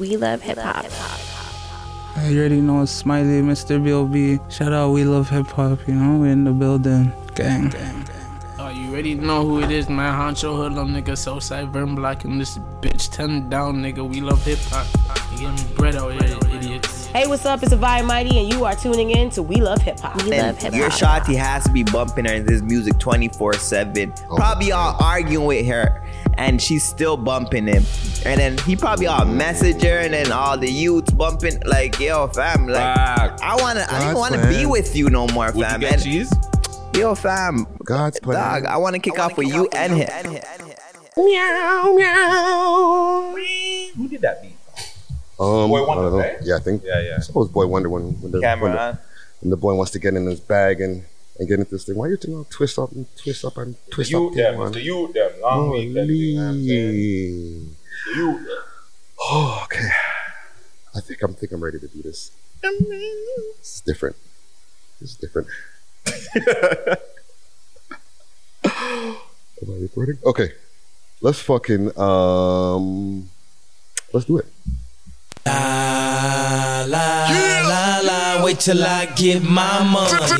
We love hip hop. You already know it's Smiley, Mr. B.O.B. Shout out, we love hip hop, you know, we're in the building. Gang, gang, Oh, you already know who it is, man. Honcho Hoodlum, nigga. Southside Vern Block and this bitch 10 down, nigga. We love hip hop. You getting bread out here, idiots. Hey, what's up? It's Avaya Mighty, and you are tuning in to We Love Hip Hop. We love hip hop. Your hop. shotty has to be bumping her in his music 24 7. Probably all arguing with her, and she's still bumping him. And then he probably all message her, and then all the youths bumping, like, yo, fam, like, Fuck. I wanna, I don't wanna plan. be with you no more, Would you fam. get And- cheese? Yo, fam, God's plan. dog, I wanna kick off with you and him. Meow, meow. Who did that beat? Um, Boi-1da, I right? Yeah, I think. Yeah, yeah. I suppose Boi-1da when, when, the, when, Camera the, when the boy wants to get in his bag and, and get into this thing. Why you think I'll twist up and twist up and twist You up them, man? it's the you them. Long weekend, you know what I'm saying? The you them. Oh, okay. I think I'm think I'm ready to do this. This is different. This is different. Am I recording? Okay. Let's fucking um let's do it. La la la la, wait till I get my money right.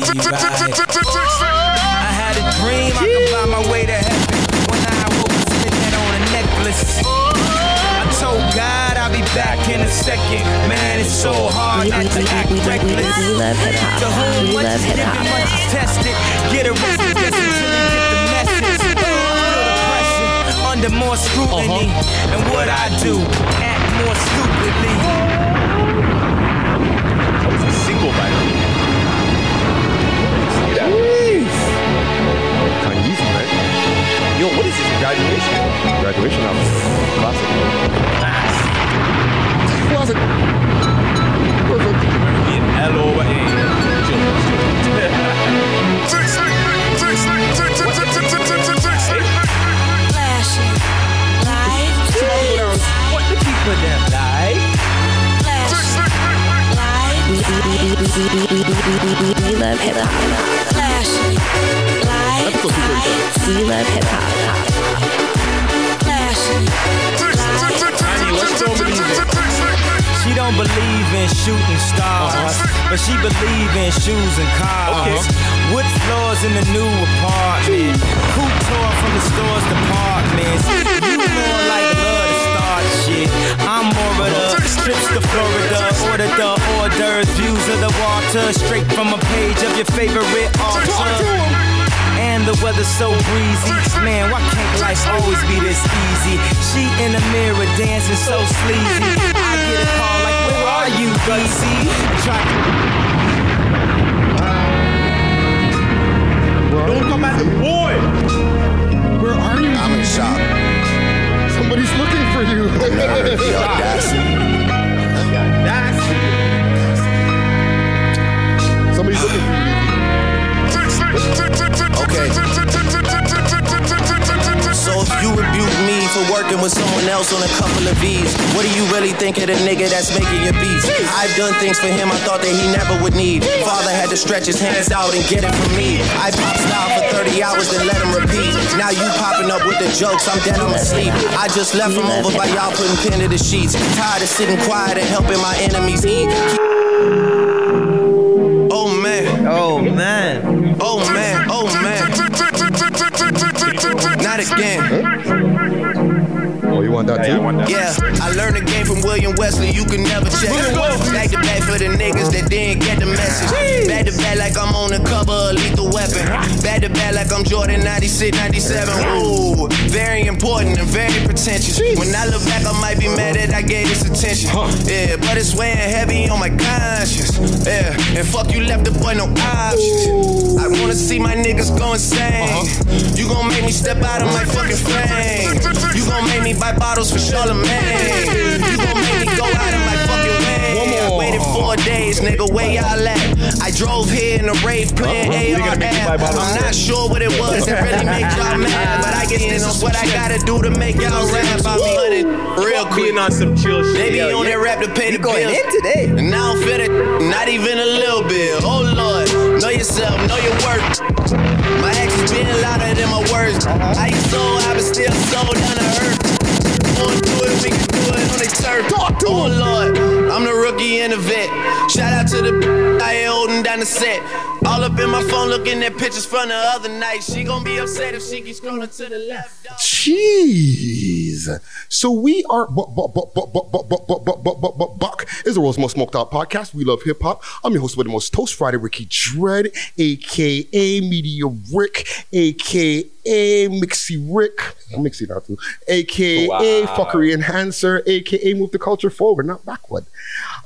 I had a dream I could buy my way to heaven. When I woke up, spent that on a necklace. I told God I'll be back in a second. Man, it's so hard not to act reckless. We love hip hop. To whom We much love is hip hop. tested. Get arrested under more scrutiny. Uh-huh. And what I do, act more stupidly. That was a single by the way. See that? Kind of easy, right? Yo, what is this? Graduation? Graduation album. Classic. Classic. Being L over A. Flashing for them, like. We love hip hop. Flash. Live. We love hip hop. Flash. She don't believe in shooting stars, uh-huh. but she believe in shoes and cars. Uh-huh. Wood floors in the new apartment, couture from the store's departments to shit. I'm more of the trips to Florida, order the orders, views of the water, straight from a page of your favorite author. And the weather's so breezy. Man, why can't life always be this easy? She in the mirror dancing so sleazy. I get a call like, where are you, Easy? Try Don't come at the boy. Where are you? I'm in shock. Somebody's looking for you. The audacity. Somebody's looking for you. Okay. So if you rebuke me for working with someone else on a couple of V's, what do you really think of the nigga that's making your beats? I've done things for him I thought that he never would need. Father had to stretch his hands out and get it from me. I pop style for 30 hours then let him repeat. Now you popping up with the jokes, I'm dead on sleep. I just left from over by y'all putting pen to the sheets. Tired of sitting quiet and helping my enemies eat. Oh man, Oh, man. oh man, oh again. You want that Yeah, I too? want that. Yeah, I learned the game from William Wesley. You can never check. Back to back for the niggas that didn't get the message. Back to back like I'm on the cover of Lethal Weapon. Back to back like I'm Jordan 96, 97. Ooh, very important and very pretentious. When I look back, I might be mad that I gave this attention. Yeah, but it's weighing heavy on my conscience. Yeah, and fuck you left the boy no options. I wanna see my niggas go insane. You gon' make me step out of my fucking frame. You gon' make me buy bottles for Charlemagne. You gon' make me go out of my fucking lane. I waited four days, nigga, where y'all at? I drove here in a Wraith playing uh-huh. you gonna make me buy AR. I'm not sure what it was that really made y'all mad, but I guess this is what I gotta do to make y'all rap about me. Honey, Real quick. On some chill shit. They be on that rap to pay the going bills. in today? And I don't feel it, not even a little bit. Oh Lord, know yourself, know your worth. My actions being louder than my words. Uh-huh. I ain't so I but still so down to earth. Wanna do it, we can do it on the turf. Talk to Oh. Lord, I'm the rookie and the vet. Shout out to the I holding down the set. All up in my phone looking at pictures from the other night. She gonna be upset if she keeps scrolling to the left. Jeez. So we are Buck is the world's most smoked out podcast. We love hip hop. I'm your host with the most toast Friday, Ricky Dread, aka Media Rick, aka Mixy Rick. Mixy now too. AKA wow. Fuckery Enhancer, aka Move the Culture Forward, not backward.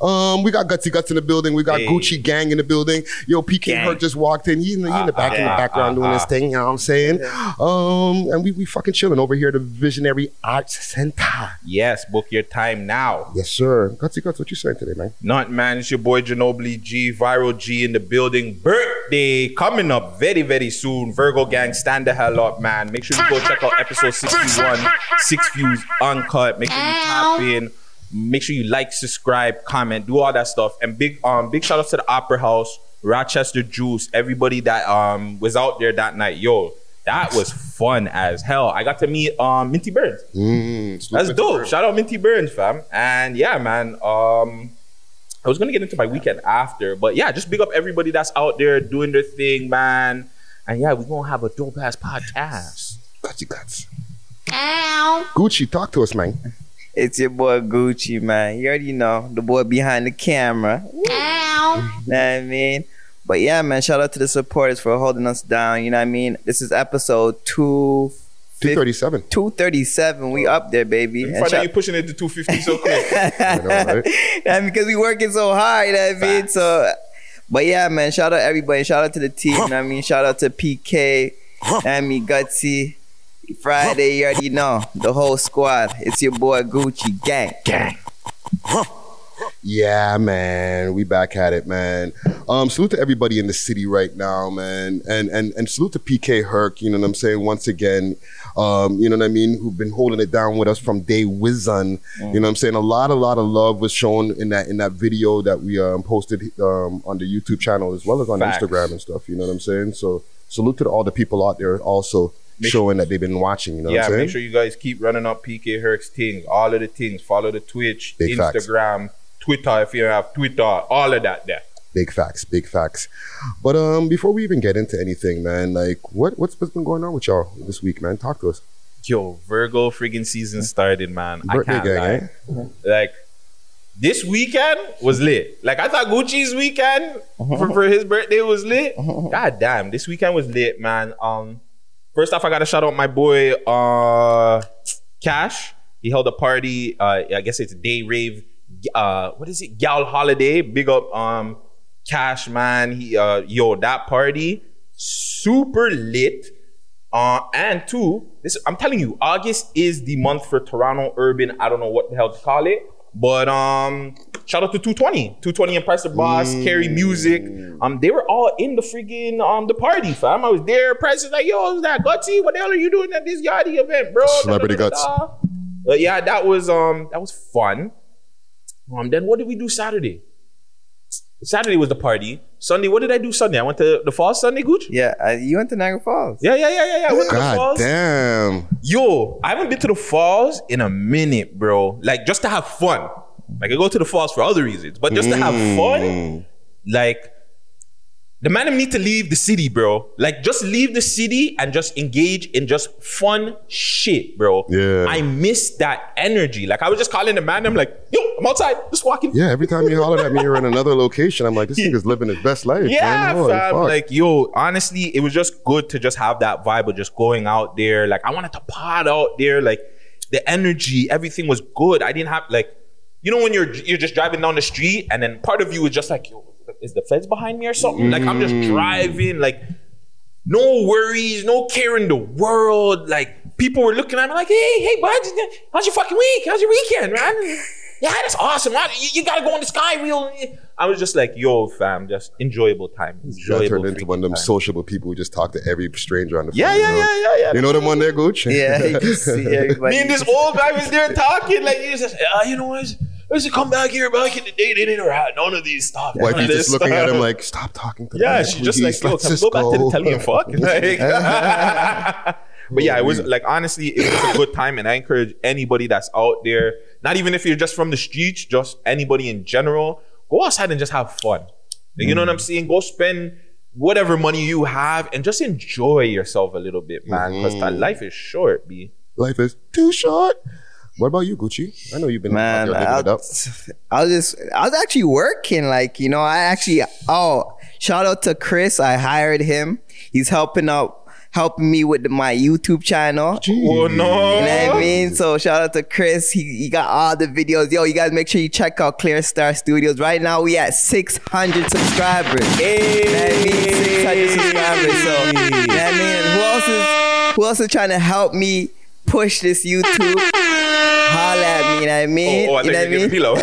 Um, we got Gutsy Guts in the building. We got hey. Gucci Gang in the building. Yo, PK Gang. Hurt just walked in. He's in the, he in the back in the background doing his thing. You know what I'm saying? Um, and we we fucking chilling over here at the Visionary Arts Center. Yes, book your time now. Yes, sir. Gutsy Guts, what you saying today, man? Not man, it's your boy Ginobili G, Viral G in the building. Birthday coming up very, very soon. Virgo Gang, stand the hell up, man. Make sure you go check out episode 61, Six Views Uncut. Make sure you tap in. Make sure you like, subscribe, comment, do all that stuff. And big um big shout out to the Opera House, Rochester Juice, everybody that um was out there that night. Yo, that was fun as hell. I got to meet um Minty Burns. Mm, That's Mr. dope. Bird. Shout out Minty Burns, fam. And yeah, man. Um, I was gonna get into my weekend after, but yeah, just big up everybody that's out there doing their thing, man. And yeah, we're gonna have a dope ass podcast. Gutsy Guts. Gucci, talk to us, man. It's your boy Gucci, man. You already know the boy behind the camera. Know what I mean? But yeah, man, shout out to the supporters for holding us down. You know what I mean? This is episode two. 237. 237. We up there, baby. You find out shout- you pushing it to 250 so quick. I know, right? yeah, because we working so hard, you know what I mean? So, but yeah, man, shout out everybody. Shout out to the team, you know what I mean? Shout out to PK, Amy, Gutsy, Friday, you already know. The whole squad. It's your boy Gucci Gang. Gang. Yeah, man, we back at it, man. Um, salute to everybody in the city right now, man, and and and salute to PK Herc. You know what I'm saying? Once again, um, you know what I mean? Who've been holding it down with us from day whizzon. You know what I'm saying? A lot, a lot of love was shown in that in that video that we um, posted um, on the YouTube channel as well as on Facts. Instagram and stuff. You know what I'm saying? So salute to all the people out there also Make- showing that they've been watching. You know yeah, what I'm saying? make sure you guys keep running up PK Herc's things, all of the things. Follow the Twitch, Big facts. Instagram, Twitter if you have Twitter, all of that there. Big facts, big facts. But um, before we even get into anything, man, like what what's, what's been going on with y'all this week, man? Talk to us. Yo, Virgo friggin' season started, man. Birthday I can't gang, lie. eh? Like this weekend was lit. Like I thought Gucci's weekend for, for his birthday was lit. God damn, this weekend was lit, man. Um, first off, I gotta shout out my boy uh Cash. He held a party. Uh, I guess it's day rave. Uh, what is it? Gal holiday. Big up, um, Cash man. He uh, yo that party super lit. Uh, and two, this I'm telling you, August is the month for Toronto urban. I don't know what the hell to call it, but um, shout out to 220, 220 and Press the Boss, Carry Music. Um, they were all in the freaking um the party, fam. I was there. Press is like, yo, is that Gutsy? What the hell are you doing at this Yachty event, bro? Celebrity Da, da, da, Guts. Uh, yeah, that was um that was fun. Um, then what did we do Saturday? Saturday was the party. Sunday, what did I do Sunday? I went to the Falls Sunday, Gooch. Yeah, uh, you went to Niagara Falls. Yeah, yeah, yeah, yeah, yeah. I went to the God falls. damn. Yo, I haven't been to the falls in a minute, bro. Like just to have fun. Like I go to the falls for other reasons, but just to have Mm. fun, like the man need to leave the city, bro. Like just leave the city and just engage in just fun shit, bro. Yeah. I miss that energy. Like I was just calling the man. I'm like, yo, I'm outside, just walking. Yeah, every time you holler at me, you're in another location. I'm like, this nigga's living his best life. Yeah, man. Holy fam. Like, yo, honestly, it was just good to just have that vibe of just going out there. Like, I wanted to pod out there. Like, the energy, everything was good. I didn't have like, you know, when you're you're just driving down the street and then part of you is just like, yo, is the feds behind me or something? Like, I'm just Mm. driving, like, no worries, no care in the world. Like, people were looking at me like, hey, hey, bud, how's your fucking week? How's your weekend, man? Yeah, that's awesome. man. You, you gotta go on the sky wheel. I was just like, yo, fam, just enjoyable time. I Enjoyable turned into one of them time. sociable people who just talk to every stranger on the Yeah, phone. yeah, you know? yeah, yeah, yeah. You know them one there, Gooch? Yeah, you can see everybody. Me and this old guy was there talking. Like, he was just, ah, you know what? I used to come back here back in the day. They didn't have none of these stuff. of this just looking at him like, stop talking to me. Yeah, she's just like, yo, just go back to the go." Italian fuck? Like, But yeah, it was like honestly, it was a good time, and I encourage anybody that's out there, not even if you're just from the streets, just anybody in general, go outside and just have fun. Like, You know what I'm saying? Go spend whatever money you have and just enjoy yourself a little bit, man. Because Mhm. life is short, b. Life is too short. What about you, Gucci? I know you've been Man, out there living it up. I was just I was actually working. Like, you know, I actually oh, shout out to Chris. I hired him. He's helping out helping me with my YouTube channel. Oh no. You know what I mean? So shout out to Chris. He, he got all the videos. Yo, you guys make sure you check out Clear Star Studios. Right now we at 600 subscribers. You know what I mean? 600 subscribers. So, you know what I mean? Who else is who else is trying to help me push this YouTube? Holla at me, you know what I mean? Oh, oh, I you know think what I you're mean? giving me love.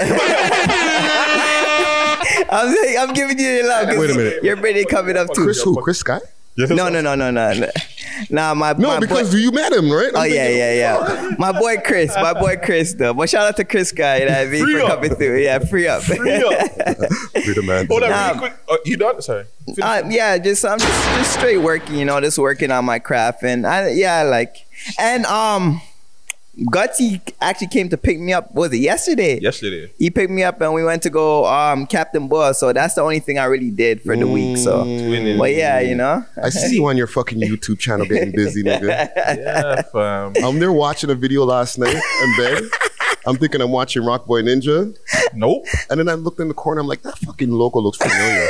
I'm saying, I'm giving you your love. 'cause Wait a minute. Your birthday coming up too. Chris who? Chris Sky? No, no, no, no, no, no. Nah, my No, my because boy, you met him, right? Oh yeah, yeah, yeah. My boy Chris, my boy Chris, though. But shout out to Chris guy, you know what I mean, Free for up. coming through. Yeah, free up. Free up. Be the man. Hold on, Nah. really quick. Uh, you done? Sorry. Uh, yeah, just I'm just just straight working, you know, just working on my craft, and I yeah, like, and um, Gutsy actually came to pick me up. Was it yesterday? Yesterday. He picked me up, and we went to go um Captain Boss. So that's the only thing I really did for the week. So, Twinning. but yeah, you know, I see you on your fucking YouTube channel getting busy, nigga. Yeah, fam. I'm there watching a video last night in bed. I'm thinking I'm watching Rock Boy Ninja. Nope. And then I looked in the corner, I'm like, that fucking logo looks familiar.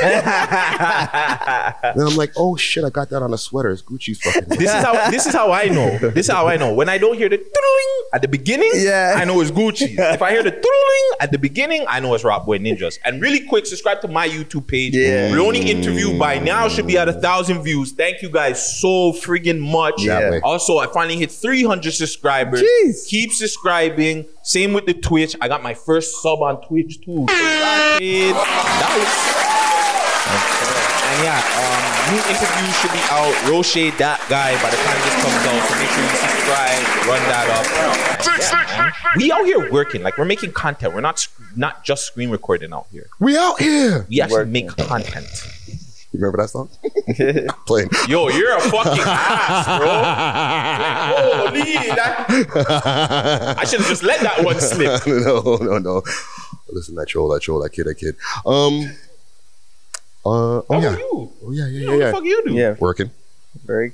then I'm like, oh shit, I got that on a sweater. It's Gucci's fucking. This is how this is how I know. This is how I know. When I don't hear the toodling at the beginning, Yeah. I know it's Gucci. If I hear the toodling at the beginning, I know it's Rock Boy Ninjas. And really quick, subscribe to my YouTube page. Yeah. Leoning interview by now should be at a thousand views. Thank you guys so friggin' much. Yeah. Also, I finally hit 300 subscribers. Jeez. Keep subscribing. Same with the Twitch. I got my first sub on Twitch too. That was- and yeah, um, new interview should be out. Roche that guy by the time this comes out. So make sure you subscribe, run that up. Yeah, we out here working, like we're making content. We're not not just screen recording out here. we out here. We actually make content. You remember that song? Playing. Yo, you're a fucking ass, bro. Like, holy, that, I should have just let that one slip. no, no, no. Listen, that troll, that troll, that kid, that kid. Um. Uh, oh How yeah. about you? Oh yeah, yeah, Yo, yeah, what the yeah. fuck you do? yeah, Working. very.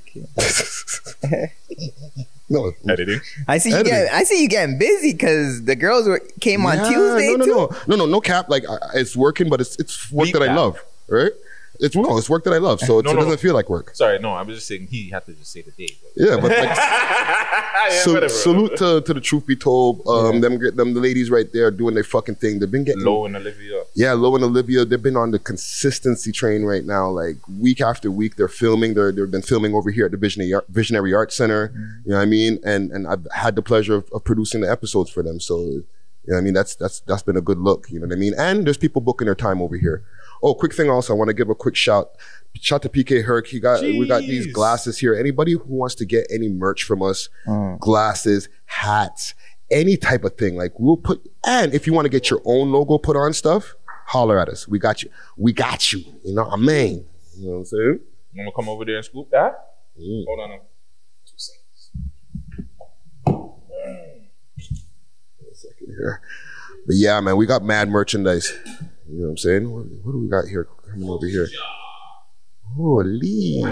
No, Editing. I see you Editing. get, I see you getting busy because the girls were came on Yeah, Tuesday no, no, too. no, no, no, no cap. Like I, it's working, but it's it's work Beat that I love, right? It's no, it's work that I love, so it, No, it no. doesn't feel like work. Sorry, no, I was just saying he had to just say the date. Yeah, but like, yeah, so, whatever. salute to, to the truth be told. Um, them them the ladies right there doing their fucking thing. They've been getting Low and Olivia. Yeah, low and Olivia, they've been on the consistency train right now. Like week after week, they're filming. They're they've been filming over here at the Visionary Art, Visionary Art Center. You know what I mean? And and I've had the pleasure of, of producing the episodes for them. So you know what I mean? That's that's that's been a good look. You know what I mean? And there's people booking their time over here. Oh, quick thing also, I want to give a quick shout. Shout to PK Herc. He got we got these glasses here. Anybody who wants to get any merch from us, glasses, hats, any type of thing. Like we'll put and if you want to get your own logo put on stuff, holler at us. We got you. We got you. You know what I mean? You know what I'm saying? You want to come over there and scoop that? Mm. Hold on. a- Two seconds. Second here. But yeah, man, we got mad merchandise. You know what I'm saying? What, what do we got here coming over here? Holy.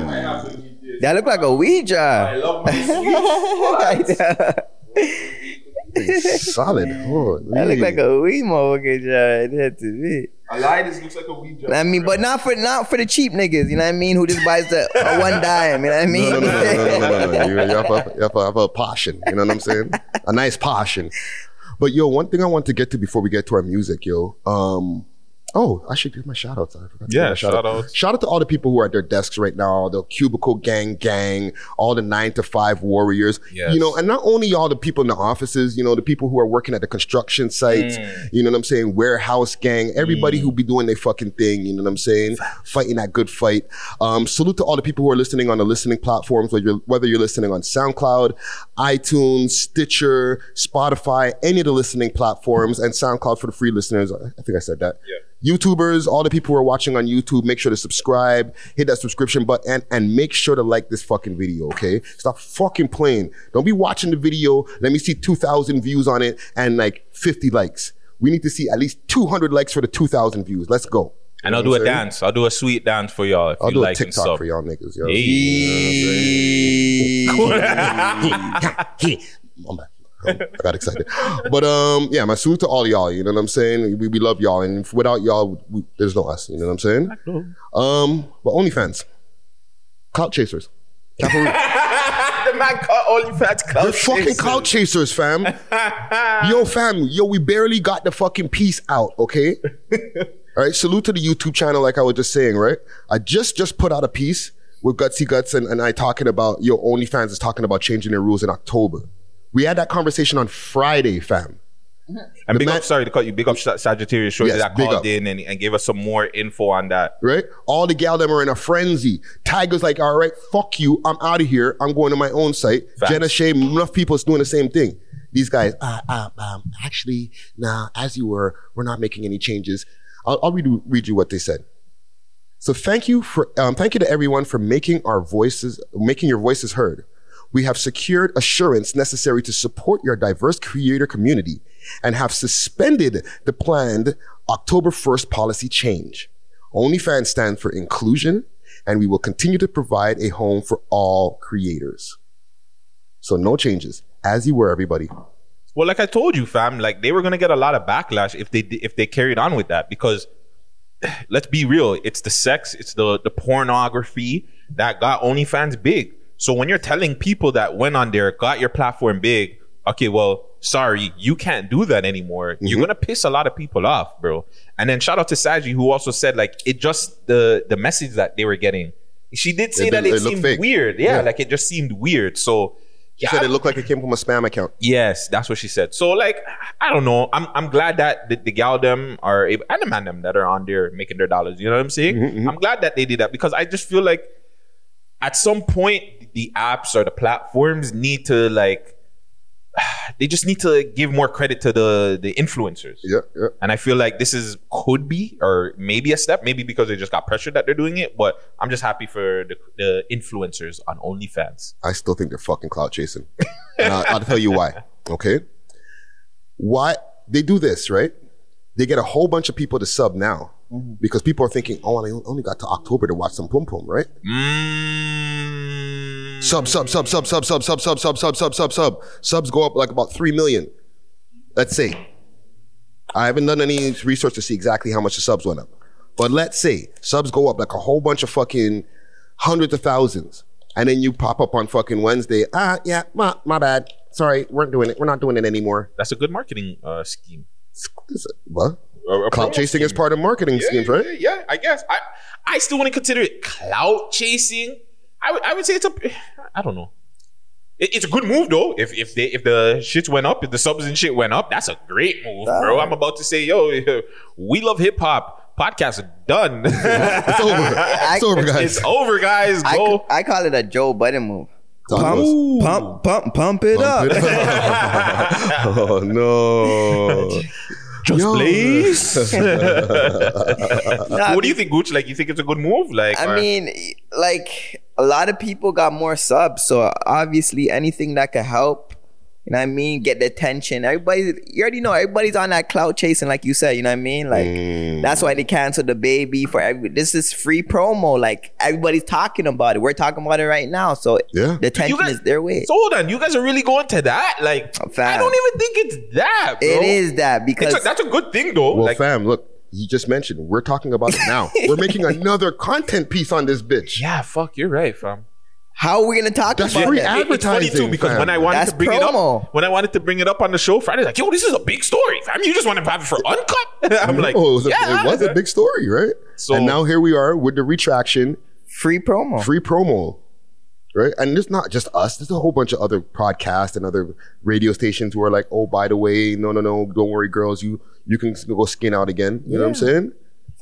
That look like a Ouija. I love my Solid. Holy. That look like a Ouija motherfucker job. It had to be. I lied. This looks like a Ouija. I mean, but not for not for the cheap niggas. You know what I mean? Who just buys the uh, one dime? You know what I mean? No, no, no, no, no, no, no, no. You, you, have a, you have, a, have a passion. You know what I'm saying? A nice passion. But yo, one thing I want to get to before we get to our music, yo. Um, oh, I should give my shout outs. I forgot to Yeah, shout, shout out. outs. Shout out to all the people who are at their desks right now, the cubicle gang gang, all the nine to five warriors. Yes. You know, and not only all the people in the offices, you know, the people who are working at the construction sites, Mm. you know what I'm saying, warehouse gang, everybody who be doing their fucking thing, you know what I'm saying? Fighting that good fight. Um, salute to all the people who are listening on the listening platforms, whether you're, whether you're listening on SoundCloud, iTunes, Stitcher, Spotify, any of the listening platforms, and SoundCloud for the free listeners. I think I said that. Yeah. YouTubers, all the people who are watching on YouTube, make sure to subscribe, hit that subscription button, and, and make sure to like this fucking video, okay? Stop fucking playing. Don't be watching the video. Let me see 2,000 views on it and like 50 likes. We need to see at least 200 likes for the 2,000 views. Let's go. And I'll do a what I'm saying? dance. I'll do a sweet dance for y'all if I'll you do a like and TikTok for y'all niggas, yo. back. I got excited. But um, yeah, my salute to all y'all. You know what I'm saying? We, we love y'all, and without y'all, we, there's no us. You know what I'm saying? Um, but OnlyFans, clout chasers, Capital- the man called OnlyFans clout they're fucking chasers. clout chasers, fam. yo, fam, yo, we barely got the fucking piece out. Okay. All right, salute to the YouTube channel, like I was just saying, right? I just just put out a piece with Gutsy Guts and, and I talking about yo OnlyFans is talking about changing their rules in October. We had that conversation on Friday, fam. And big up, sorry to cut you. Big up Sagittarius Shorty Yes, that called in and, and gave us some more info on that. Right? All the gal them are in a frenzy. Tyga's like, all right, fuck you. I'm out of here. I'm going to my own site. Facts. Jenna Shea, enough people's doing the same thing. These guys, uh, uh, um, actually, nah, as you were, we're not making any changes. I'll, I'll read, read you what they said. So thank you for, um, thank you to everyone for making our voices, making your voices heard. We have secured assurance necessary to support your diverse creator community and have suspended the planned October 1st policy change. OnlyFans stands for inclusion, and we will continue to provide a home for all creators. So no changes, as you were, everybody. Well, like I told you, fam, like they were gonna get a lot of backlash if they if they carried on with that because let's be real, it's the sex, it's the the pornography that got OnlyFans big. So when you're telling people that went on there, got your platform big, okay, well, sorry, you can't do that anymore. You're gonna piss a lot of people off, bro. And then shout out to Saji who also said like it just the the message that they were getting. She did say It- that it it, seemed weird. Yeah, Yeah. like it just seemed weird. So She yeah, said it looked like it came from a spam account. Yes, that's what she said. So like, I don't know. I'm I'm glad that the, the gal them are able, and the man them that are on there making their dollars. You know what I'm saying? Mm-hmm, I'm glad that they did that because I just feel like at some point the apps or the platforms need to like they just need to give more credit to the the influencers. Yeah, yeah. And I feel like this is could be or maybe a step, maybe because they just got pressured that they're doing it. But I'm just happy for the, the influencers on OnlyFans. I still think they're fucking clout chasing. And I'll, I'll tell you why. Okay. Why they do this, right? They get a whole bunch of people to sub now mm-hmm. because people are thinking, oh, I only got to October to watch some pum pum, right? Mm. Sub, sub, sub, sub, sub, sub, sub, sub, sub, sub, sub, sub, sub. Subs go up like about 3 million. Let's say. I haven't done any research to see exactly how much the subs went up. But let's say subs go up like a whole bunch of fucking hundreds of thousands. And then you pop up on fucking Wednesday. Ah, yeah, my, my bad. Sorry, we're doing it. We're not doing it anymore. That's a good marketing uh, scheme. What? A- a Clout promo chasing is scheme. part of marketing Yeah, schemes, right? Yeah, yeah, I guess. I I still wouldn't consider it clout chasing. I would I would say it's a I don't know. It- it's a good move though. If if they if the shits went up, if the subs and shit went up, that's a great move, bro. I'm about to say, yo, we love hip hop. Podcast done. it's over. It's over, guys. It's over, guys. I, Go. I call it a Joe Budden move. Ooh. Pump, pump, pump it up. oh no. Just Yo. please. Nah, what do you think, Gooch? Like, you think it's a good move? Like, I or- mean, like a lot of people got more subs, so obviously anything that could help, you know what I mean, get the attention. Everybody, you already know, everybody's on that clout chasing, like you said. You know what I mean? Like Mm. that's why they canceled the baby for every. This is free promo. Like everybody's talking about it. We're talking about it right now. So Yeah. the attention guys- is their way. so hold on, you guys are really going to that? Like, Fam. I don't even think it's that. Bro. it is that because a, that's a good thing though. Well, like, fam, look, you just mentioned we're talking about it now. we're making another content piece on this bitch. yeah, fuck, you're right, fam. how are we gonna talk That's about free that? It- it's funny Advertising, too because fam. when I wanted That's to bring it up, when I wanted to bring it up on the show, Friday's like, "Yo, this is a big story, fam. You just want to have it for uncut." I'm like, oh, it, was a, "Yeah." it was a big story, right? So- and now here we are with the retraction, Free promo. free promo, right? And it's not just us. There's a whole bunch of other podcasts and other radio stations who are like, "Oh, by the way, no, no, no, don't worry, girls, you you can go skin out again." You know what I'm saying?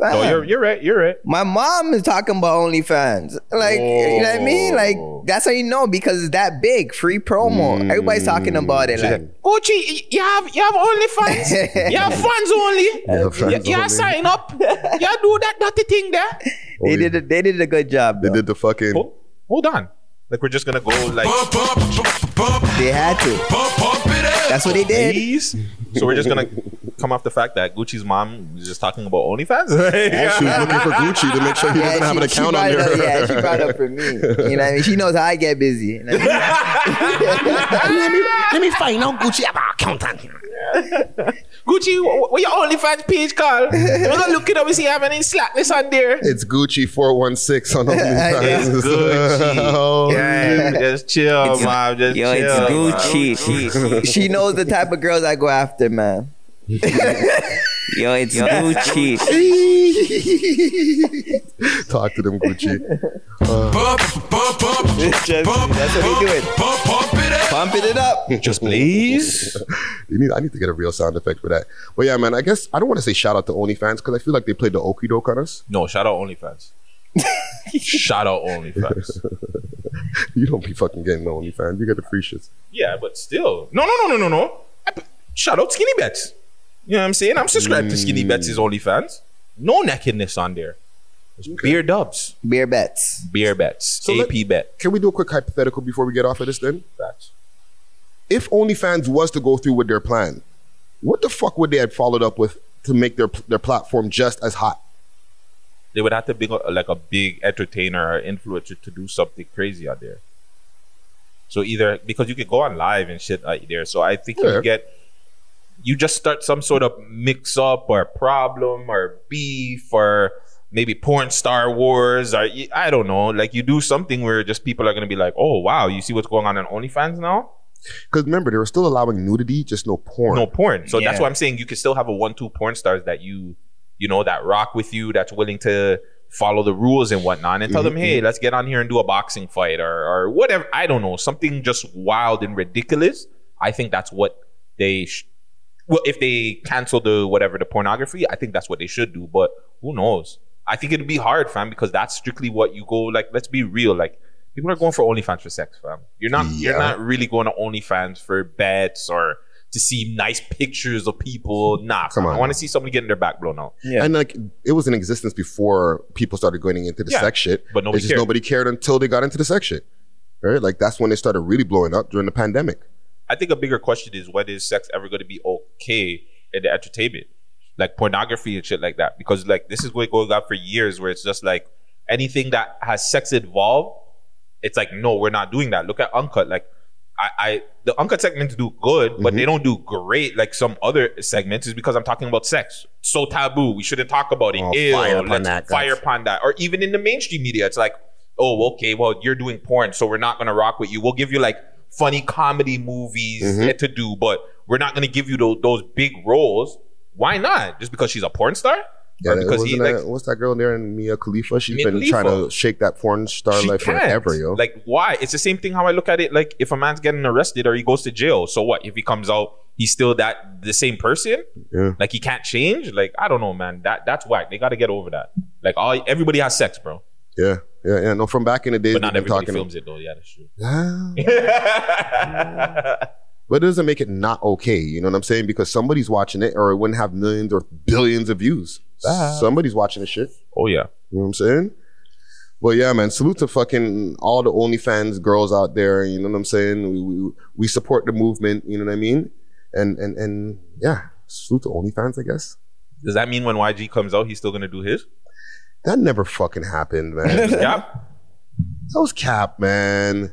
No, you're you're right. You're right. My mom is talking about OnlyFans. Like, you know what I mean? Oh. Like, that's how you know because it's that big. Free promo. Hmm. Everybody's talking about it. She's Like, like, oh, Gucci, you have you have OnlyFans. you have fans only. have fans you, you only. sign up. You do that dirty thing there. Oh, they did it. They did a good job. They did the fucking. Hold, hold on. Like we're just gonna go like They had to. That's what they did. please. So we're just gonna come off the fact that Gucci's mom was just talking about OnlyFans. She was looking for Gucci to make sure he doesn't have an she, account on brought there. up, yeah, she brought up for me. You know what I mean? She knows how I get busy. You know I mean? let, me, let me find out Gucci have an account on here. Gucci, wh- what your OnlyFans page called? We're gonna look it up and see if any slackness on there. It's Gucci 416 on OnlyFans. It's Gucci. Oh, Yeah, just chill, It's- mom. Just Yo, chill. it's. Gucci. She, she knows the type of girls I go after, man. Yo, it's Gucci. Talk to them, Gucci. Uh. Pump, pump, Just- that's what we do it. Pumping it up. Just please. You need, I need to get a real sound effect for that. But yeah, man, I guess I don't want to say shout out to OnlyFans because I feel like they played the okey doke on us. No, shout out OnlyFans. shout out OnlyFans. You don't be fucking getting no OnlyFans. You get the free shits. Yeah, but still. No, no, no, no, no, no. Shout out Skinny Bets. You know what I'm saying? I'm subscribed to Skinny Bets' mm. OnlyFans. No nakedness on there. It's beer dubs. Beer bets. Beer bets. let- AP bet. Can we do a quick hypothetical before we get off of this then? Facts. If OnlyFans was to go through with their plan, what the fuck would they have followed up with to make their their platform just as hot? They would have to be like a big entertainer or influencer to do something crazy out there. So either because you could go on live and shit out there. So I think Yeah. you get you just start some sort of mix up or problem or beef or maybe porn Star Wars or I don't know. Like you do something where just people are gonna be like, oh wow, you see what's going on on OnlyFans now? Because remember, they were still allowing nudity, just no porn. No porn. So that's Yeah. why I'm saying you can still have a one-two porn stars that you, you know, that rock with you, that's willing to follow the rules and whatnot, and tell mm-hmm, them, hey, mm-hmm. let's get on here and do a boxing fight or or whatever. I don't know, something just wild and ridiculous. I think that's what they. Sh- well, if they cancel the whatever the pornography, I think that's what they should do. But who knows? I think it'd be hard, fam, because that's strictly what you go. Like, let's be real. Like, people are going for OnlyFans for sex, fam. You're not. You're not really going to OnlyFans for bets or to see nice pictures of people. Nah, Come fam. on. I want to see somebody getting their back blown out. Yeah. And like it was in existence before people started going into the Yeah, sex shit. but nobody It's just cared. nobody cared until they got into the sex shit. Right? Like that's when they started really blowing up during the pandemic. I think a bigger question is when is sex ever going to be okay in the entertainment, like pornography and shit like that? Because like this is what going on for years, where it's just like anything that has sex involved, it's like no, we're not doing that. Look at Uncut, like. I, I the uncut segments do good, but Mm-hmm. they don't do great like some other segments. Is because I'm talking about sex. So taboo. We shouldn't talk about it. Oh, Ew, fire upon that, Fire guys. upon that. Or even in the mainstream media, it's like, oh, okay, well, you're doing porn, so we're not gonna rock with you. We'll give you like funny comedy movies Mm-hmm. to do, but we're not gonna give you those, those big roles. Why not? Just because she's a porn star? or because he like what's that girl there in Mia Khalifa? She's Mia been Khalifa. trying to shake that porn star she life can't. forever, yo. Like why? It's the same thing how I look at it. Like if a man's getting arrested or he goes to jail, so what? If he comes out, he's still that the same person. Yeah. Like he can't change. Like I don't know, man. That that's whack. They got to get over that. Like all everybody has sex, bro, yeah, yeah, yeah. No, from back in the days, but not everybody talking. films it though. Yeah, that's true. Ah. but it doesn't make it not okay. You know what I'm saying? Because somebody's watching it, or it wouldn't have millions or billions of views. Somebody's watching the shit. oh yeah. You know what I'm saying? Well, yeah, man. Salute to fucking all the OnlyFans girls out there. You know what I'm saying? We, we we support the movement. You know what I mean? And and and yeah, salute to OnlyFans. I guess Does that mean when YG comes out, he's still gonna do his? That never fucking happened, man. that yeah. was cap, man.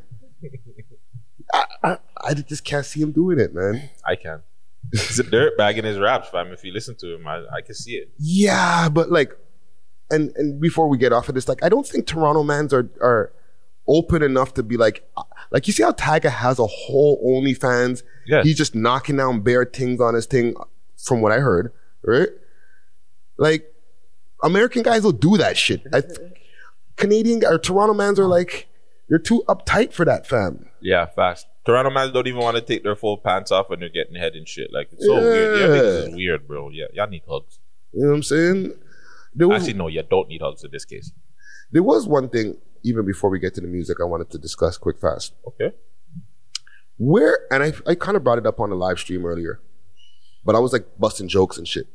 I, I I just can't see him doing it, man. I can. He's a dirt bag in his raps, fam. If you listen to him, I, I can see it. Yeah, but like, and and before we get off of this, like, I don't think Toronto mans are are open enough to be like, uh, like you see how Tyga has a whole OnlyFans. Yeah. He's just knocking down bare things on his thing, from what I heard, right? Like, American guys will do that shit. I, Canadian or Toronto mans are like, you're too uptight for that, fam. Yeah, fast. Toronto mans don't even want to take their full pants off when they're getting head and shit. Like it's so weird. Yeah, is weird, bro. Yeah, y'all need hugs. You know what I'm saying? There was, Actually, no, you don't need hugs in this case. there was one thing, even before we get to the music, I wanted to discuss quick fast. Okay. Where, and I, I kind of brought it up on the live stream earlier, but I was like busting jokes and shit.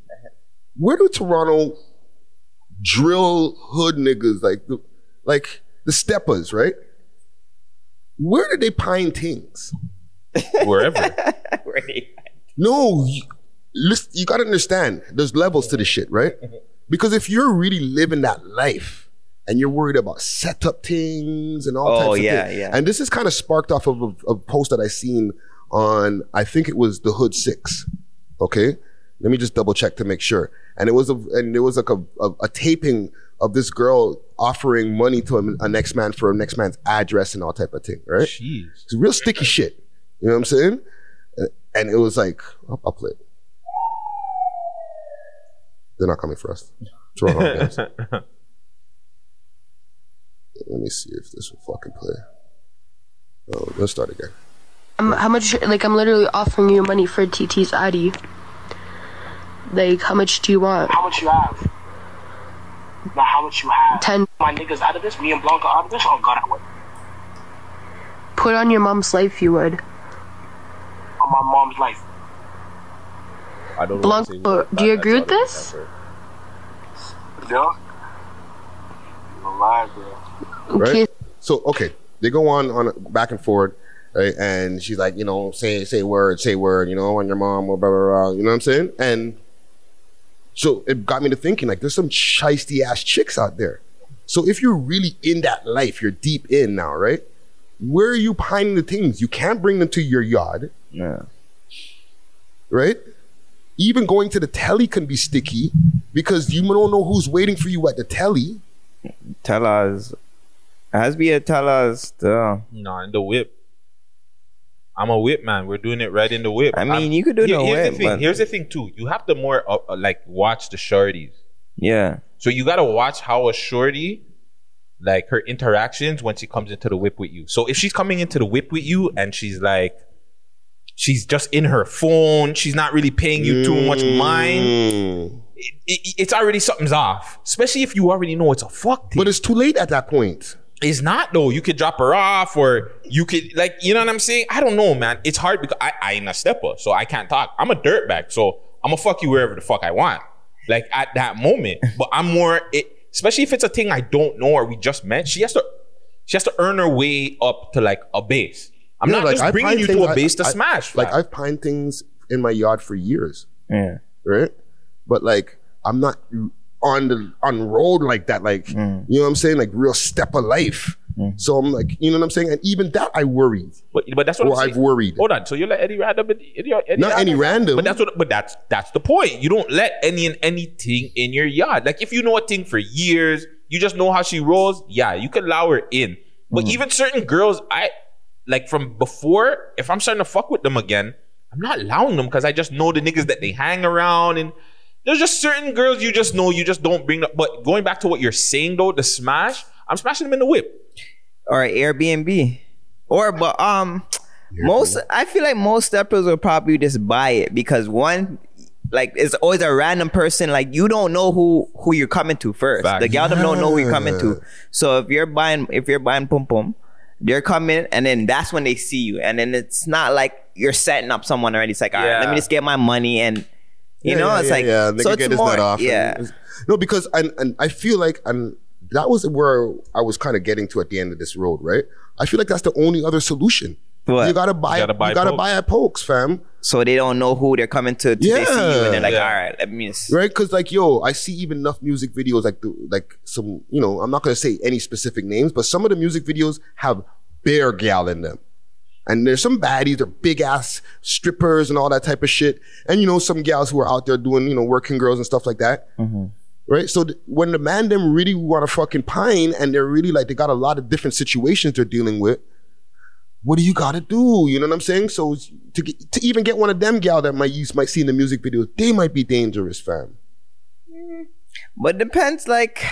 Where do Toronto drill hood niggas like the, like the steppers, right? Where did they pine things? Wherever. No, you, listen, you gotta understand. There's levels to the shit, right? Because if you're really living that life and you're worried about setup things and all Oh, types of yeah, things, yeah. and this is kind of sparked off of a, a post that I seen on, I think it was the Hood Six. Okay, let me just double check to make sure. And it was a, and there was like a, a, a taping of this girl offering money to a, a next man for a next man's address and all type of thing, right? Jeez. It's real sticky shit. You know what I'm saying? And it was like, I'll, I'll play it. They're not coming for us. Toronto games. Let me see if this will fucking play. Oh, let's start again. Um, how much? Like, I'm literally offering you money for TT's ID. Like, how much do you want? How much you have? Now, how much you have? Ten. My niggas out of this, me and Blanca out of this, oh God, I would. Put on your mom's life, you would. On my mom's life. I don't Blanco, do you agree with this? Yeah? You're alive, bro. Right? So okay, they go on on back and forward, right? And she's like, you know, say say word, say word, you know, on your mom, blah blah blah. blah you know what I'm saying? And so it got me to thinking, like, there's some shisty ass chicks out there. So if you're really in that life, you're deep in now, right? Where are you pining the things? You can't bring them to your yard. Yeah. Right? Even going to the telly can be sticky because you don't know who's waiting for you at the telly. Tell us. Has be a tell us. The, No, in the whip. I'm a whip man. We're doing it right in the whip. I mean, I'm- you could do Here- the here's whip, The thing. but- Here's the thing too. You have to more uh, uh, like watch the shorties. yeah. So you gotta watch how a shorty, like her interactions when she comes into the whip with you. So if she's coming into the whip with you and she's like, she's just in her phone, she's not really paying you too much mind. Mm. It, it- it's already something's off. Especially if you already know it's a fuck thing. But it's too late at that point. It's not though. You could drop her off, or you could like, you know what I'm saying? I don't know, man. It's hard because I I ain't a stepper, so I can't talk. I'm a dirtbag, so I'm gonna fuck you wherever the fuck I want, like at that moment. But I'm more, it, especially if it's a thing I don't know or we just met. She has to, she has to earn her way up to like a base. I'm Yeah, not like, just I bringing you things- to a base to I- smash. Like fam. I've pined things in my yard for years, Yeah. right? But like I'm not on the on road like that. Like Mm. you know what I'm saying? Like real step of life. So I'm like, you know what I'm saying? And even that I worried. But, but that's what or I'm I've worried. Hold on. So you let any random, Eddie, Eddie Not any random. But that's what. But that's that's the point. You don't let any and anything in your yard. Like if you know a thing for years, you just know how she rolls. Yeah, you can allow her in. But even certain girls, I like from before. If I'm starting to fuck with them again, I'm not allowing them because I just know the niggas that they hang around and. There's just certain girls you just know you just don't bring up. But going back to what you're saying though, the smash, I'm smashing them in the whip. or Airbnb. Or but um most I feel like most steppers will probably just buy it because one like it's always a random person like you don't know who who you're coming to first. Fact. The gal them don't know who you're coming to. So if you're buying if you're buying pum pum, they're coming and then that's when they see you. And then it's not like you're setting up someone already. It's like, all right, let me just get my money and you Yeah, know, yeah, it's yeah, like yeah. Nigga so it's get his more, nut off. yeah. no, because and and I feel like and that was where I was kind of getting to at the end of this road, right? I feel like that's the only other solution. What? You gotta buy. You You gotta gotta buy buy, at Pokes, fam. So they don't know who they're coming to. to They see you and they're like, Yeah. all right, let me just right? Because like, yo, I see even enough music videos like the like some, you know, I'm not gonna say any specific names, but some of the music videos have bear gal in them. And there's some baddies, they're big ass strippers and all that type of shit. And you know, some gals who are out there doing, you know, working girls and stuff like that. Mm-hmm. Right? So th- when the man them really want to fucking pine and they're really like, they got a lot of different situations they're dealing with, what do you gotta do? You know what I'm saying? So to get, to even get one of them gal that might use might see in the music videos, they might be dangerous, fam. But depends, like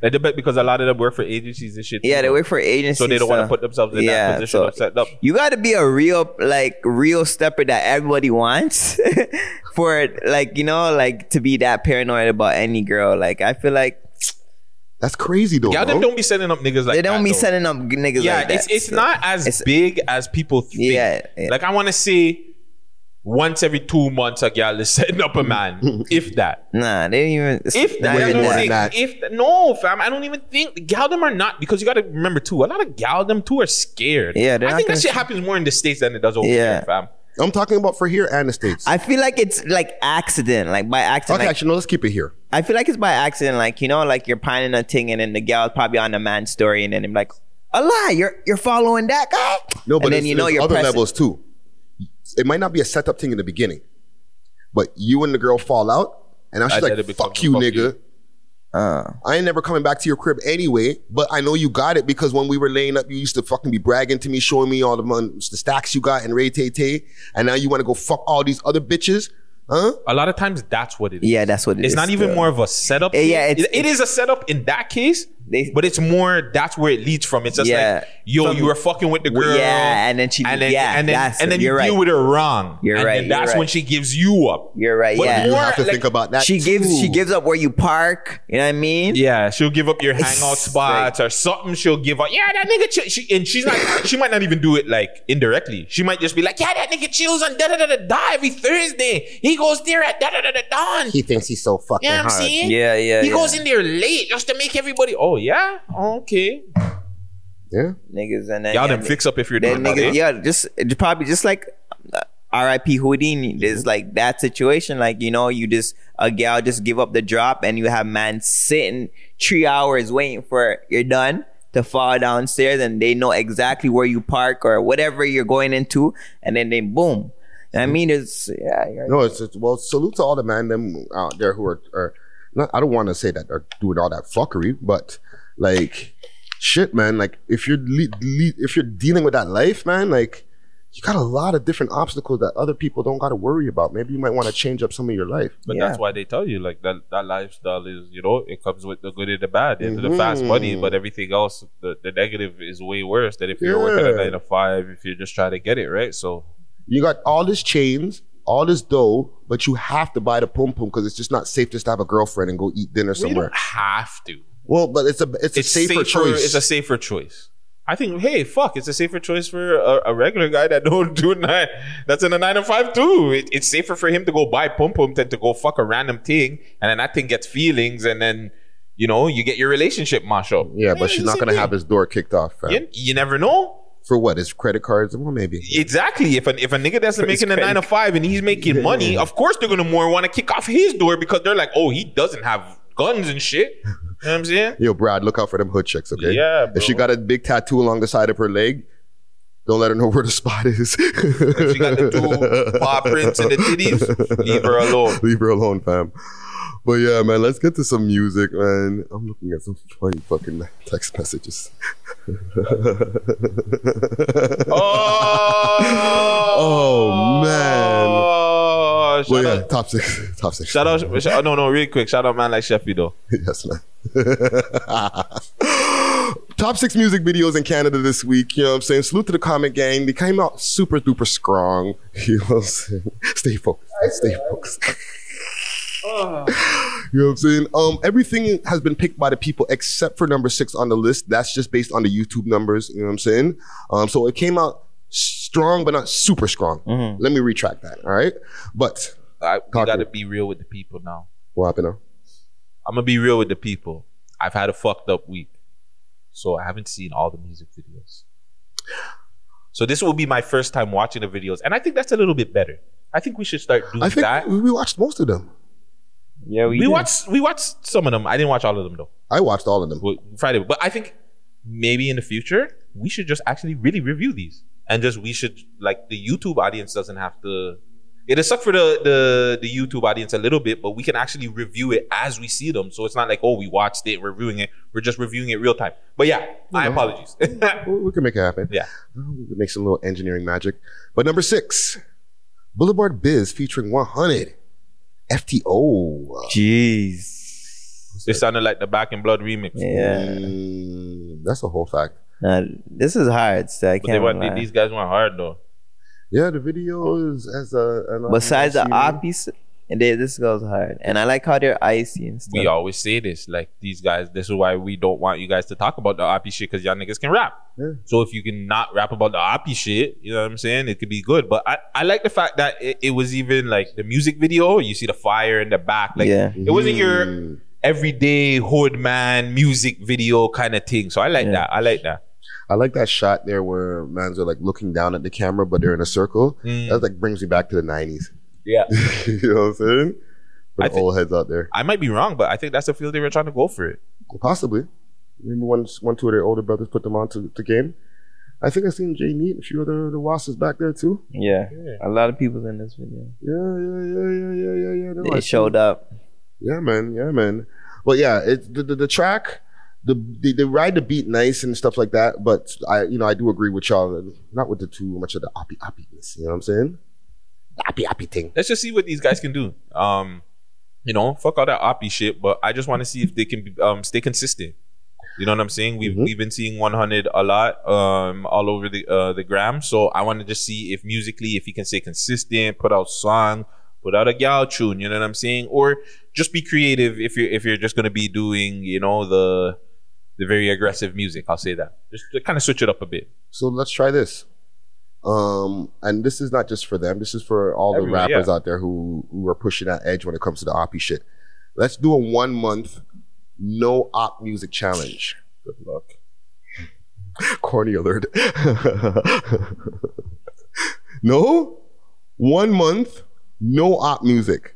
They debate because a lot of them work for agencies and shit. yeah, too, they work for agencies, so they don't want to put themselves in yeah, that position so of set up. You got to be a real, like, real stepper that everybody wants for, like, you know, like to be that paranoid about any girl. Like, I feel like that's crazy though. Y'all bro. them don't be setting up niggas like they don't that, be though. setting up niggas yeah, like that. it's it's so not as it's- big as people think. Yeah, yeah. Like I want to say, once every two months, a gal is setting up a man, if that. Nah, they didn't even. If that, not that's even what I'm that. If that- no, fam, I don't even think the gal them are not because you got to remember too. A lot of gal them too are scared. Yeah, I think that gonna- shit happens more in the states than it does over Yeah. here, fam. I'm talking about for here and the states. I feel like it's like accident, like by accident. okay, like, actually, no. Let's keep it here. I feel like it's by accident, like you know, like you're pining a thing, and then the gal's probably on the man's story, and then I'm like, a lie, you're you're following that guy. No, but and then you know you're other pressing. levels too. It might not be a setup thing in the beginning, but you and the girl fall out, and now she's And then like, it becomes "Fuck you, fuck nigga." you. Uh, I ain't never coming back to your crib anyway, but I know you got it because when we were laying up, you used to fucking be bragging to me, showing me all the mon- the stacks you got and Ray Tay Tay, and now you want to go fuck all these other bitches, huh? A lot of times that's what it is. Yeah, that's what it it's is not even still. more of a setup. Yeah, thing. yeah, it's- It- it is a setup in that case, They- but it's more that's where it leads from. It's just Yeah. like, yo, From- you were fucking with the girl, Yeah, and then she- and then yeah, and then that's- and then you you're deal right. with her wrong. You're and right, Then you're that's right. when she gives you up. You're right. But yeah, You more have to like- think about that. she gives she too. gives up where you park. You know what I mean? Yeah, she'll give up your It's hangout spots or something. She'll give up. Yeah, that nigga. Chill. She, and she's not. she might not even do it like indirectly. She might just be like, yeah, that nigga chills on da da da da da every Thursday. He goes there at da da da da dawn. He thinks he's so fucking You know what I'm hard. saying? Yeah, yeah, He yeah. goes in there late just to make everybody. Oh yeah, okay. Yeah. Niggas and then Y'all yeah, them fix up if you're then doing niggas, yeah, just probably just like uh, R.I.P. Houdini. There's like that situation, like you know, you just a gal just give up the drop, and you have man sitting three hours waiting for you're done to fall downstairs, and they know exactly where you park or whatever you're going into, and then they boom. I mean, it's yeah, you're, No, it's, it's well. Salute to all the man them out there who are, are not. I don't want to say that are doing all that fuckery, but like, shit, man. Like, if you're le- le- if you're dealing with that life, man, like, you got a lot of different obstacles that other people don't got to worry about. Maybe you might want to change up some of your life. But Yeah. that's why they tell you like that that lifestyle is you know it comes with the good and the bad and the fast money, mm-hmm. but everything else the, the negative is way worse than if you're working a nine to five if you're just trying to get it right. So You got all this chains, all this dough, but you have to buy the pum pum because it's just not safe just to have a girlfriend and go eat dinner you somewhere. don't have to. Well, but it's a it's, a safer, choice. It's a safer choice. I think, hey, fuck, it's a safer choice for a, a regular guy that don't do nine. That's in a nine to five too. It, it's safer for him to go buy pum pum than to go fuck a random thing, and then that thing gets feelings, and then you know you get your relationship mash up. yeah, but she's not gonna same have his door kicked off. You, you never know. For what? His credit cards? Well, maybe. Exactly. If a if a nigga that's making a nine to five and he's making money, of course they're gonna more want to kick off his door because they're like, oh, he doesn't have guns and shit. You know what I'm saying? Yo, Brad, look out for them hood chicks, okay? Yeah, bro. If she got a big tattoo along the side of her leg, don't let her know where the spot is. If she got the two paw prints and the titties, leave her alone. Leave her alone, fam. But yeah, man, let's get to some music, man. I'm looking at some funny fucking text messages. Oh, oh, man. Oh, Well, yeah, out, top six. Top six. shout out, oh, no, no, real quick, shout out, man, like Sheffy though. yes, man. Top six music videos in Canada this week. You know what I'm saying? Salute to the comment gang. They came out super duper strong. You know what I'm saying? Stay focused. Stay focused. You know what I'm saying? Um, everything has been picked by the people except for number six on the list. That's just based on the YouTube numbers. You know what I'm saying? Um, so it came out strong, but not super strong. Mm-hmm. Let me retract that. All right. But I, we gotta to- be real with the people now. what happened now? I'm gonna be real with the people. I've had a fucked up week, so I haven't seen all the music videos. So this will be my first time watching the videos, and I think that's a little bit better. I think we should start doing I think that. we watched most of them. Yeah, We watched we watched some of them. I didn't watch all of them though. I watched all of them. Well, Friday, but I think maybe in the future we should just actually really review these, and just we should like the YouTube audience doesn't have to. It'll suck for the, the the YouTube audience a little bit, but we can actually review it as we see them. So it's not like oh we watched it, reviewing it. We're just reviewing it real time. But yeah, my apologies. We we can make it happen. yeah. We can make some little engineering magic. But number six, Boulevard Biz featuring 100. FTO. Jeez. It sounded like the Back in Blood remix. Yeah. Mm, that's a whole fact. Nah, this is hard. So I But can't. went, lie. these guys went hard though. Yeah, the video is as a. An Besides the RPC. Oppies, they, this goes hard, and I like how they're icy and stuff. We always say this, like these guys. This is why we don't want you guys to talk about the oppie shit because y'all niggas can rap. Yeah. So if you can not rap about the oppie shit, you know what I'm saying? It could be good. But I, I like the fact that it, it was even like the music video. You see the fire in the back. Like Yeah. it wasn't your Mm. everyday hood man music video kind of thing. So I like Yeah. that. I like that. I like that shot there where mans are like looking down at the camera, but they're in a circle. Mm. That like brings me back to the nineties. Yeah. you know what I'm saying? For I the think- old heads out there, I might be wrong, but I think that's the field they were trying to go for it. possibly. Remember when one, two of their older brothers put them on to the game. I think I seen Jay Neat, a few other the Wasses back there too. yeah. a lot of people in this video. Yeah, yeah, yeah, yeah, yeah, yeah, yeah. No, They see. showed up. Yeah, man. Yeah, man. But yeah, it's the, the, the track, the they, they ride the beat nice and stuff like that. But I, you know, I do agree with y'all. Not with the too much of the oppie oppiness. You know what I'm saying? Oppie oppie thing. let's just see what these guys can do. Um, you know, fuck all that oppie shit, but I just want to see if they can um stay consistent. You know what I'm saying? We've Mhm. we've been seeing 100 a lot um all over the uh the gram, so I want to just see if musically if he can stay consistent, put out song, put out a gal tune. You know what I'm saying? Or just be creative if you're if you're just gonna be doing you know the the very aggressive music. I'll say that just kind of switch it up a bit. So let's try this. Um, and this is not just for them. This is for all the Everyone, rappers yeah. out there who who are pushing that edge when it comes to the oppie shit. Let's do a one month no op music challenge. Good luck. Corny alert. no, one month, no op music.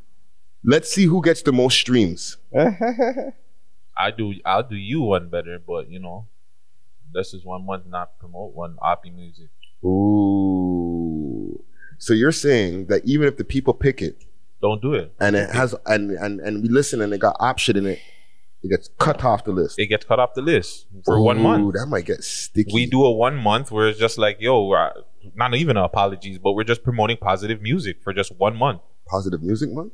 Let's see who gets the most streams. I do I'll do you one better, but you know, this is one month not promote one oppie music. Ooh. So you're saying that even if the people pick it Don't do it. and it has and and, and we listen and it got option in it, it gets cut off the list. It gets cut off the list for one month. That might get sticky. We do a one month where it's just like, yo, uh, not even apologies, but we're just promoting positive music for just one month. positive music month.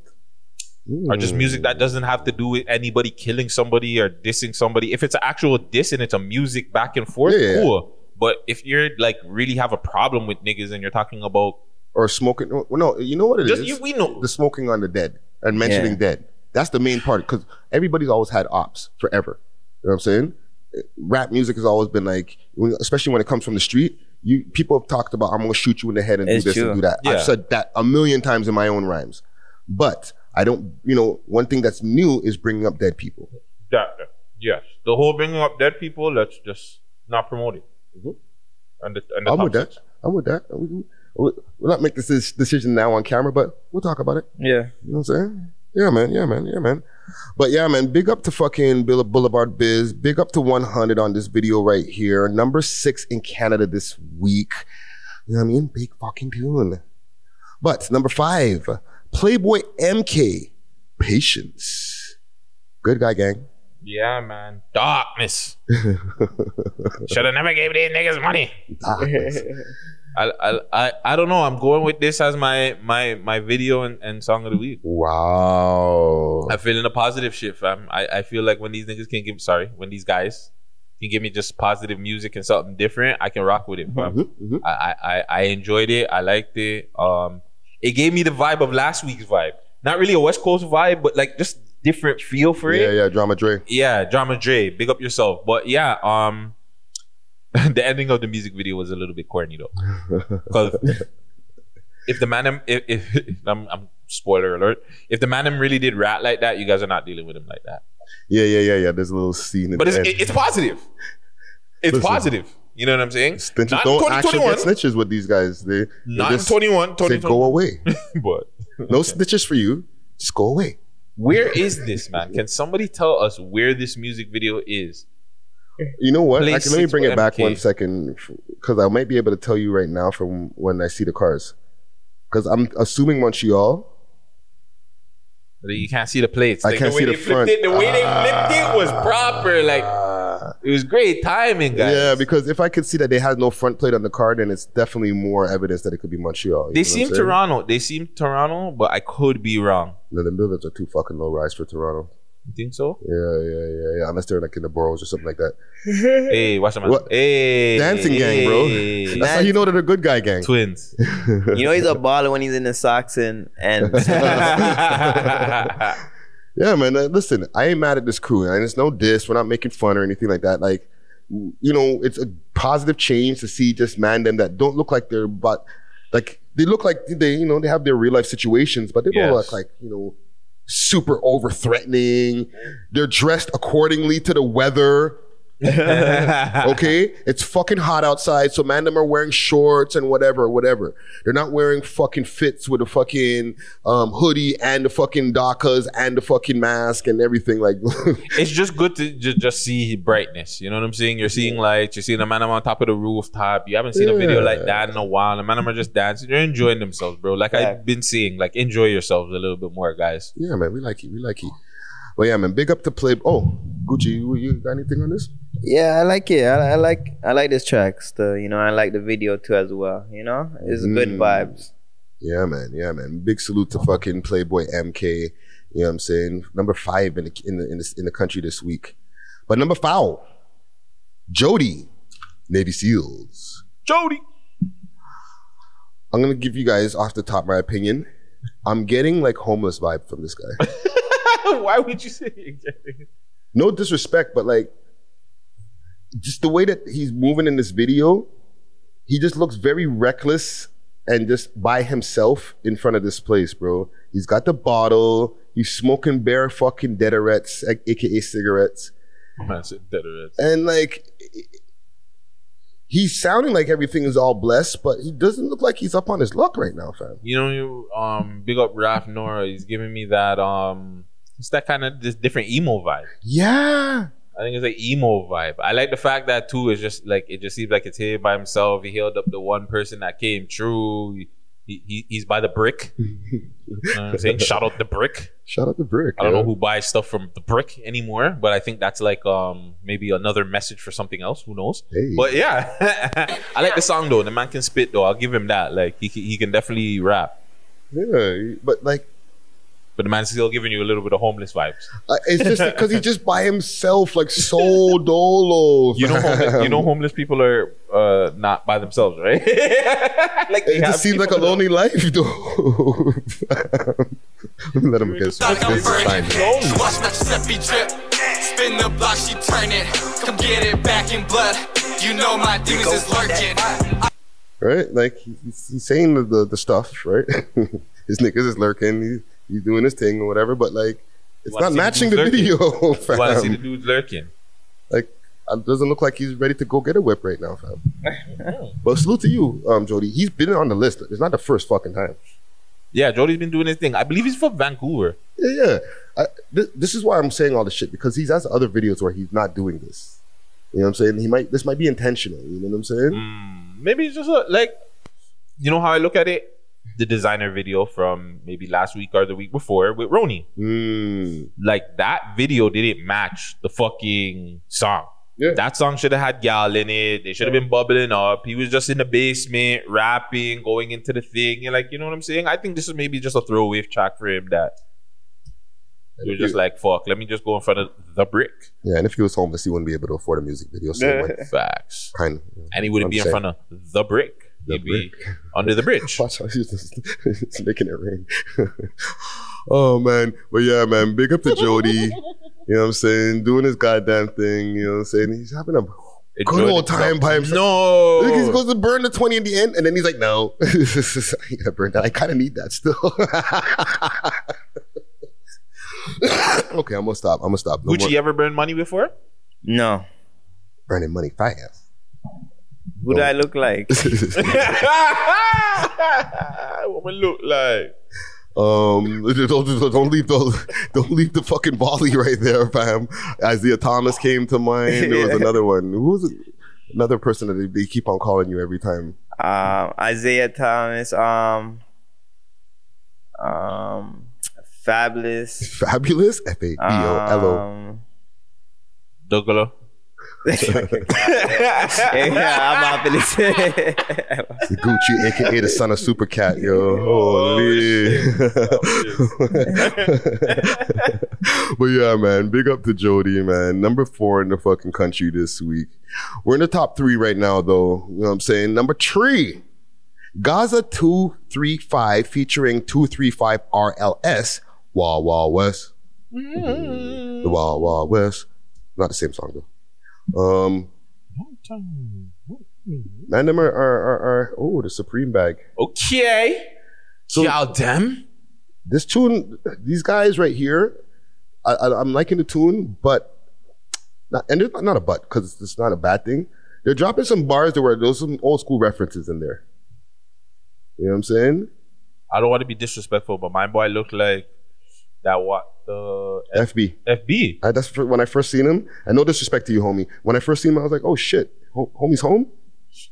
Or just music that doesn't have to do with anybody killing somebody or dissing somebody. If it's an actual diss and it's a music back and forth, Yeah, yeah. Cool. But if you're like really have a problem with niggas and you're talking about or smoking. No, no, you know what it is. just you, we know the smoking on the dead and mentioning Yeah. dead. That's the main part because everybody's always had ops forever. You know what I'm saying? Rap music has always been like, especially when it comes from the street. You people have talked about I'm gonna shoot you in the head and It's do this true. and do that. Yeah. I've said that a million times in my own rhymes, but I don't. You know, one thing that's new is bringing up dead people. that. Yes, the whole bringing up dead people. Let's just not promote it. And the, and the. I'm with that. I'm with that. We, we, we'll not make this decision now on camera, but we'll talk about it. Yeah. You know what I'm saying? Yeah, man. Yeah, man. Yeah, man. But yeah, man. Big up to fucking Boulevard Biz. Big up to 100 on this video right here. Number six in Canada this week. You know what I mean? Big fucking tune. But number five, Playboy MK. Patience. Good guy, gang. Yeah, man. Darkness. Should have never gave these niggas money. I, I I I don't know. I'm going with this as my my my video and, and song of the week. Wow. I feel in a positive shit, fam. I, I feel like when these niggas can give sorry, when these guys can give me just positive music and something different, I can rock with it, fam. Mhm, mhm. I, I I I enjoyed it. I liked it. Um, it gave me the vibe of last week's vibe. Not really a West Coast vibe, but like just different feel for it. Yeah, yeah. Drama Dre. Yeah, Drama Dre, big up yourself. But yeah, um the ending of the music video was a little bit corny though. Because if the man if, if, I'm, I'm spoiler alert, if the man really did rat like that, you guys are not dealing with him like that. Yeah, yeah, yeah, yeah. There's a little scene. at But the it's end. it, it's positive. It's Listen. positive. You know what I'm saying? Snitches Not don't in actually get snitches with these guys. They, they Not in just 21, Say 20, go away. but No snitches for you. Just go away. Where is this man? Can somebody tell us where this music video is? You know what? Let me bring it back MK. one second because I might be able to tell you right now from when I see the cars. Because I'm assuming Montreal. You can't see the plates. I Like, can't the way see the front. It, the way they ah. flipped it was proper. Like it was great timing, guys. Yeah, because if I could see that they had no front plate on the car, then it's definitely more evidence that it could be Montreal. They know what I'm seem? Toronto. They seem Toronto, but I could be wrong. No, the buildings are too fucking low rise for Toronto. You think so? Yeah, yeah, yeah, yeah. Unless they're like in the boroughs or something like that. hey, watch them. What? Hey, Dancing gang, bro. hey. That's how you know they're a good guy gang. Twins. You know he's a baller when he's in the socks and and Yeah, man. uh, listen, I ain't mad at this crew, and it's no diss. We're not making fun or anything like that. Like, you know, it's a positive change to see just man them that don't look like they're, but like they look like they, you know, they have their real life situations, but they don't look like you know, super over threatening. They're dressed accordingly to the weather. okay, it's fucking hot outside, so man, them are wearing shorts and whatever, whatever. They're not wearing fucking fits with a fucking um, hoodie and the fucking dakas and the fucking mask and everything. Like, it's just good to ju- just see brightness. You know what I'm saying? You're seeing lights. You're seeing a man I'm on top of the rooftop. You haven't seen a video like that in a while. The man are just dancing. They're enjoying themselves, bro. Like I've been seeing. Like enjoy yourselves a little bit more, guys. yeah, man, we like you, we like you. But yeah, man, big up to play. Oh, Gucci, you, you got anything on this? yeah, I like it. I, I like I like this track. The you know I like the video too as well. You know, it's good Mm. vibes. Yeah, man. Yeah, man. Big salute to fucking Playboy MK. You know what I'm saying? Number five in the in the in the, in the country this week. But number five, Jody, Navy SEALs. Jody. I'm gonna give you guys off the top my opinion. I'm getting like homeless vibe from this guy. Why would you say it? no disrespect, but like just the way that he's moving in this video, he just looks very reckless and just by himself in front of this place, bro. He's got the bottle. He's smoking bare fucking deaderettes, aka cigarettes. Man said dead or else. And like he's sounding like everything is all blessed, but he doesn't look like he's up on his luck right now, fam. You know, you um, big up Raph Nora. He's giving me that um, it's that kind of this different emo vibe. Yeah. I think it's like emo vibe. I like the fact that too is just like it just seems like it's him by himself. He held up the one person that came true. He, he he's by the brick. you know I'm saying? Shout out the brick. Shout out the brick. I don't yeah. know who buys stuff from the brick anymore, but I think that's like um maybe another message for something else. Who knows? Hey. But yeah, I like the song though. The man can spit though. I'll give him that. Like he he can definitely rap. Yeah, but like But the man's still giving you a little bit of homeless vibes. Uh, it's just because he's just by himself, like so dolo. You know, homeless, you know, homeless people are uh, not by themselves, right? like It just seems like a people lonely life, though. Let him guess. Like I'm This fine. Watch my Giuseppe drip. Spin the block, she turn it. Come get it back in blood. You know my demons is lurking. right? Like he's, he's saying the, the the stuff, right? his niggas is lurking. He, he's doing his thing or whatever, but like it's not see the matching the video. want to see the Fam. dudes lurking? Like it doesn't look like he's ready to go get a whip right now, fam. but salute to you, um, Jody. He's been on the list. It's not the first fucking time. Yeah, Jody's been doing his thing. I believe he's from Vancouver. Yeah, yeah. I, this, this is why I'm saying all this shit because he has other videos where he's not doing this. You know what I'm saying? He might. This might be intentional. You know what I'm saying? Mm. Maybe it's just a, like, you know how I look at it? The designer video from maybe last week or the week before with Roni. Mm. Like that video didn't match the fucking song. Yeah. That song should have had gal in it. They should have been bubbling up. He was just in the basement rapping, going into the thing. And like, you know what I'm saying? I think this is maybe just a throwaway track for him that he was just like, fuck, let me just go in front of the brick. Yeah, and if he was homeless, he wouldn't be able to afford a music video. So might- Facts. kind of. And he wouldn't be in front of the brick. He'd be under the bridge. Watch how he's just he's making it rain. oh man, but yeah, man, big up to Jody. you know what I'm saying? Doing his goddamn thing. You know what I'm saying? He's having a good old time himself. by himself. No. Look, he's supposed to burn the 20 in the end, and then he's like, no. I gotta burn that. I kind of need that still. okay, I'm gonna stop. I'm gonna stop. No Gucci, you ever burn money before? No. burning money fast. Who do I look like? what we look like? Um, don't, don't, don't leave the don't leave the fucking volley right there, fam. Isaiah Thomas came to mind. There was Yeah. another one. Who's? Another person that they, they keep on calling you every time. um, Isaiah Thomas. Um, um, Fabolous. Fabolous. F A B O L O. Um, Douglas. Yeah, I'm off this. Gucci, aka the son of Super Cat, yo. Oh, Holy. but yeah, man, big up to Jody, man. Number four in the fucking country this week. We're in the top three right now, though. You know what I'm saying? Number three, Gaza 235 featuring 235 RLS, Wild Wild West. The Wild Wild West. Not the same song, though. Um, man, them are, are, are, are oh, the Supreme bag. Okay. So, Y'all damn. this tune, these guys right here, I, I, I'm liking the tune, but not, and it's not a but because it's not a bad thing. They're dropping some bars that were those some old school references in there. You know what I'm saying? I don't want to be disrespectful, but my boy looked like that what the FB. FB. I, that's fir- when I first seen him. And no disrespect to you, homie. When I first seen him, I was like, oh shit, Ho- homie's home.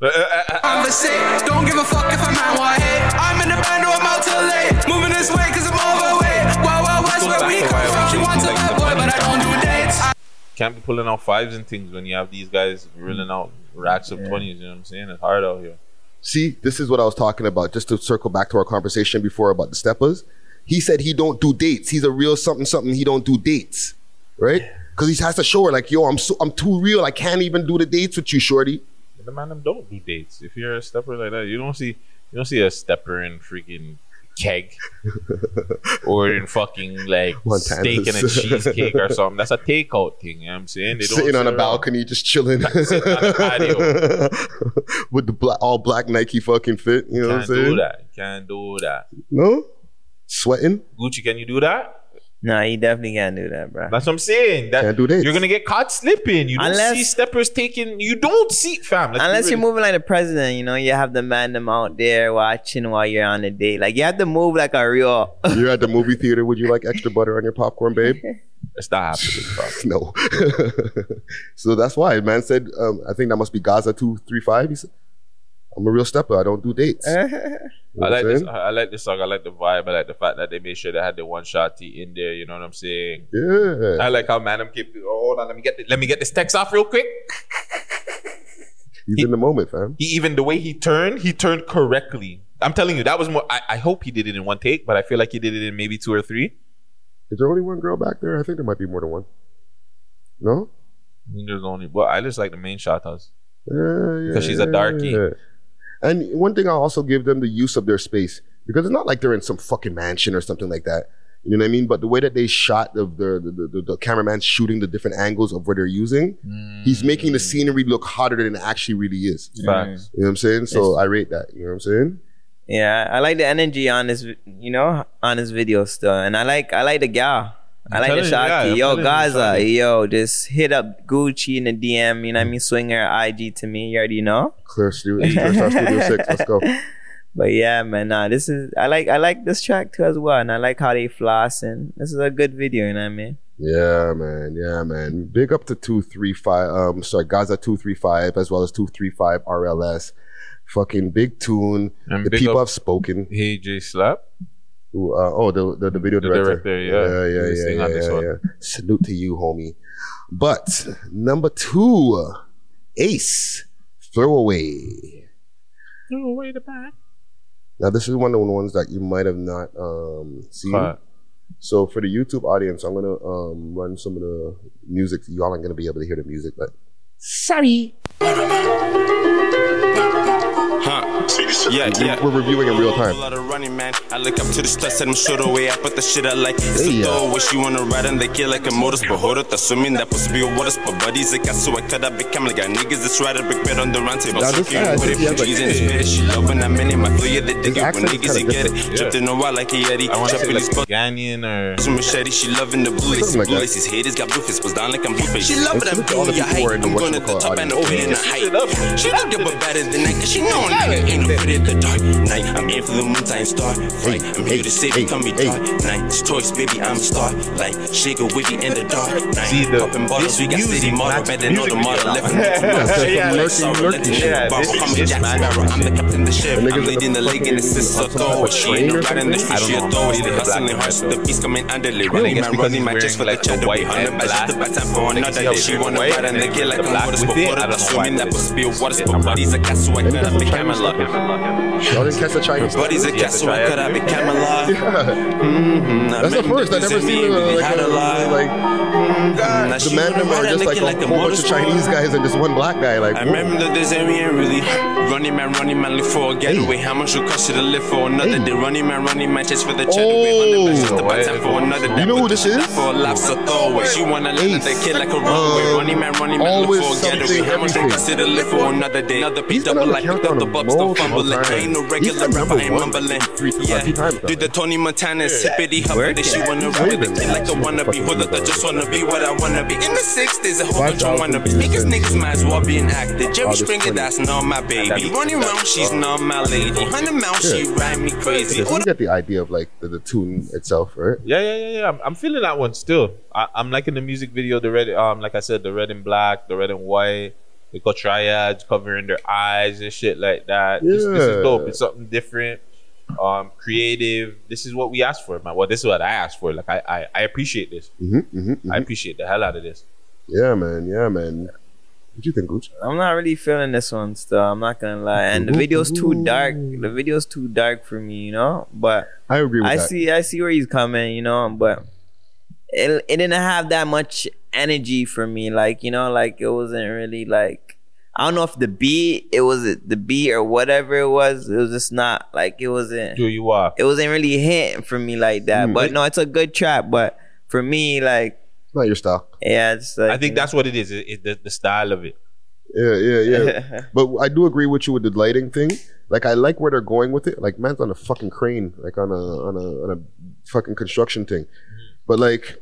Uh, uh, uh, Conversate, don't give a fuck if I'm at what hate. I'm in the band or I'm out till late. Moving this way cause I'm overweight. Wow, wow, west where we come from. She wants a bad boy, but I don't do dates. Can't be pulling out fives and things when you have these guys reeling out racks of twenties. You know what I'm saying? It's hard out here. See, this is what I was talking about. Just to circle back to our conversation before about the steppers. He said he don't do dates. He's a real something something. He don't do dates, right? Because he has to show her like, yo, I'm so I'm too real. I can't even do the dates with you, shorty. But the man them don't do dates. If you're a stepper like that, you don't see you don't see a stepper in freaking keg or in fucking like Montana's. steak and a cheesecake or something. That's a takeout thing. You know what I'm saying? They don't Sitting on sit a around. balcony, just chilling on a patio. with the black, all black Nike fucking fit. You know what I'm Can't saying? do that. Can't do that. No, sweating. Gucci, can you do that? No, you definitely can't do that, bro. That's what I'm saying. That Can't do dates. You're gonna get caught slipping. You don't Unless- see steppers taking. You don't see fam. Let's be Unless you're real. moving like the president, you know, you have the man them out there watching while you're on a date. Like you have to move like a real. You're at the movie theater. Would you like extra butter on your popcorn, babe? It's not happening, bro. no. so that's why man said. Um, I think that must be Gaza two three five. He said, "I'm a real stepper. I don't do dates." You know I like I'm this. I like this song. I like the vibe. I like the fact that they made sure they had the one shot T in there. You know what I'm saying? Yeah. I like how Manum keep. Oh, hold on, let me get the, let me get this text off real quick. He's in the moment, fam. He even the way he turned, he turned correctly. I'm telling you, that was more. I, I hope he did it in one take, but I feel like he did it in maybe two or three. Is there only one girl back there? I think there might be more than one. No. I mean, there's only. Well, I just like the main shot house. Yeah, yeah, Because she's a darkie. yeah. And one thing I'll also give them the use of their space because it's not like they're in some fucking mansion or something like that. You know what I mean? But the way that they shot the the the, the, the cameraman shooting the different angles of where they're using, he's mm. making the scenery look hotter than it actually really is. Facts. You know what I'm saying? So I rate that. You know what I'm saying? Yeah, I like the energy on this, you know, on this video still, and I like I like the gal. I like the telling you, yeah, Shaki. Yo, telling Gaza, yo, just hit up Gucci in the DM. You know what I mean? Swing her IG to me. You already know. Clear Studio, Clear Studio Six. Let's go. But yeah, man, nah, this is I like I like this track too as well, and I like how they floss and this is a good video. You know what I mean? Yeah, man. Yeah, man. Big up to two three five. Um, sorry, Gaza two three five as well as two three five RLS. Fucking big tune. And the big people up- have spoken. Hey, J Slap. Who, uh, oh, the, the the video The director. director, yeah. yeah, yeah, yeah, yeah, yeah, yeah. Salute to you, homie. But number two, Ace, throwaway. Away the back. Now this is one of the ones that you might have not um, seen. Right. So for the YouTube audience, I'm gonna um, run some of the music. Y'all aren't gonna be able to hear the music, but Sorry. Huh. Yeah, yeah. we're reviewing in real time. A lot of running, man. I look up to the stars, said I'm short away. I put the shit I like. It's Hey, a uh, yeah. throw. Wish you wanna ride and they kill like a motorsport. Hold it, assuming that supposed to be a water sport. Buddies, it got so I cut up, become like a niggas that's right a big bed on the round table. Now, this Secure guy, I with think it, he has, put like, G's in his hey. bed. She love when I'm in it. My flow, yeah, they dig His it. When accent's niggas, he kinda get it. different. Tripped in a while like a Yeti. I want to Chop say in like his butt. Ghanaian or Some machete, she loving the blue laces. Blue laces, haters got blue faces, was down like I'm Blueface. She Let's loving that look at all the blue, your people who are height. I'm going at the top and the audience. fit in the height. She don't give a better than that, cause she know a nigga ain't no fit in the dark night. I'm in for the moonshine star. Right, I'm here to save you, come me dark night. It's choice, baby, I'm a star. Like, shake a wiggy in the dark night. See, the- Popping bottles, we got city model. Better know the model. Left Yeah, yeah, that's some lurky, lurky shit. yeah, this Call Jack. Sparrow. I'm the captain of the ship. I'm leading the leg in the system. on She ain't right in the street. She I don't know. authority. I'm The hustling and the beast coming underly. Running because running my chest for the like, cheddar. white hundred black. the bad time for another. it's She wanna ride and they get like the I'm water with sport. it. I Water, don't assuming that must be a water sport. a Bodies, I got so I Maybe cut that's the Camelot. Y'all didn't catch the Chinese. Buddy's a castle, I could have been Camelot. That's the first. I never seen uh, like, a, a like Now the she men are just like a like a whole bunch of. Chinese guys and just one black guy. Like, I remember this ain't really running man, running man, look for a getaway. How much will cost you to live for another day? Running man, running man, chase for the cheddar way. Hundred bucks just about time for another. You know who this is? For a laughs or throwaway. She wanna let the kid like a runaway. Running man, running man, look for a getaway. How much will cost you to live for another day? Another beat double like picked the bubs, don't fumble it. I ain't no regular rapper, I ain't mumbling. Yeah, few times now. do the Tony Montana, sippity hopper. That she wanna rap with the kid like a wannabe. Hold up, I just wanna be what I wanna be. In the 60s, a whole bunch of wannabes. Because niggas might as well be an actor. Jerry Springer, that's not my baby. Running around, she's not my lady. Hundred mouth, she Yeah. ride me crazy. You get the idea of like the, the tune itself, right? Yeah, yeah, yeah, yeah. I'm, I'm feeling that one still. I, I'm liking the music video, the red, um, like I said, the red and black, the red and white. They got triads covering their eyes and shit like that. This, this is dope. It's something different, um, creative. This is what we asked for, man. Well, this is what I asked for. Like I, I, I appreciate this. Mm-hmm, mm-hmm, I appreciate the hell out of this. Yeah, man. Yeah, man. What do you think, Gooch? I'm not really feeling this one still. I'm not gonna lie, and the video's too dark. The video's too dark for me, you know. But I agree with I that. see, I see where he's coming, you know. But it, it didn't have that much energy for me. Like you know, like it wasn't really like I don't know if the beat, it was the beat or whatever it was. It was just not like it wasn't. Do you are? It wasn't really hitting for me like that. Mm. but no, it's a good trap. But for me, like not your style. Yeah, it's like I think that's what it is. It, it, the, the style of it. Yeah, yeah, yeah. but I do agree with you with the lighting thing. Like I like where they're going with it. Like man's on a fucking crane, like on a on a on a fucking construction thing. But like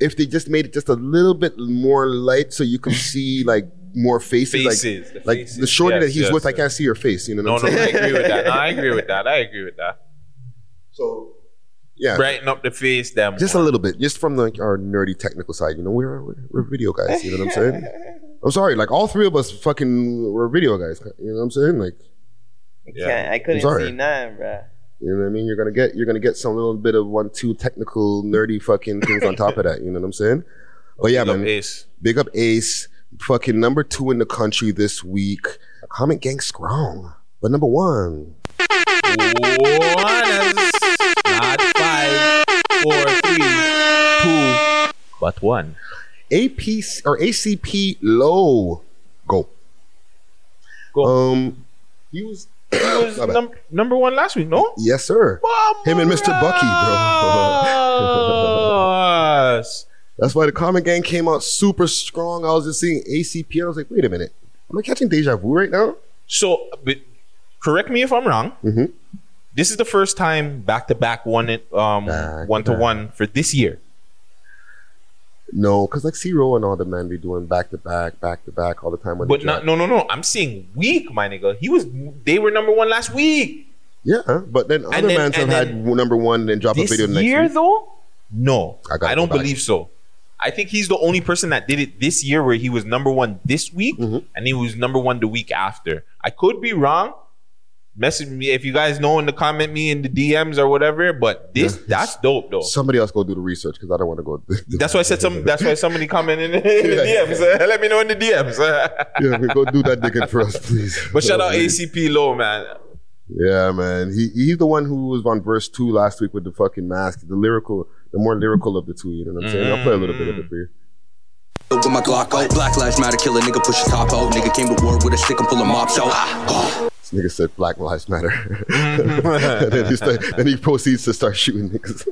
if they just made it just a little bit more light so you can see like more faces, Faces, the like like faces. the shorty Yes, that he's yes, with, I can't see her face. You know what no, I'm I saying? No, I agree with that. No, I agree with that. I agree with that. So yeah, brighten up the face, them. just a little bit, just from the our nerdy technical side. You know, we're we're, we're video guys. You know what I'm saying? I'm sorry, like all three of us, fucking, we're video guys. You know what I'm saying? Like, can't- I couldn't see nothing, bruh. You know what I mean? You're gonna get you're gonna get some little bit of one two technical nerdy fucking things on top of that. You know what I'm saying? But yeah, Big up man. Ace. Big up Ace. Fucking number two in the country this week. Comment gang strong. But number one. Not five, four, three, two, but one. AP or ACP low. Go. Go. Um he was He was num- number one last week, no? Yes, sir. Him and Mr. Bucky, bro. That's why the Comment Gang came out super strong. I was just seeing ACP and I was like, wait a minute. Am I catching deja vu right now? So, but correct me if I'm wrong. Mm-hmm. This is the first time back to back one um one to one for this year. No, because like Zero and all the men be doing back to back, back to back all the time. When But they not, no, no, no. I'm saying week, my nigga. He was. They were number one last week. Yeah, but then other men have had number one and then drop a video next year, week. though, no, I I, don't believe so. I think he's the only person that did it this year, where he was number one this week Mm-hmm. and he was number one the week after. I could be wrong. Message me if you guys know in the comment me in the DMs or whatever. But this that's dope though. Somebody else go do the research because I don't want to go. That's why I said some. That's why somebody comment in, in the DMs. uh, let me know in the DMs. yeah, we go do that digging for us, please. but shout out. ACP Low, man. Yeah, man. He he's the one who was on verse two last week with the fucking mask. The lyrical, the more lyrical of the two. You know what I'm saying? I'll play a little bit of it for you. With my Glock out, Black Lives Matter, kill a nigga, push his top out. Nigga came to war with a stick and pull a mops out. This nigga said Black Lives Matter. and then, he start, then he proceeds to start shooting niggas.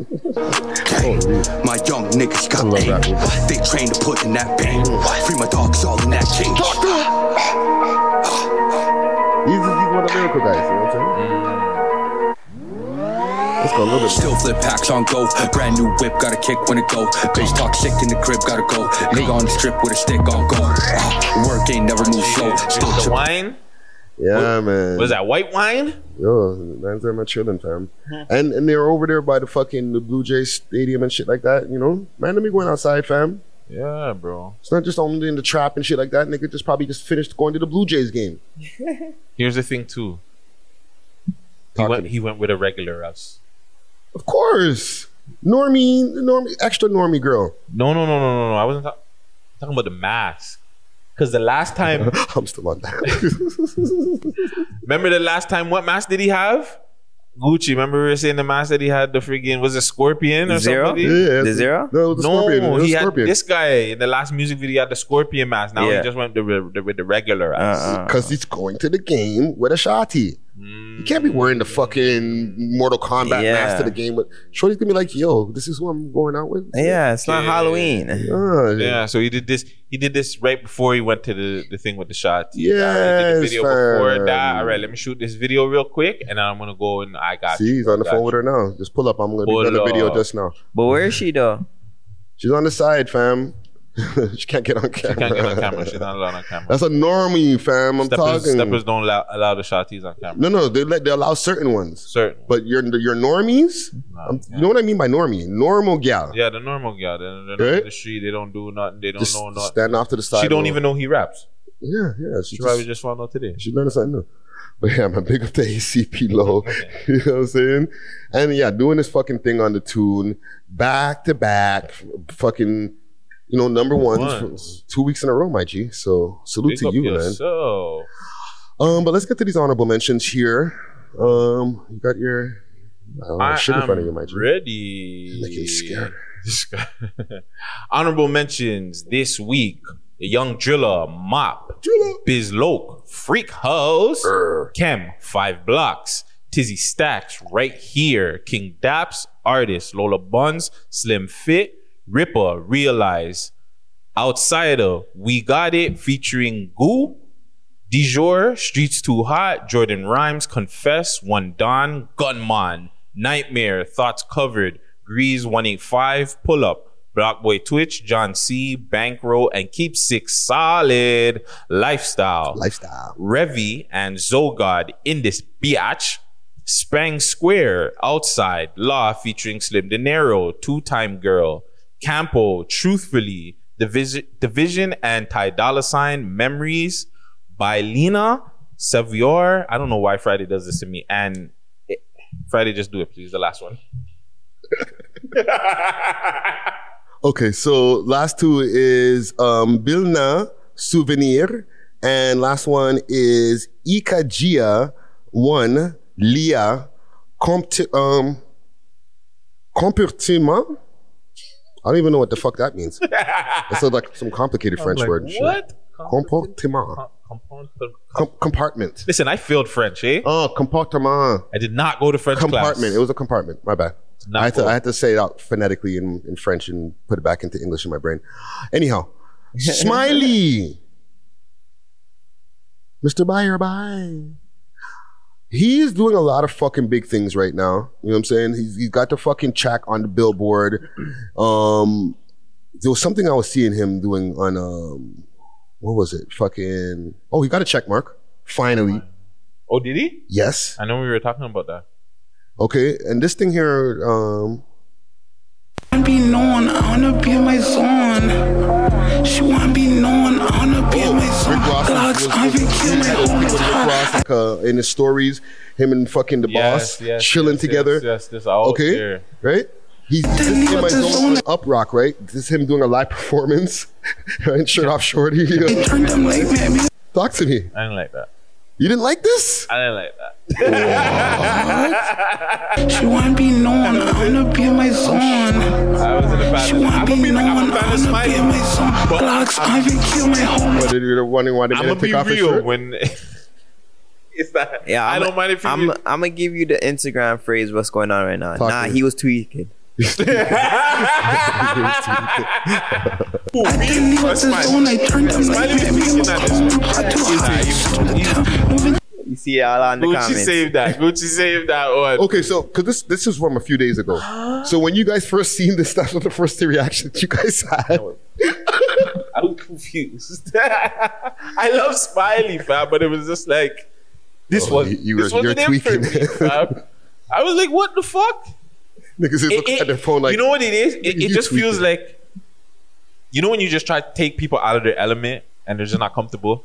My young niggas got aim. They trained to put in that bang. Free my dogs all in that cage. He's, he's one of the lyrical guys. You know what I'm saying? Let's go a little bit. Still flip packs on go. Brand new whip, got a kick when it go. Bitch talk sick in the crib, gotta go. Nigga on the strip with a stick on go. Work ain't never move slow. Still The chip- wine Yeah, man. was that white wine? Yo, man's there, my chilling, fam. Uh-huh. And and they're over there by the fucking the Blue Jays Stadium and shit like that. You know, man, let me going outside, fam. Yeah, bro. It's not just only in the trap and shit like that. Nigga just probably just finished going to the Blue Jays game. Here's the thing too. He went. He went with a regular us. Of course, normie, normie, extra normie girl. No, no, no, no, no, no. I wasn't talk- talking about the mask. Because the last time, I'm still on that. remember the last time, what mask did he have? Gucci. Remember we were saying the mask that he had the freaking was it Scorpion or Zero? something? Yeah, The Zero? No, it was the no, Scorpion. It was he Scorpion. this guy in the last music video. Had the Scorpion mask. Now Yeah. he just went the, the, with the regular ass. Uh-uh. Because he's going to the game with a shotty. You can't be wearing the fucking Mortal Kombat Yeah. mask to the game But Shorty's gonna be like, "Yo, this is who I'm going out with." Yeah, it's not Halloween. Uh, Yeah, so he did this. He did this right before he went to the, the thing with the shot. Yeah he did the video before that. All right, let me shoot this video real quick, and then I'm gonna go and I got. See, you. he's on the phone you. with her now. Just pull up. I'm gonna Pull be done the video just now. But where is she though? She's on the side, fam. she can't get on camera. She can't get on camera. She's not allowed on camera. That's a normie, fam. I'm Steppers, talking. steppers don't allow, allow the shotties on camera. No, no, they let they allow certain ones. Certain. But your your normies, um, you know what I mean by normie? Normal gal. Yeah, the normal guy. They're, they're not Right? in the street. They don't do nothing. They don't Just know nothing. stand off to the side. She don't even know he raps. Yeah, yeah. She She probably just, just found out today. she learned something new. But yeah, man, big up to ACP low. you know what I'm saying? And yeah, doing this fucking thing on the tune, back to back, fucking, you know, number ones for two weeks in a row, my G. So salute to you, man. yourself. Um, but let's get to these honorable mentions here. Um, you got your I I shit in front of you, my G. Ready. Making scared. Honorable mentions this week: the Young Driller, Mop, Biz Loke, Freak Hoes, Kem, Five Blocks, Tizzy Stacks, Right Here, King Daps, Artist, Lola Buns, Slim Fit, Ripper, Realize, Outsider, We Got It, featuring Goo, Dijon, Streets Too Hot, Jordan Rhymes, Confess, One Don, Gunman, Nightmare, Thoughts Covered, Grease 185, Pull Up, Block Boy Twitch, John C, Bankroll, and Keep Six Solid, Lifestyle, Lifestyle, Revy, and Zogod in this biatch. Spang Square, Outside, Law featuring Slim De Niro, Two Time Girl, Campo, Truthfully, Division, Division and Ty Dolla Sign, Memories by Lena, Savior. I don't know why Friday does this to me. And eh, Friday, just do it, please. The last one. Okay, so last two is um Bilna Souvenir, and last one is Ikajia One Lia Compt um Comportement. I don't even know what the fuck that means. It's like some complicated French like, word. and shit. what? Comportement. Com- compartment. Listen, I failed French, eh? Oh, compartment. I did not go to French compartment. class. It was a compartment. My bad. Not I had, to. I had to say it out phonetically in, in French and put it back into English in my brain. Anyhow, Smiley. Mr. Buyer, bye. He's doing a lot of fucking big things right now. You know what I'm saying? He's, he's got the fucking check on the billboard. Um, there was something I was seeing him doing on, um, what was it? Fucking, oh, he got a check mark. Finally. Oh, did he? Yes. I know we were talking about that. Okay. And this thing here, um, wanna be known, I wanna be my zone. She wanna be known, I wanna be my zone. Glocks, I been kill my Rick own Ross, like, uh, in his stories, him and fucking the Yes, boss yes, chilling yes, together. yes, yes, this out okay, there. right? He's this is in my zone up rock, right? This is him doing a live performance, right? Shirt off, shorty. Talk to me. I didn't like that. You didn't like this? I didn't like that. She wanna be known, I wanna be my zone. I was in the She wanna be known, I wanna be my zone. Glocks, I been kill my home. What did you wondering why they I'm made him gonna take off his real shirt? when it's that. Yeah, I I'm, don't mind if you. I'm, I'm gonna give you the Instagram phrase. What's going on right now? Talk nah, to me. he was tweaking. I didn't leave out the zone, I turned them like me. You see it all on the Gucci comments. saved that. Gucci saved that one. Okay, so because this this is from a few days ago. So when you guys first seen this, that's what the first reaction that you guys had. I was confused. I love Smiley, fam, but it was just like this Oh, was you- you this were- wasn't you're it for tweaking. me, fam. I was like, what the fuck? Niggas is It- looking it- at their phone like, you know what it is? It, it you just feels like, you know, when you just try to take people out of their element and they're just not comfortable.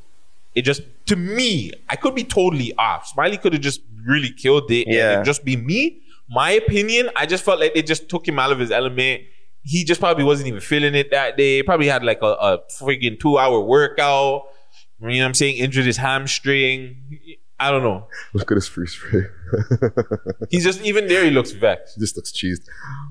It just to me, I could be totally off. Smiley could have just really killed it. Yeah. and it just be me. My opinion, I just felt like it just took him out of his element. he just probably wasn't even feeling it that day. Probably had like a, a friggin' two hour workout. You know what I'm saying? Injured his hamstring. I don't know. Look at his free spray. He's just even there. He looks vexed. He just looks cheesed.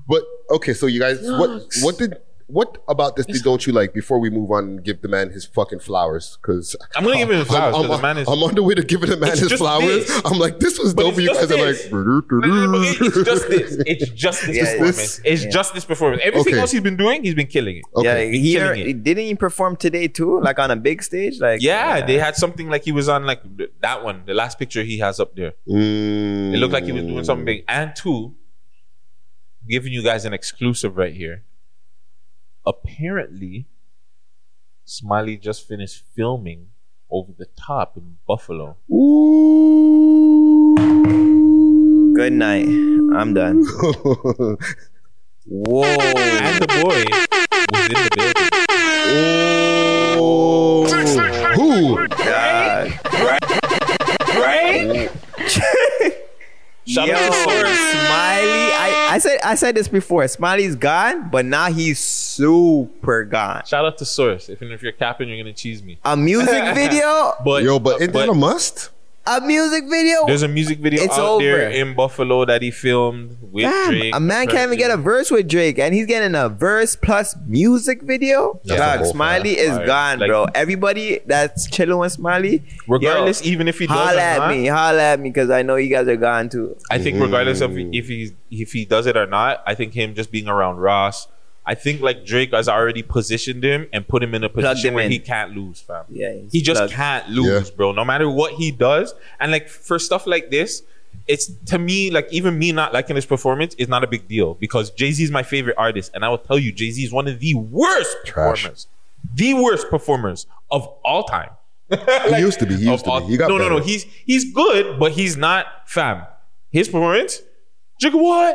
But okay, so you guys, what what did what about this did don't you like? Before we move on and give the man his fucking flowers, because I'm gonna give him his flowers, I'm, 'cause the I'm- man is- I'm on the way to giving the man his flowers. this. I'm like, this was But dope. it's You just guys are like, this. It's just this. It's just this Yeah, performance. It's yeah. just this performance. Everything Okay. else he's been doing, he's been killing it. Yeah, he, killing it. didn't he perform today too? Like on a big stage? Like Yeah, they had something like he was on like that one, the last picture he has up there. Mm. It looked like he was doing something big. And two, giving you guys an exclusive right here. Apparently, Smiley just finished filming over the top in Buffalo. Ooh. Good night. I'm done. Whoa. And the boy was in the building. Oh. Who? God. Right? Shout Yo, out to Source. Smiley. I, I said I said this before. Smiley's gone, but now he's super gone. Shout out to Source. If, if you're capping, you're gonna cheese me. A music video? But Yo, but isn't that a must? A music video? There's a music video It's out there in Buffalo that he filmed with Damn, Drake. a man can't even get a verse with Drake, and he's getting a verse plus music video. That's Dog, Smiley is Fire. gone, Like- bro. Everybody that's chilling with Smiley, Regardless, yo, even if he does holla or at not. me, holla at me, because I know you guys are gone too. I think regardless of if he if he does it or not, I think him just being around Ross, I think like Drake has already positioned him and put him in a position him where in. he can't lose, fam. Yeah, He just plugged. can't lose, bro. No matter what he does, and like for stuff like this, it's to me like even me not liking his performance is not a big deal because Jay Z is my favorite artist, and I will tell you, Jay Z is one of the worst Trash. performers, the worst performers of all time. He used to be. He used to all- be. He got no, no, no. He's he's good, but he's not fam. His performance, Jigga what?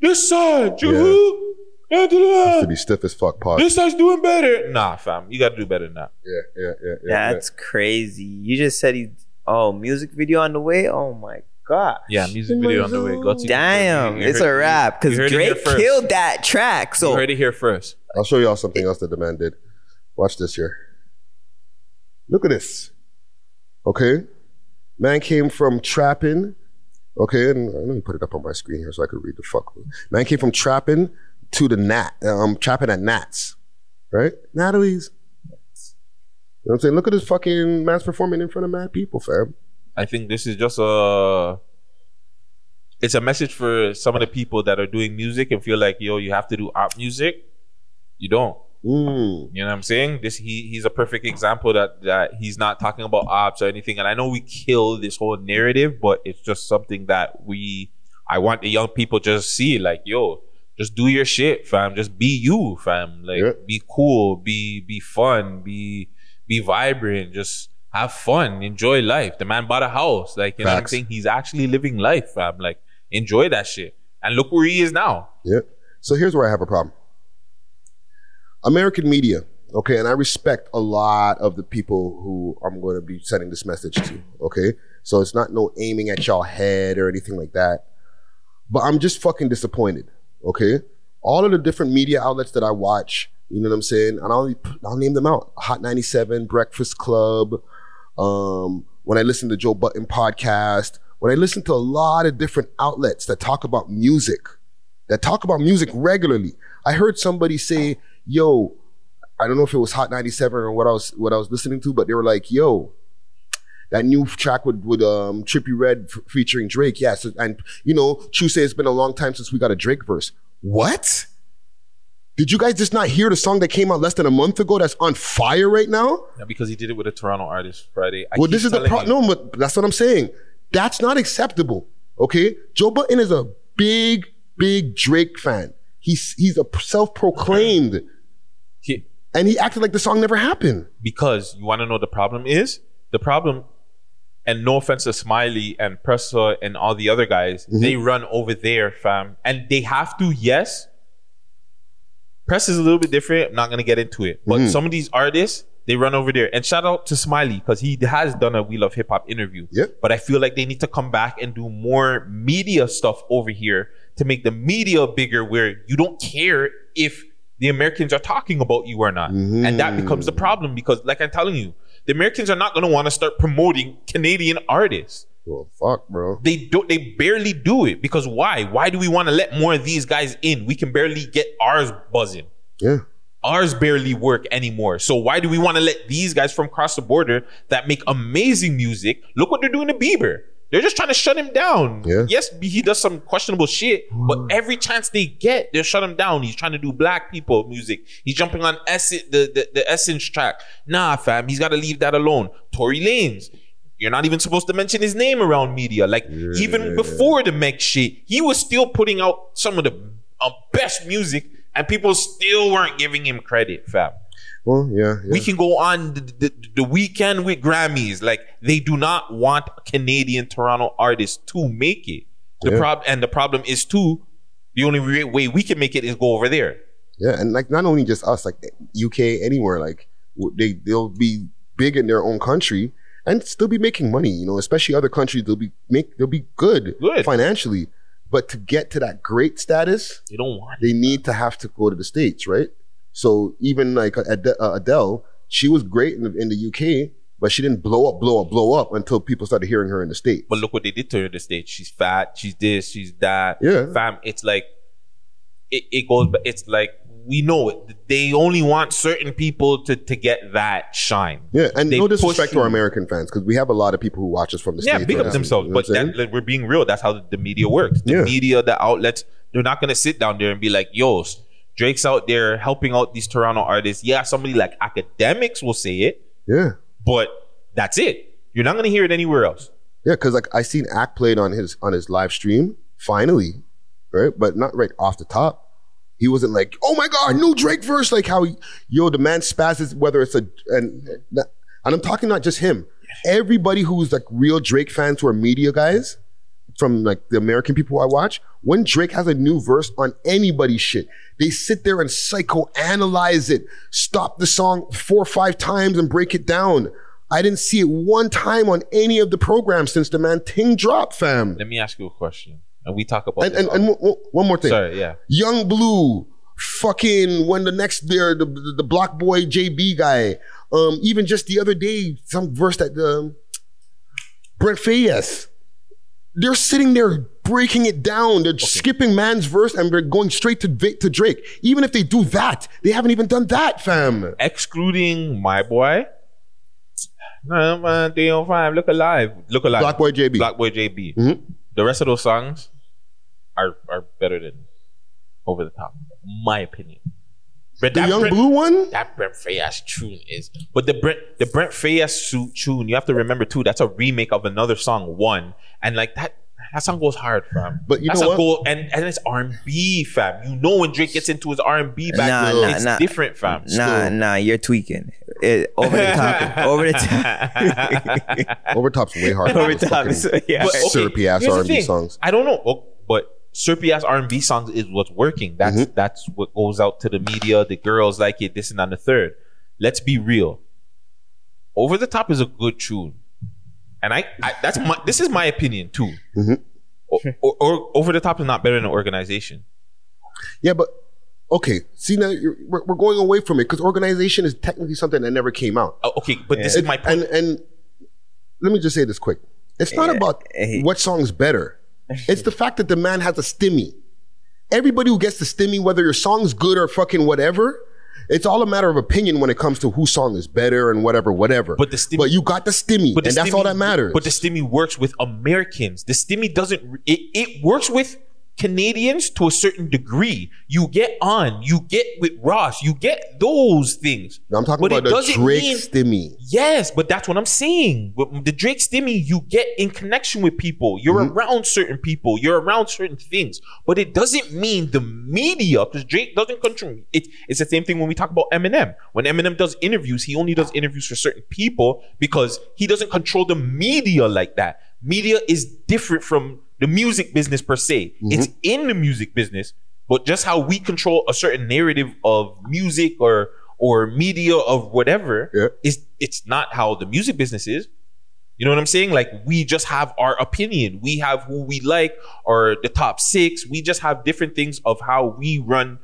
This side, Jigga who? Da, da, da. Used to be stiff as fuck. Pod. This side's doing better. Nah, fam. You got to do better than that. Yeah, yeah, yeah, yeah. That's crazy. You just said he. Oh, music video on the way. Oh my god. Yeah, music video on the way. Gutsy. Damn, You- you it's heard- a wrap because heard it here Drake killed that track. So You So heard it here first. I'll show y'all something else that the man did. Watch this here. Look at this. Okay. Man came from trapping. Okay, and let me put it up on my screen here so I could read the fuck. Man came from trapping to the nat, um, trapping at Nats. Right? Natalie's. You know what I'm saying? Look at this fucking man's performing in front of mad people, fam. I think this is just a. It's a message for some of the people that are doing music and feel like, yo, you have to do art music. You don't. Mm. You know what I'm saying? This he he's a perfect example that that he's not talking about ops or anything. And I know we kill this whole narrative, but it's just something that we I want the young people just see like, yo, just do your shit, fam. Just be you, fam. Like be cool, be be fun, be be vibrant, just have fun, enjoy life. The man bought a house. Like, you know what I'm saying? He's actually living life, fam. Like, enjoy that shit. And look where he is now. Yeah. So here's where I have a problem. American media, okay, and I respect a lot of the people who I'm going to be sending this message to, okay? So it's not no aiming at y'all head or anything like that. But I'm just fucking disappointed, okay? All of the different media outlets that I watch, you know what I'm saying? And I'll, I'll name them out. Hot 97, Breakfast Club, um, when I listen to Joe Budden podcast, when I listen to a lot of different outlets that talk about music, that talk about music regularly. I heard somebody say, "Yo, I don't know if it was Hot 97 or what I was what I was listening to, but they were like, "Yo, that new track with with um Trippie Redd f- featuring Drake, yes." And you know, True say it's been a long time since we got a Drake verse. What? Did you guys just not hear the song that came out less than a month ago that's on fire right now? Yeah, because he did it with a Toronto artist Friday. I well, this is the problem. No, but that's what I'm saying. That's not acceptable. Okay, Joe Budden is a big, big Drake fan. He's he's a self-proclaimed, He- and he acted like the song never happened. because you want to know the problem is the problem and no offense to smiley and pressa and all the other guys Mm-hmm. they run over there fam and they have to yes press is a little bit different i'm not going to get into it but Mhm. some of these artists they run over there and shout out to smiley because he has done a we love hip-hop interview Yep. but i feel like they need to come back and do more media stuff over here to make the media bigger where you don't care if the Americans are talking about you or not. And that becomes the problem because, like I'm telling you, the Americans are not going to want to start promoting Canadian artists. Well, fuck, bro. They don't. They barely do it because why? Why do we want to let more of these guys in? We can barely get ours buzzing. Yeah. Ours barely work anymore. So why do we want to let these guys from across the border that make amazing music? Look what they're doing to Bieber. They're just trying to shut him down. Yeah. Yes, he does some questionable shit, but every chance they get, they shut him down. He's trying to do black people music. He's jumping on Essence, the, the, the Essence track. Nah, fam, he's got to leave that alone. Tory Lanez, you're not even supposed to mention his name around media. Like, even before the Meg shit, he was still putting out some of the uh, best music, and people still weren't giving him credit, fam. Well, yeah. yeah. We can go on the, the, the Weeknd with Grammys. Like they do not want Canadian Toronto artists to make it. The Yeah. prob and the problem is too. The only re- way we can make it is go over there. Yeah, and like not only just us, like UK, anywhere, like they they'll be big in their own country and still be making money. You know, especially other countries, they'll be make they'll be good, financially. But to get to that great status, they don't want. They need to have to go to the states, right? So even like Ad- uh, Adele, she was great in the, in the UK, but she didn't blow up, blow up, blow up until people started hearing her in the states. But look what they did to her in the States. She's fat. She's this. She's that. Yeah. fam. It's like it, it goes. But it's like we know it. They only want certain people to to get that shine. Yeah, and They no disrespect to our. American fans because we have a lot of people who watch us from the yeah, states. big up themselves. You know But that, like, we're being real. That's how the media works. The Yeah. media, the outlets, they're not gonna sit down there and be like, "Yo, Drake's out there helping out these Toronto artists." Yeah, somebody like Akademiks will say it, Yeah. but that's it. You're not gonna hear it anywhere else. Yeah, because like I seen Act played on his on his live stream finally, right? But not right off the top. He wasn't like, "Oh my god, new Drake verse!" Like how he, yo the man spazzes whether it's a and and I'm talking not just him. Everybody who's like real Drake fans who are media guys from like the American people I watch, when Drake has a new verse on anybody's shit, they sit there and psychoanalyze it, stop the song four or five times and break it down. I didn't see it one time on any of the programs since the man Ting dropped, fam. Let me ask you a question, and we talk about And and, and w- w- one more thing. Sorry, yeah. Yung Bleu, fucking when the next there the, the the BlocBoy JB guy, um, even just the other day, some verse that um, Brent Faiyaz, they're sitting there breaking it down. They're skipping man's verse and they're going straight to to Drake. Even if they do that, they haven't even done that, fam. excluding my boy. No, man, 305, look alive. Look alive. BlocBoy JB. Black Boy JB. Mhm. The rest of those songs are are better than Over the Top. My opinion. But The that Young Brent- Blue one? That Brent Faiyaz tune is. But the Brent the Brent Faiyaz su- tune, you have to remember too, that's a remake of another song, One. And like that that song goes hard, fam. But you that's know a what? goal, and and it's R and B, fam. You know when Drake gets into his R and B back, Nah, nah, it's nah. different, fam. Nah, nah, you're tweaking. It, over the top. over the top. Overtop's way harder. Over than those top, fucking so, yeah. But, okay, syrupy ass R&B songs. I don't know, oh, but syrupy ass R and B songs is what's working. That's Mm-hmm. that's what goes out to the media. The girls like it. This and on the third. Let's be real. Over the top is a good tune, and I, I that's my this is my opinion too. Mm-hmm. Or, or, or over the top is not better than an organization. Yeah, but okay. See now you're, we're, we're going away from it because organization is technically something that never came out. Oh, okay, but this is my point. And, and let me just say this quick. It's not about what song's better. It's the fact that the man has a stimmy. Everybody who gets the stimmy, whether your song's good or fucking whatever, it's all a matter of opinion when it comes to whose song is better and whatever, whatever. But the stimmy, but you got the stimmy, But the and that's all that matters. But the stimmy works with Americans. The stimmy doesn't. It, it works with Canadians to a certain degree. You get on. You get with Ross. You get those things. I'm talking But it about the Drake mean- stimmy. Yes, but that's what I'm saying. With The Drake stimmy, you get in connection with people. You're Mm-hmm. around certain people. You're around certain things. But it doesn't mean the media, because Drake doesn't control it. It's the same thing when we talk about Eminem. When Eminem does interviews, he only does interviews for certain people because he doesn't control the media like that. Media is different from the music business per se. Mm-hmm. It's in the music business, but just how we control a certain narrative of music or or media of whatever is it's not how the music business is. You know what I'm saying? Like we just have our opinion. We have who we like or the top six. We just have different things of how we run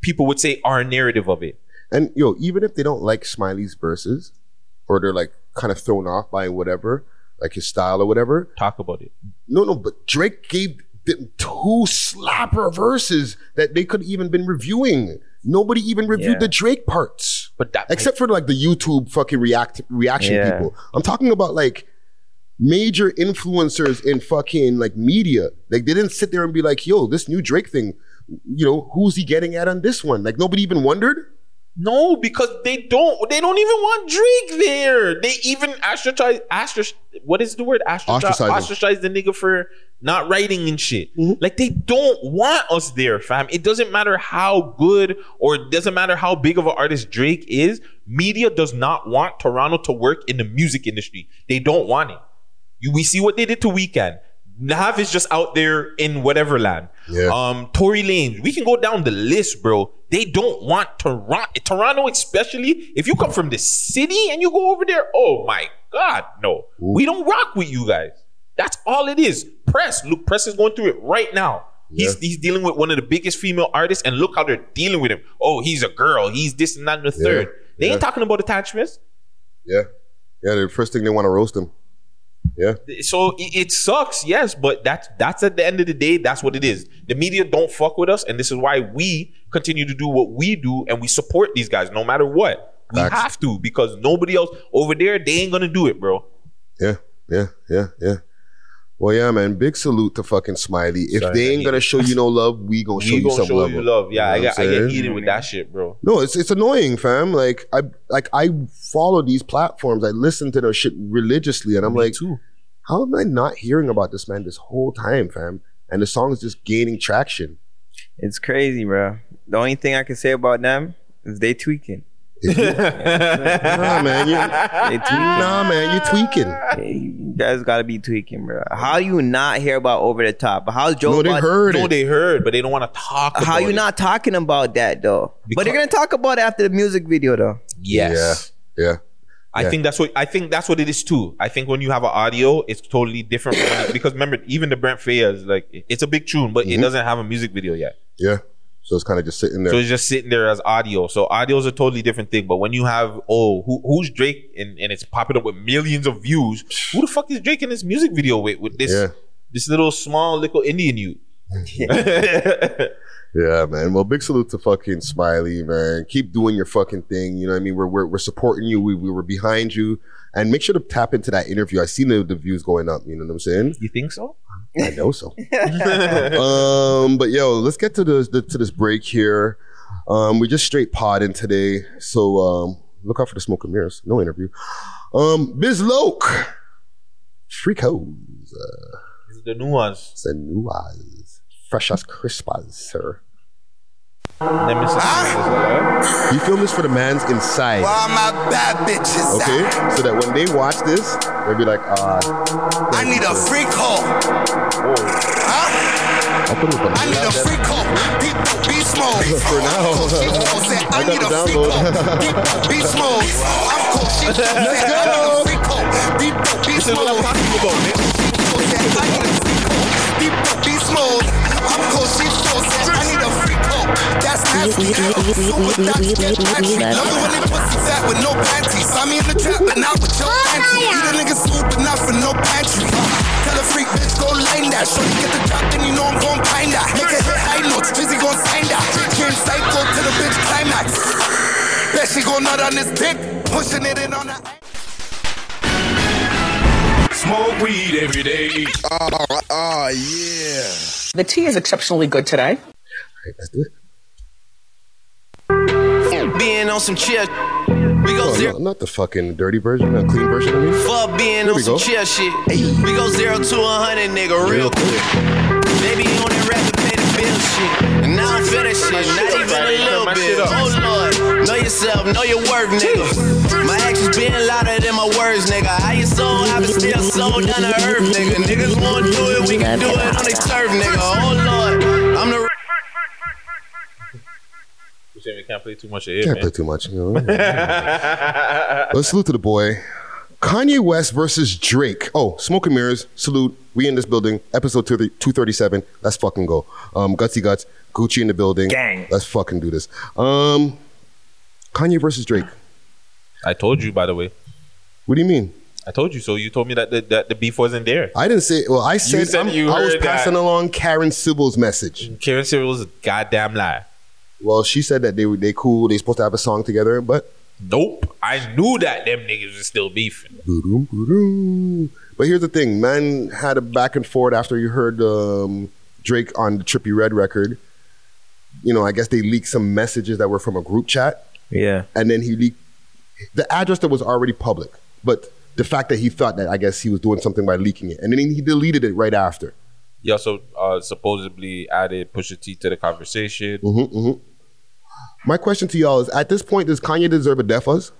people would say our narrative of it. And yo, even if they don't like Smiley's verses, or they're like kind of thrown off by whatever, like his style or whatever, talk about it. No, no, but Drake gave them two slapper verses that they could even been reviewing. Nobody even reviewed Yeah. the Drake parts, but that except for like the YouTube fucking react reaction Yeah. people. I'm talking about like major influencers in fucking like media. Like they didn't sit there and be like, "Yo, this new Drake thing, you know, who's he getting at on this one?" Like nobody even wondered. No, because they don't. They don't even want Drake there. They even ostracize. Ostrac, what is the word? Ostracize. Ostracize the nigga for not writing and shit. Mm-hmm. Like they don't want us there, fam. It doesn't matter how good or it doesn't matter how big of an artist Drake is. Media does not want Toronto to work in the music industry. They don't want it. You, we see what they did to Weeknd. Nav is just out there in whatever land. Yeah. Um, Tory Lanez. We can go down the list, bro. They don't want Toronto. Toronto, especially if you come from the city and you go over there. Oh my God, no. We don't rock with you guys. That's all it is. Press. Look, Press is going through it right now. He's Yeah. he's dealing with one of the biggest female artists, and look how they're dealing with him. Oh, he's a girl. He's this and that and the Yeah. third. They Yeah. ain't talking about attachments. Yeah, yeah. The first thing they want to roast him. Yeah. So it, it sucks, yes, but that's that's at the end of the day, that's what it is. The media don't fuck with us, and this is why we continue to do what we do, and we support these guys no matter what. We Facts. have to because nobody else over there they ain't gonna do it, bro. Yeah, yeah, yeah, yeah. Well, yeah, man. Big salute to fucking Smiley. If Sorry, they ain't gonna show you no love, we gonna show we you gonna some show love. you love. Yeah, I You know got what I get heated with that shit, bro. No, it's it's annoying, fam. Like I like I follow these platforms. I listen to their shit religiously, and I'm like, how am I not hearing about this man this whole time, fam? And the song is just gaining traction. It's crazy, bro. The only thing I can say about them is they tweaking. nah, man, you, they tweaking. nah, man, you tweaking. You guys gotta be tweaking, bro. How you not hear about over the top? How's Joe? No, they Budden- heard No, it. they heard, but they don't want to talk. How about you it. not talking about that though? but they're gonna talk about it after the music video though. Yes. Yeah, yeah. I Yeah. think that's what I think that's what it is too. I think when you have an audio, it's totally different from because remember, even the Brent Faiyaz, like it's a big tune, but it Mhm. doesn't have a music video yet. Yeah. So it's kind of just sitting there. So it's just sitting there as audio. So audio is a totally different thing. But when you have oh, who, who's Drake and, and it's popping up with millions of views, who the fuck is Drake in this music video with with this Yeah. this little small little Indian youth? Yeah, man. Well, big salute to fucking Smiley, man. Keep doing your fucking thing. You know what I mean? We're we're, we're supporting you. We, we were behind you. And make sure to tap into that interview. I seen the, the views going up. You know what I'm saying? You think so? I know so. um, but yo, let's get to this the, to this break here. Um, we just straight podding today, so um, look out for the smoke and mirrors. No interview. Um, Biz Loke, Freakos, uh, This is the nuance. it's a new eyes, fresh as crisp as sir. Let me see. You film this for the man's inside. All my bad bitches Okay, so that when they watch this, they'll be like, ah, I need a freak hole. I'll put it up on I need a freak hole. Deep beast mode. For now. I I need a freak download. hole. Deep beast mode. I'm cool. Let's I need go. a freak hole. Deep beast This is what I'm mode. talking about, man. Said, I need a freak hole. Deep beast mode. I'm cool. She so said, I need a freak hole. That's nasty. Super that get taxi. Love it when they pussy fat with no panties. Saw me in the trap, but not with your panties. You the nigga smooth, but not for no pantry. Tell a freak bitch go line that. Shorty get the drop, then you know I'm gon' find that. Make it hit high notes, Drizzy gon' sign that. Turn psycho to the bitch climax. Bet she gon' nut on this dick, pushing it in on that. Smoke weed every day. Oh, oh yeah. The tea is exceptionally good today. let's do it. Being on some chill. We go Oh, zero. no, not the fucking dirty version, the clean version of me. Fuck being There on some go. chill shit. We go zero to a hundred, nigga, real quick. Baby on that rap and pay the bill shit. And now I'm finished shit, not even a little bit. Oh lord, know yourself, know your worth, nigga. My actions being louder than my words, nigga. How you soul, I been still sold down to earth, nigga. Niggas wanna do it, we can do it on the turf, nigga. Oh lord, I'm the. We can't play too much of it, Can't man. play too much. Let's salute to the boy. Kanye West versus Drake. Oh, Smoke and Mirrors. Salute. We in this building, episode 230 237. Let's fucking go. Um, Gutsy Guts, Gucci in the building. Gang. Let's fucking do this. Um, Kanye versus Drake. I told you, by the way. What do you mean? I told you so. You told me that the, that the beef wasn't there. I didn't say. Well, I said, said I'm- you I was passing that. along Karen Civil's message. Karen Civil was a goddamn lie. Well, she said that they were they cool. They supposed to have a song together, but Nope. I knew that them niggas was still beefing. Boom, boom. But here's the thing, man had a back and forth after you heard um, Drake on the Trippie Redd record. You know, I guess they leaked some messages that were from a group chat. Yeah. And then he leaked the address that was already public, but the fact that he thought that I guess he was doing something by leaking it, and then he deleted it right after. He also uh, supposedly added Pusha T to the conversation. hmm hmm My question to y'all is: At this point, does Kanye deserve a death us?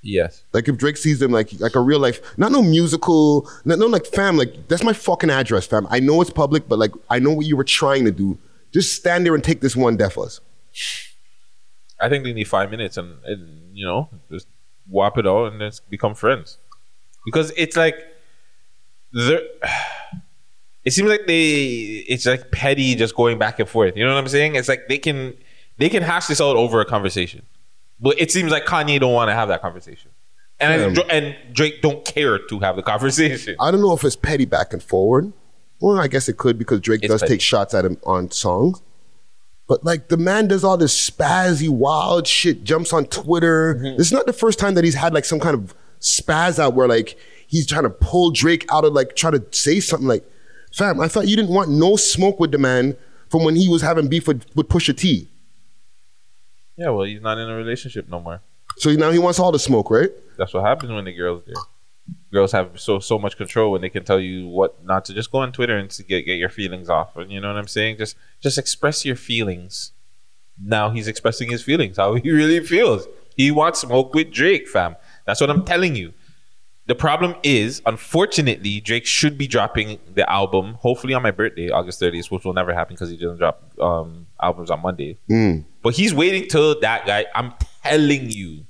Yes. Like if Drake sees them like like a real life, not no musical, not no like fam, like that's my fucking address, fam. I know it's public, but like I know what you were trying to do. Just stand there and take this one death us. I think they need five minutes and, and you know, just whop it out and then become friends. Because it's like there it seems like they it's like petty just going back and forth. You know what I'm saying? It's like they can they can hash this out over a conversation. But it seems like Kanye don't want to have that conversation. And Yeah. and Drake don't care to have the conversation. I don't know if it's petty back and forward. Well, I guess it could because Drake It's does petty. take shots at him on songs. But like the man does all this spazzy, wild shit, jumps on Twitter. Mm-hmm. This is not the first time that he's had like some kind of spaz out where like he's trying to pull Drake out of like try to say something like, fam, I thought you didn't want no smoke with the man from when he was having beef with, with Pusha T. Yeah, well, he's not in a relationship no more. So now he wants all the smoke, right? That's what happens when the girls there. Girls have so so much control when they can tell you what not to. Just go on Twitter and get get your feelings off. And you know what I'm saying? Just just express your feelings. Now he's expressing his feelings, how he really feels. He wants smoke with Drake, fam. That's what I'm telling you. The problem is, unfortunately, Drake should be dropping the album hopefully on my birthday, August 30th, which will never happen because he doesn't drop um, albums on Monday. Mm. But he's waiting till that guy. I'm telling you,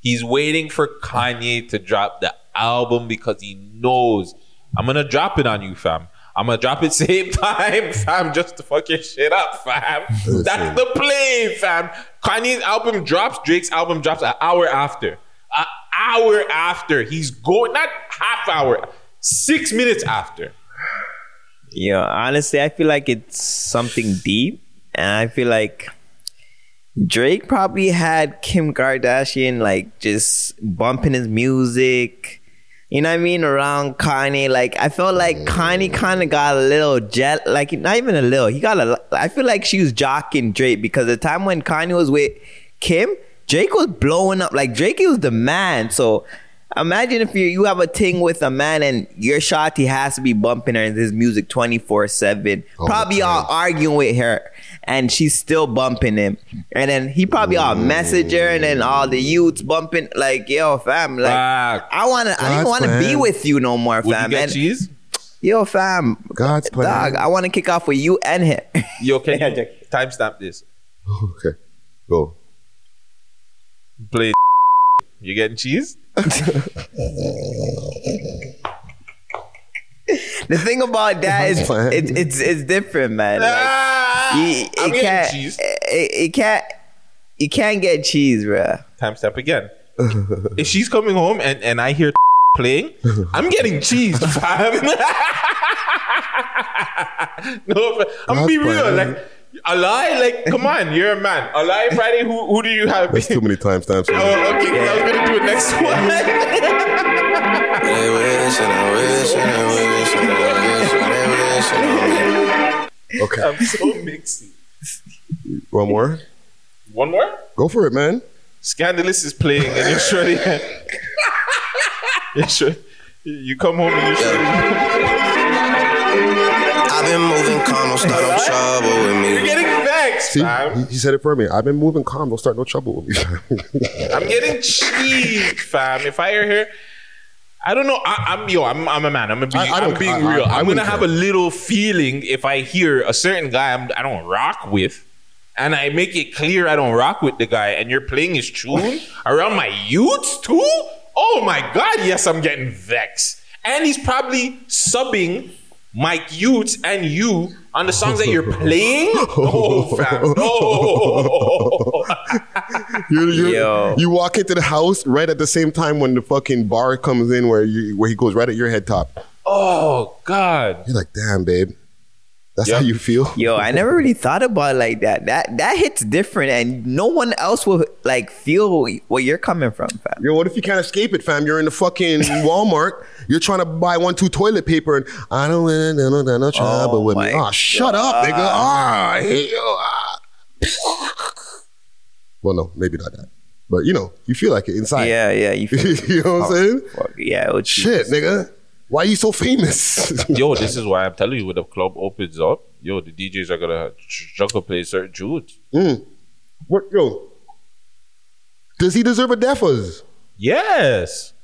he's waiting for Kanye to drop the album because he knows I'm gonna drop it on you, fam. I'm gonna drop it same time, fam, just to fuck your shit up, fam. That's the play, fam. Kanye's album drops, Drake's album drops an hour after. An hour after. He's going, not half hour, six minutes after. Yeah, honestly, I feel like it's something deep, and I feel like Drake probably had Kim Kardashian like just bumping his music. You know what I mean? Around Kanye, like I felt like Kanye kind of got a little jet, like not even a little. He got a. I feel like she was jocking Drake because the time when Kanye was with Kim, Drake was blowing up. Like Drake was the man. So imagine if you you have a thing with a man and your shot he has to be bumping her in his music twenty four seven. Probably all arguing with her, and she's still bumping him. And then he probably all message her, and then all the youths bumping like, "Yo, fam, like I wanna, I God's didn't want to be plan. with you no more, Would fam." you get And- cheese? Yo, fam, God's plan. dog, I want to kick off with you and him. Yo, can you timestamp this? Okay, go. Play. You getting cheese? The thing about that is Fine. it's it's it's different, man. Like, you, Ah, I'm it can't, cheese. It, it can't. You can't get cheese, bro. Timestamp again. if she's coming home and, and I hear playing, I'm getting cheese, fam. no, I'm gonna be real. fine. Like a lie, like come on, you're a man. A lie Friday. Who who do you have? That's too many timestamps. Oh, okay, I was gonna do it next one. They wish and I wish and I wish and I wish and they wish and I wish. Okay, I'm so mixy. one more. One more. Go for it, man. Scandalous is playing, and you're sure. you're sure. You come home and you're sure. I've been moving calm, don't start no trouble with me. You're getting vexed, See, fam. he, he said it for me. I've been moving calm. Don't start no trouble with me. I'm getting cheese, fam. If I hear her, I don't know. I, I'm yo. I'm, I'm a man. I'm, a be, I- I I'm being I- I- real. I I, am gonna have care. a little feeling if I hear a certain guy I'm, I don't rock with, and I make it clear I don't rock with the guy, and you're playing his tune around my youths too. Oh my god, yes, I'm getting vexed. And he's probably subbing Mike Utes and you on the songs that you're playing? Oh, oh, fam. No. You, you, you walk into the house right at the same time when the fucking bar comes in where you where he goes right at your head top. Oh God. You're like, damn, babe. That's how you feel. Yo, I never really thought about it like that. That that hits different, and no one else will like feel where you're coming from, fam. Yo, what if you can't escape it, fam? You're in the fucking Walmart. You're trying to buy one, two toilet paper, and I don't want no, no, no, trouble with me. Oh, shut up, nigga. Ah, I hate you. Ah. Well, no, maybe not that. But you know, you feel like it inside. Yeah, yeah. You, feel you know what I'm saying? Fuck, yeah. oh, Shit, nigga. Why are you so famous? Yo, this is why I'm telling you when the club opens up, yo, the DJs are gonna struggle play certain tunes. Mm. What, yo? Does he deserve a defas? Yes.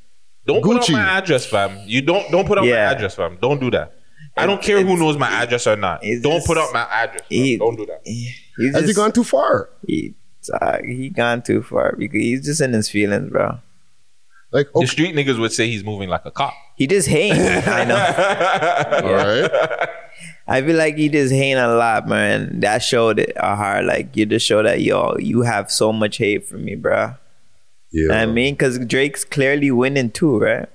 Don't put Gucci. out my address, fam. You don't don't put out Yeah. my address, fam. Don't do that. I don't care who knows my address or not. Don't put out my address. fam. don't do that. He's Has he gone too far? He, uh, he gone too far because he's just in his feelings, bro. Like the street niggas would say he's moving like a cop. He just hating. I know. All right. I feel like he just hating a lot, man. That showed it uh, a heart. Like you just show that yo, you have so much hate for me, bro. Yeah. I mean, because Drake's clearly winning too, right?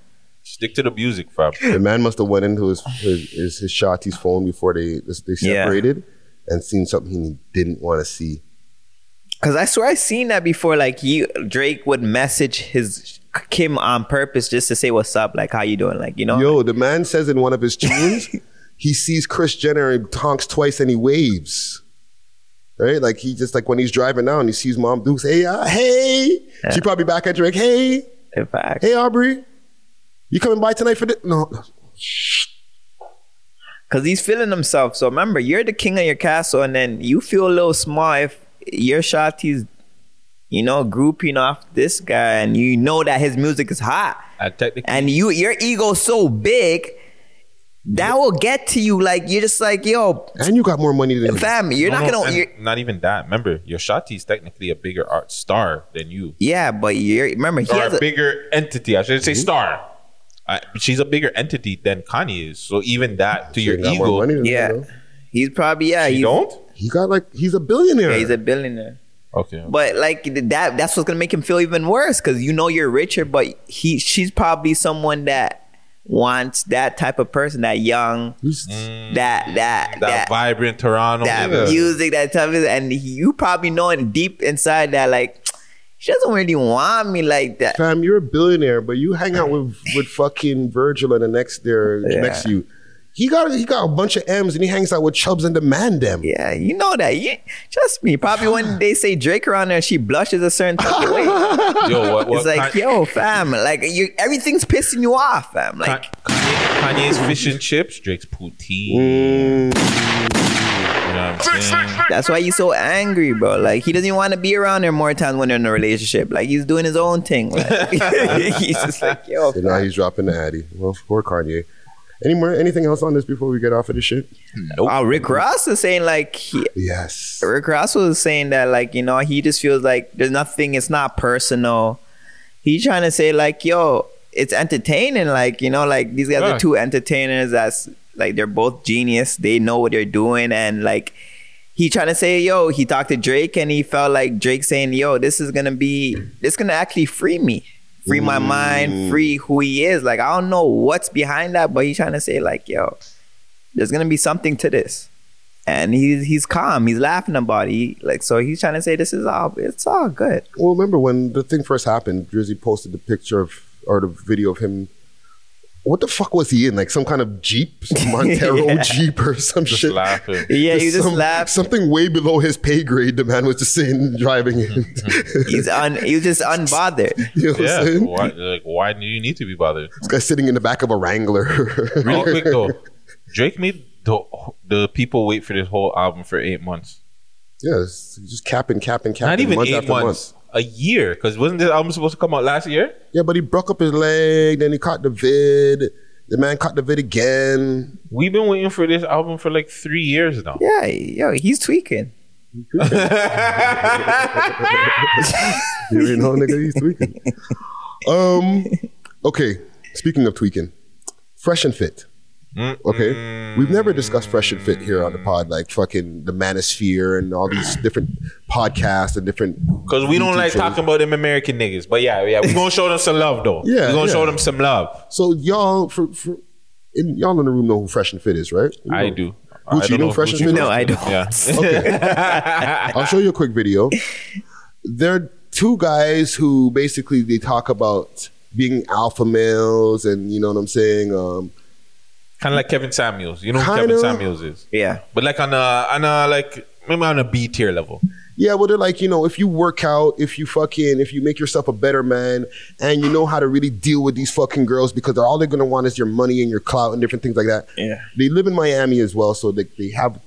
Stick to the music, fam. The man must have went into his his, his, his shotty's phone before they they Yeah. separated and seen something he didn't want to see. Cause I swear I seen that before. Like he Drake would message his Kim on purpose just to say what's up, like how you doing, like you know. Yo, the man says in one of his tunes, he sees Kris Jenner and honks twice and he waves. Right? Like he just like when he's driving down, he sees Mom Dukes, hey, uh, hey. She probably back at Drake, hey. In fact. Hey Aubrey. You coming by tonight for the no Cause he's feeling himself. So remember, you're the king of your castle, and then you feel a little small if your shotty's, you know, grouping off this guy, and you know that his music is hot, And technically, and you your ego's so big. That will get to you. Like you're just like, yo, and you got more money than fam. You're No, not no, gonna. You're, not even that. Remember, your Shotti's technically a bigger art star than you. yeah, but you're remember he or has a a, bigger entity. I should say star. Uh, she's a bigger entity than Kanye is. So even that to your ego, yeah. you, though. He's probably yeah. She he's, don't. He got like he's a billionaire. Yeah, he's a billionaire. Okay. But like that, that's what's gonna make him feel even worse because you know you're richer, but he, she's probably someone that wants that type of person, that young, that that Mm. that, that vibrant Toronto. that nigga. music, that type of, and you probably know it deep inside that like she doesn't really want me like that. Fam, you're a billionaire, but you hang out with with fucking Virgil and the next there Yeah. next to you. He got he got a bunch of M's and he hangs out with Chubbs and the man them. Yeah, you know that. You, trust me. Probably when they say Drake around there, she blushes a certain type of way. Yo, what, what it's like, Kanye- yo, fam, like you, everything's pissing you off, fam. Like, Kanye's fish and chips, Drake's poutine. Mm. You know what I'm saying? That's why he's so angry, bro. Like he doesn't want to be around there more times when they're in a relationship. Like he's doing his own thing. Like, he's just like, yo. So now he's dropping the Addy. Well, poor Kanye. Any more anything else on this before we get off of this shit? Oh, Rick Ross is saying like, he, yes. Rick Ross was saying that like you know he just feels like there's nothing. It's not personal. He's trying to say like, yo, it's entertaining. Like you know, like these guys Yeah. are two entertainers. That's like they're both genius. They know what they're doing, and like he trying to say, yo, he talked to Drake, and he felt like Drake saying, yo, this is gonna be, this gonna actually free me, free my mind, mm. free who he is. Like I don't know what's behind that, but he's trying to say like, yo, there's gonna be something to this. And he's he's calm. He's laughing about it. He, like so, he's trying to say this is all. It's all good. Well, remember when the thing first happened, Drizzy posted the picture of or the video of him. What the fuck was he in? Like some kind of Jeep, Montero Yeah. Jeep or some Just shit. laughing. Yeah, he just some- laughed. Something way below his pay grade. The man was just saying driving in. Mm-hmm. He's un. He was just unbothered. you know Yeah. saying? Why, like, why do you need to be bothered? This guy's sitting in the back of a Wrangler. Real quick though, Drake made the the people wait for this whole album for eight months. Yes, just capping, capping, capping. Not even month eight after months. A year, because wasn't this album supposed to come out last year? Yeah, but he broke up his leg, then he caught the vid. The man caught the vid again. We've been waiting for this album for like three years now. Yeah, yo, he's tweaking. You know, nigga, he's tweaking. Um, okay. Speaking of tweaking, fresh and fit. Okay, we've never discussed fresh and fit here on the pod, like fucking the Manosphere and all these different podcasts and different. Because we don't like shows. talking about them American niggas. But yeah, yeah, We're gonna show them some love though. Yeah, We're gonna yeah. show them some love. So y'all, for, for in, y'all in the room know who Fresh and Fit is, right? You I know. do. I Gucci, you know know Fresh and Fit? No. I don't. Yeah. okay. I'll show you a quick video. They're two guys who basically they talk about being alpha males and you know what I'm saying. Um, Kind of like Kevin Samuels. You know who Kinda. Kevin Samuels is? Yeah. But like on a on a like maybe on a B tier level. Yeah, well, they're like, you know, if you work out, if you fucking, if you make yourself a better man, and you know how to really deal with these fucking girls because they're all they're gonna want is your money and your clout and different things like that. Yeah. They live in Miami as well, so they, they have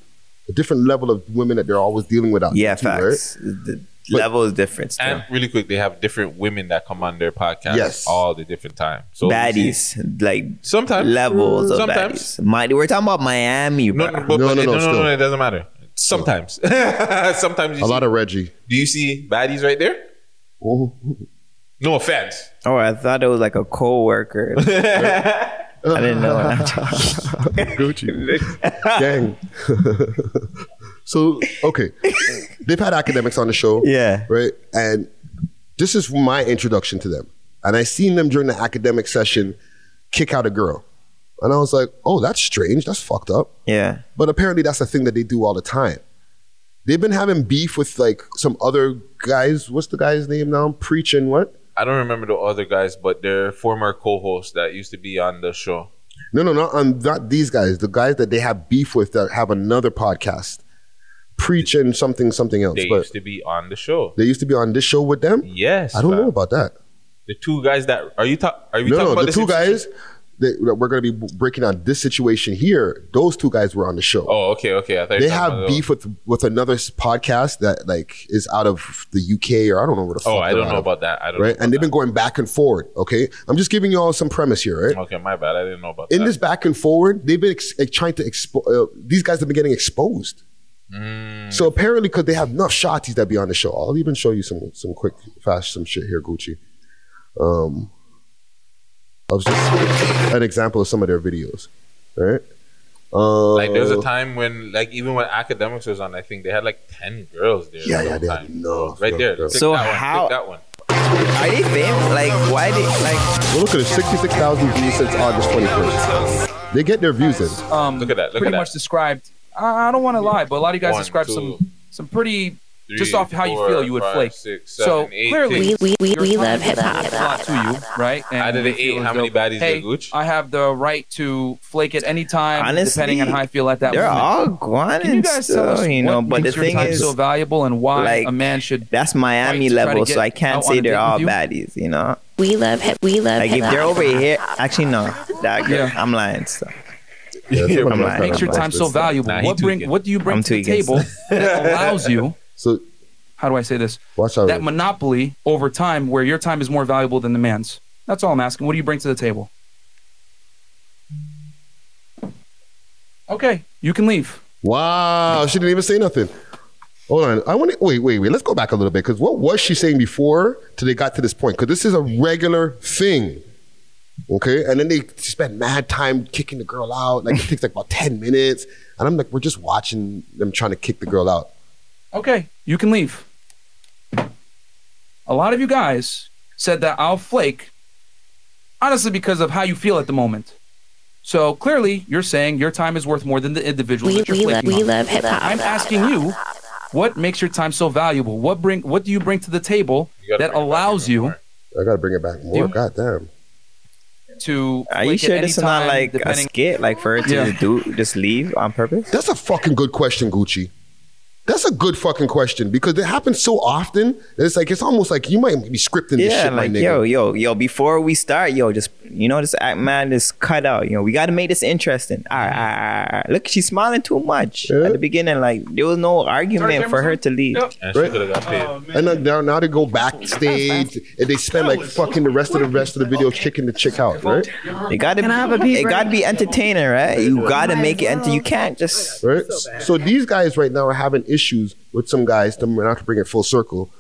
a different level of women that they're always dealing with out Yeah, there, too, right? facts. The level is different. Still. And really quick, they have different women that come on their podcast Yes. all the different time. So baddies, like sometimes levels of Sometimes. baddies. My, we're talking about Miami, No, bro. no, but, but it, no, no, no, it doesn't matter. Sometimes, sometimes you A see, lot of Reggie. Do you see baddies right there? No offense. Oh, I thought it was like a co-worker. I didn't know. Gucci gang. So okay, they've had Akademiks on the show. Yeah. right. And this is my introduction to them, and I seen them during the academic session kick out a girl, and I was like, oh, that's strange. That's fucked up. Yeah. But apparently, that's a thing that they do all the time. They've been having beef with like some other guys. What's the guy's name now? Preaching what? I don't remember the other guys, but they're former co-hosts that used to be on the show. No, no, not on not these guys. The guys that they have beef with that have another podcast, preaching something something else. They but used to be on the show. they used to be on this show with them. Yes, I don't fam. know about that. The two guys that are you talk? Are we no, talking no, about the two guys that, that we're going to be breaking down this situation here. Those two guys were on the show. Oh, okay, okay. I thought they have beef with with another podcast that like is out of the UK or I don't know where the fuck. Oh, I don't know of, about that. I don't right, and they've been going back and forward. Okay, I'm just giving you all some premise here, right? Okay, my bad. I didn't know about that. In that. this back and forward, they've been ex- trying to expose. Uh, these guys have been getting exposed. Mm. So apparently, because they have enough shotties that be on the show, I'll even show you some some quick, fast, some shit here, Gucci. Um, I was just an example of some of their videos, right? Uh, Like there's a time when, like, even when Akademiks was on, I think they had like ten girls there. Yeah, the yeah, whole they had enough, Right there. enough. Click So that one, how- click that one. Are they famous? Like, why they like? Well, look at it, sixty-six thousand views since August twenty-first. They get their views in. Um, Look at that, look pretty at that. much described. I, I don't want to lie, but a lot of you guys One, described two, some some pretty just off how you feel you would five, flake. six, so eight, clearly, ten. We- we- we love hip-hop. worth a lot to you, right? And Out of the eight, as how many though, baddies hey, did Gooch? I have the right to flake at any time, Honestly, depending on how I feel at that they're moment. all guanin' Can you guys tell us still, you what know, but makes the your thing time is, so valuable and why like, a man should? That's Miami fight to try to level, so I can't say they're all baddies, you know. We love hip. We love Like if they're over here, actually no, that girl, I'm lying. So. Yeah, some I'm them are lying. kinda makes your time biased. so valuable? Nah, what bring? tweaking. What do you bring I'm to the table that allows you? So How do I say this? watch out. that monopoly over time where your time is more valuable than the man's. That's all I'm asking. What do you bring to the table? Okay, you can leave. Wow, she didn't even say nothing. Hold on. I want to wait, wait, wait. Let's go back a little bit because what was she saying before till they got to this point? Because this is a regular thing. Okay, and then they spend mad time kicking the girl out. Like it takes like about ten minutes, and I'm like, we're just watching them trying to kick the girl out. Okay, you can leave. A lot of you guys said that I'll flake, honestly, because of how you feel at the moment. So clearly, you're saying your time is worth more than the individual We, that you're we, love, flaking we love hip hop. I'm asking you, what makes your time so valuable? What bring? What do you bring to the table that bring it back allows you. I gotta bring it back more. You- God damn. To? Are you sure this is not time, like a skit, like for her to Yeah. do, just leave on purpose? That's a fucking good question, Gucci. That's a good fucking question because it happens so often that it's like it's almost like you might be scripting this Yeah, shit, my like nigga. yo, yo, yo. Before we start, yo, just you know, this act man, just cut out. You know, we got to make this interesting. All right, all right, all right. Look, she's smiling too much Yeah. at the beginning. Like there was no argument for her to leave. Yep. And Right. could have got paid. Oh, And then now, now they go backstage and they spend like fucking the rest of the rest of the video kicking the chick out, right? It got to, it got to be entertaining, right? You got to make it. Enter. You can't just. Right. So these guys right now are having issues with some guys. To not to bring it full circle,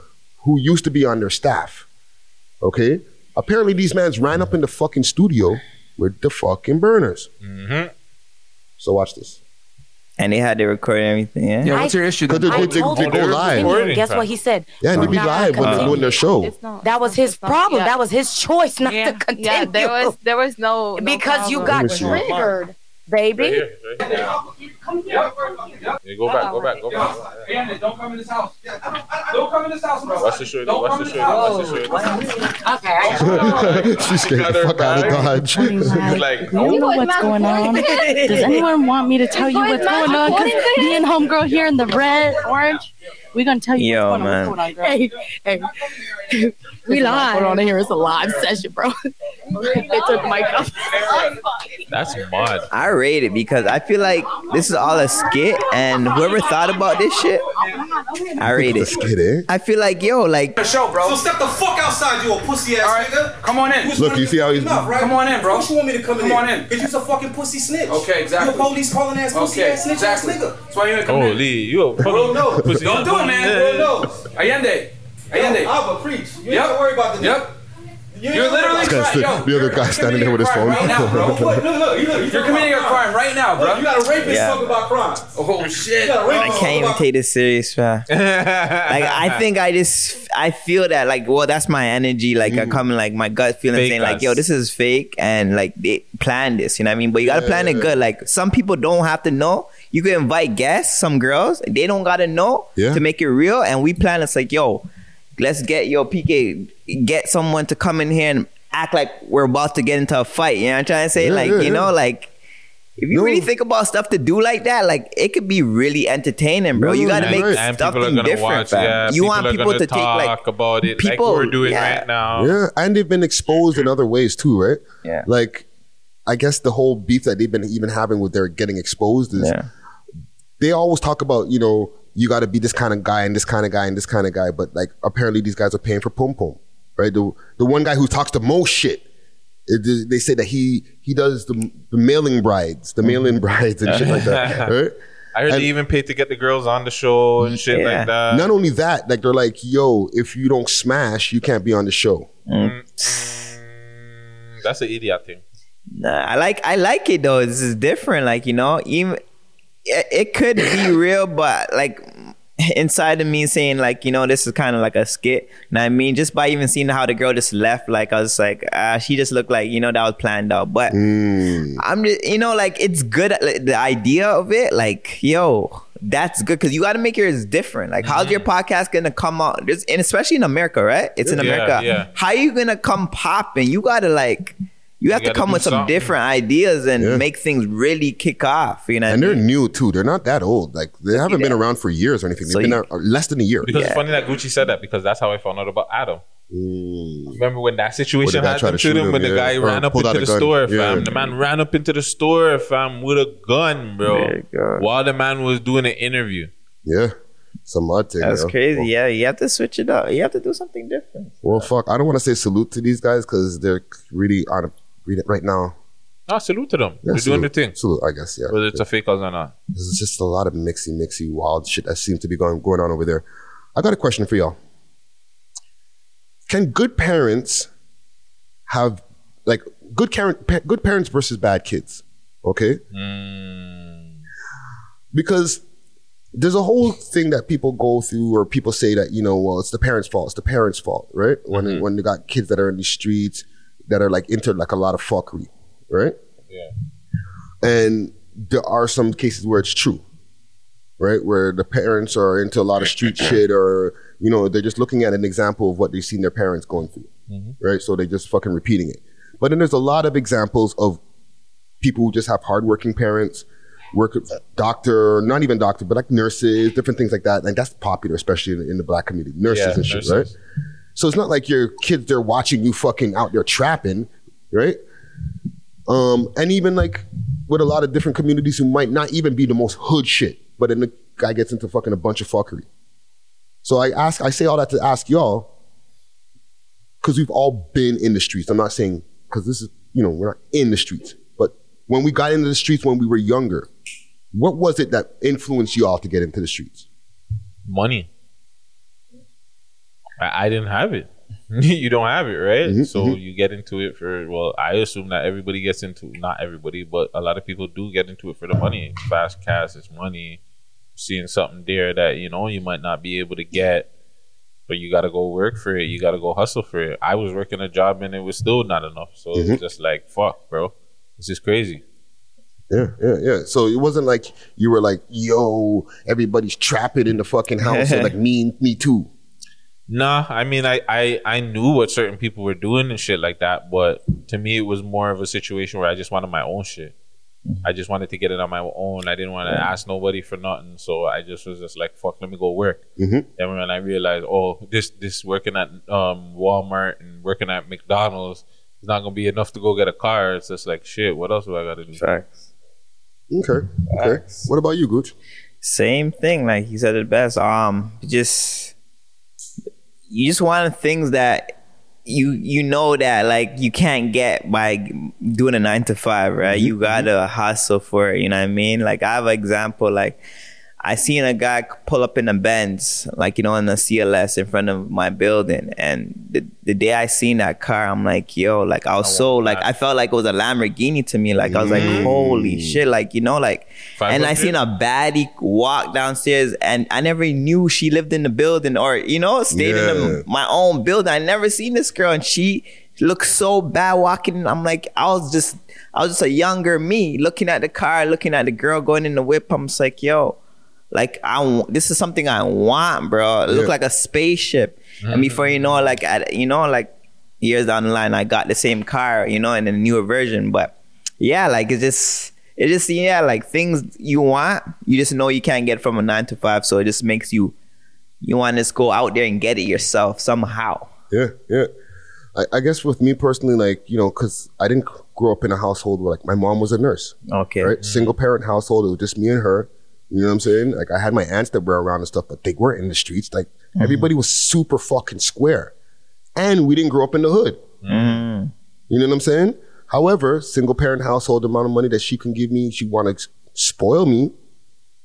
who used to be on their staff. Okay. Apparently these mans ran up in the fucking studio with the fucking burners. Mm-hmm. So watch this. And they had to record everything. Yeah. Yeah, what's your issue? Because then? they, they, told they go live. continue. Guess what he said? Yeah, and they We're be live when they're doing their show. that was his problem. yeah. That was his choice not to continue. Yeah, there was there was no, no because you got problem. Let me see. triggered, baby. Right here, right here. Yeah, go back, go back, go back. Bandit, don't come in this house. Don't come in this house, bro. Watch the shorty, Don't watch the in this watch the shorty. Okay. She's scared the fuck out of Dodge. like, You know what's going on? Does anyone want me to tell you what's going on? Because me and homegirl here in the red, orange, we're gonna tell you Yo, what's going man. on. What's going on, girl? Hey, hey, we live. Hold on, here it's a live session, bro. they took the mic off. That's mad. I rate it because I feel like this is all a skit, and whoever thought about this shit, I rate it. Skid, eh? I feel like yo, like The show, bro. So step the fuck outside, you a pussy ass All right, nigga. come on in. Look, you see how he's. Enough, right? Come on in, bro. Of course you want me to come, Come in. Come on in. Cause you's a fucking pussy snitch. Okay, exactly. You a police calling ass pussy Okay, ass snitch exactly. ass nigga. That's why you ain't come Oh, in. Lee, you a Bro, no. fucking pussy. Don't do it, man. Bro, knows. Allende. Allende. Abba, preach. You ain't Yep. gotta worry about the Yep. You ain't You're literally about That's trying. the, Yo, the other guy standing there with his phone. Right now, bro. Look, look, look, you look. You're committing a crime right now, bro. Look, you got a rapist Yeah. talking about crime. Oh shit. got a I rapist can't even take this serious, fam. like I think I just I feel that like well that's my energy like I mm. come in like my gut feeling Fake saying like yo this is fake and like they planned this you know what I mean but you gotta plan it good like some people don't have to know you can invite guests some girls they don't gotta know Yeah. to make it real and we plan it's like yo let's get your PK get someone to come in here and act like we're about to get into a fight you know what I'm trying to say Yeah, like yeah, you know yeah. like if you No. really think about stuff to do like that, like it could be really entertaining, bro. No, you gotta make right. And people are something different, watch. Yeah, you want people gonna to take talk like about it, people- like we're doing yeah. right now. Yeah, and they've been exposed in other ways too, right? Yeah. Like, I guess the whole beef that they've been even having with their getting exposed is Yeah. they always talk about, you know, you got to be this kind of guy and this kind of guy and this kind of guy, but like apparently these guys are paying for pom pom, right? The the one guy who talks the most shit. it- they say that he he does the, the mailing brides, the mailing mm-hmm. brides and shit like that, right? I heard And- they even paid to get the girls on the show and shit like that. Not only that, like they're like, yo, if you don't smash, you can't be on the show. Mm. Mm. Mm. That's an idiot thing. Nah, I like I like it though. This is different. Like you know, even it, it could be real, but like inside of me saying like you know this is kind of like a skit. And I mean, just by even seeing how the girl just left, like I was like, ah, she just looked like you know that was planned out. But mm. I'm just you know like it's good. Uh, like, the idea of it, like yo. That's good because you got to make yours different. Like, how's your mm-hmm. podcast gonna come out? There's, and especially in America, right? It's in Yeah, America. yeah. How you gonna come popping? You gotta like, you have to gotta come with some something. different ideas and make things really kick off. You know, And I they're mean? new too. They're not that old. Like they haven't been around for years or anything. They've So been you- there uh, less than a year. Because it's funny that Gucci said that because that's how I found out about Adam. Mm. Remember when that situation happened to to shoot him him, when the guy Or ran up into the gun. store, Yeah. fam. The man ran up into the store, fam, with a gun, bro. While the man was doing an interview. Yeah, some odd thing. That's yo. crazy. Yeah, you have to switch it up. You have to do something different. Well, fuck. I don't want to say salute to these guys because they're really on a, really- right now. Ah, salute to them. Yeah, They're doing their thing. Salute, I guess. Yeah. Whether it's a fake or not. There's just a lot of mixy, mixy, wild shit that seems to be going going on over there. I got a question for y'all. Can good parents have like good parent pa- good parents versus bad kids? Okay, because there's a whole thing that people go through, or people say that you know, well, it's the parents' fault. It's the parents' fault, right? When when they got kids that are in the streets that are like into like a lot of fuckery, right? Yeah. And there are some cases where it's true, right? Where the parents are into a lot of street shit, or you know, they're just looking at an example of what they've seen their parents going through, mm-hmm. right? So they're just fucking repeating it. But then there's a lot of examples of people who just have hardworking parents, work doctor, not even doctor, but like nurses, different things like that. And that's popular, especially in, in the black community, nurses Yeah, and shit, nurses. right? So it's not like your kids they're watching you fucking out there trapping, right? Um, and even like with a lot of different communities who might not even be the most hood shit, but then the guy gets into fucking a bunch of fuckery. So I ask, I say all that to ask y'all, because we've all been in the streets. I'm not saying because this is, you know, we're not in the streets, but when we got into the streets when we were younger, what was it that influenced y'all to get into the streets? Money. I, I didn't have it. you don't have it, right? Mhm, so mhm. you get into it for well, I assume that everybody gets into not everybody, but a lot of people do get into it for the money. Fast cash, it's money. Seeing something there that you know you might not be able to get, but you got to go work for it. You got to go hustle for it. I was working a job and it was still not enough, so Mhm. it's just like fuck, bro. This is crazy. Yeah, yeah, yeah. So it wasn't like you were like, yo, everybody's trapping in the fucking house. so like me, me too. Nah, I mean, I, I I knew what certain people were doing and shit like that, but to me, it was more of a situation where I just wanted my own shit. I just wanted to get it on my own. I didn't want to ask nobody for nothing, so I just was just like, "Fuck, let me go work." Mhm. Then when I realized, oh, this this working at um, Walmart and working at McDonald's is not gonna be enough to go get a car. It's just like, shit. What else do I got to do? Facts. Okay. Okay. What about you, Gooch? Same thing, like he said it best. Um, just you just want things that you you know that like you can't get by doing a nine to five, right? You mm-hmm. gotta hustle for it. You know what I mean? Like I have an example. Like I seen a guy pull up in a Benz, like you know, in a CLS in front of my building, and the, the day I seen that car, I'm like, yo, like I was oh, so like I felt like it was a Lamborghini to me. Like I was like, mm. holy shit, like you know, like. and I seen a baddie walk downstairs, and I never knew she lived in the building or you know stayed in the, my own building. I never seen this girl, and she looked so bad walking. I'm like, I was just, I was just a younger me looking at the car, looking at the girl going in the whip. I'm just like, yo, like I, w- this is something I want, bro. It looked Yeah. like a spaceship, and mm-hmm. before you know, like, I, you know, like years down the line, I got the same car, you know, in a newer version, but yeah, like it's just. It just yeah, like things you want, you just know you can't get from a nine to five, so it just makes you you want to just go out there and get it yourself somehow. Yeah, yeah. I, I guess with me personally, like you know, because I didn't grow up in a household where like my mom was a nurse. Okay. Right, mm-hmm. single parent household. It was just me and her. You know what I'm saying? Like I had my aunts that were around and stuff, but they weren't in the streets. Like everybody was super fucking square, and we didn't grow up in the hood. Mm. You know what I'm saying? However, single parent household, the amount of money that she can give me, she want to spoil me,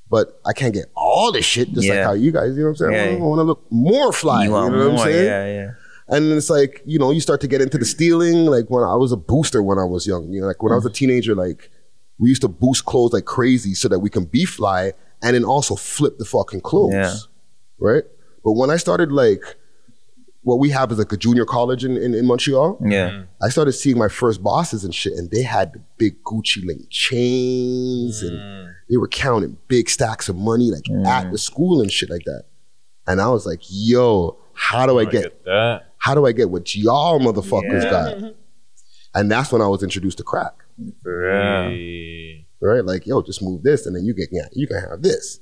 but I can't get all the shit just like how you guys. You know what I'm saying? Yeah. I want to look more fly. You You, know what I'm saying? yeah, yeah. And it's like, you know, you start to get into the stealing. Like when I was a booster when I was young, you know, like when I was a teenager, like we used to boost clothes like crazy so that we can be fly and then also flip the fucking clothes. Yeah. Right? But when I started like what we have is like a junior college in, in, in Montreal. Yeah. Mm-hmm. I started seeing my first bosses and shit, and they had the big Gucci link chains and mm. they were counting big stacks of money like mm. at the school and shit like that. And I was like, yo, how do I get that? how do I get what y'all motherfuckers Yeah. got? And that's when I was introduced to crack. Hey. Right? Like, yo, just move this and then you get yeah, you can have this.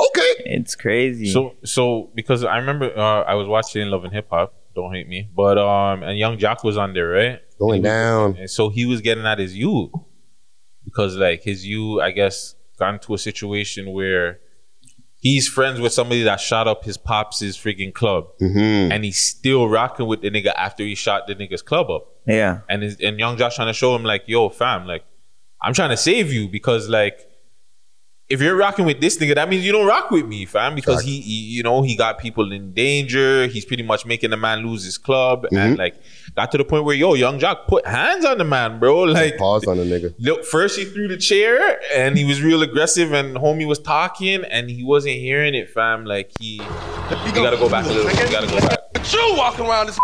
Okay. It's crazy. So so because I remember uh, I was watching Love and Hip Hop. Don't hate me, but um, and Yung Joc was on there, right? Going He was- down. and so he was getting at his you because like his you, I guess, got into a situation where he's friends with somebody that shot up his pops' freaking club, Mm-hmm. and he's still rocking with the nigga after he shot the nigga's club up. yeah. And his, and Yung Joc trying to show him like, yo, fam, like, I'm trying to save you because like, if you're rocking with this nigga, that means you don't rock with me, fam. Because he, he you know, he got people in danger. He's pretty much making the man lose his club, and mm-hmm. like, got to the point where yo, Yung Joc put hands on the man, bro. Like, Pause on the nigga. Look, first he threw the chair and he was real aggressive and homie was talking and he wasn't hearing it, fam. Like he, you gotta go back a little. bit. You gotta go back. You walking around this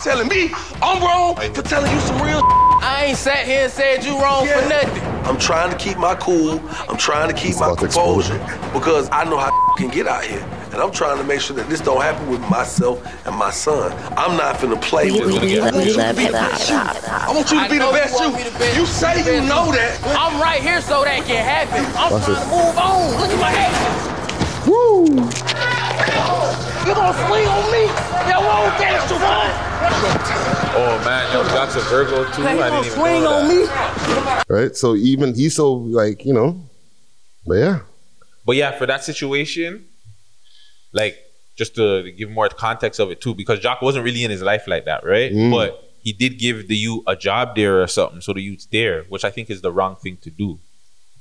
telling me I'm wrong for telling you some real I ain't sat here and said you wrong for nothing. I'm trying to keep my cool. I'm trying to keep my composure because I know how can get out here. And I'm trying to make sure that this don't happen with myself and my son. I'm not finna play We- with we- it. I want you to be the best you. I want you to be the best you. You say you know that. I'm right here so that can happen. I'm Watch trying this. to move on. Look at my actions. Woo! You gonna swing on me? Yo, won't dance to run. Oh man, yo, Joc's a Virgo too. I didn't even swing know on me? Right? So even he's so like, you know, but yeah. But yeah, for that situation, like just to give more context of it too, because Joc wasn't really in his life like that, right? Mm. But he did give the youth a job there or something, so the youth's there, which I think is the wrong thing to do.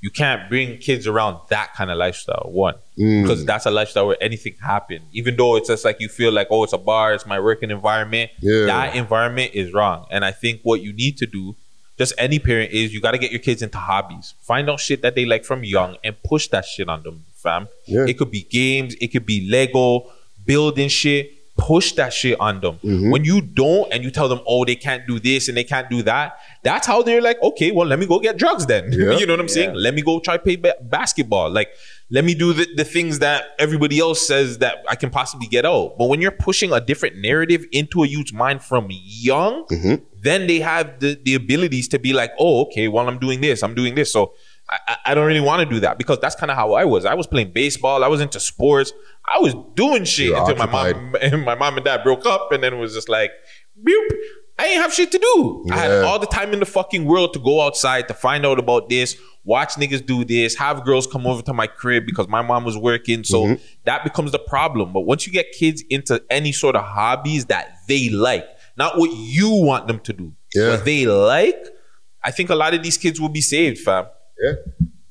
You can't bring kids around that kind of lifestyle. One, Mm. because that's a lifestyle where anything happen. Even though it's just like you feel like, oh, it's a bar, it's my working environment. Yeah. That environment is wrong. And I think what you need to do, just any parent, is you got to get your kids into hobbies. Find out shit that they like from young and push that shit on them, fam. Yeah. It could be games, it could be Lego, building shit. Push that shit on them. Mm-hmm. When you don't and you tell them, oh, they can't do this and they can't do that, that's how they're like, okay, well, let me go get drugs then. Yeah. you know what I'm saying? Let me go try play ba- basketball. Like, let me do the, the things that everybody else says that I can possibly get out. But when you're pushing a different narrative into a youth's mind from young, Mm-hmm. then they have the, the abilities to be like, oh, okay, well, I'm doing this, I'm doing this. So I, I- I don't really want to do that because that's kind of how I was. I was playing baseball, I was into sports, I was doing shit You're until my mom and my mom and dad broke up, and then it was just like, boop. I ain't have shit to do. I had all the time in the fucking world to go outside to find out about this, watch niggas do this, have girls come over to my crib because my mom was working. So Mm-hmm. that becomes the problem. But once you get kids into any sort of hobbies that they like, not what you want them to do, Yeah. what they like, I think a lot of these kids will be saved, fam. Yeah.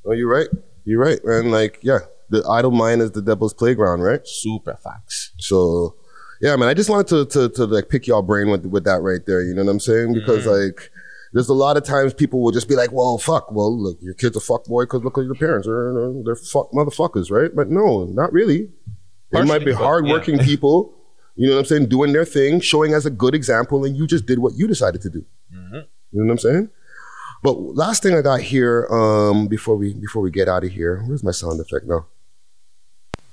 Oh, you're right. You're right, man. Like, yeah, the idle mind is the devil's playground, right? Super facts. So, yeah, man. I just wanted to to, to like pick your brain with with that right there. You know what I'm saying? Because Mm-hmm. like. There's a lot of times people will just be like, "Well, fuck. Well, look, your kid's a fuck boy because look at your parents. They're, they're fuck motherfuckers, right?" But no, not really. They might be hardworking yeah. people. You know what I'm saying? Doing their thing, showing as a good example, and you just did what you decided to do. Mm-hmm. You know what I'm saying? But last thing I got here, um, before we before we get out of here, where's my sound effect now?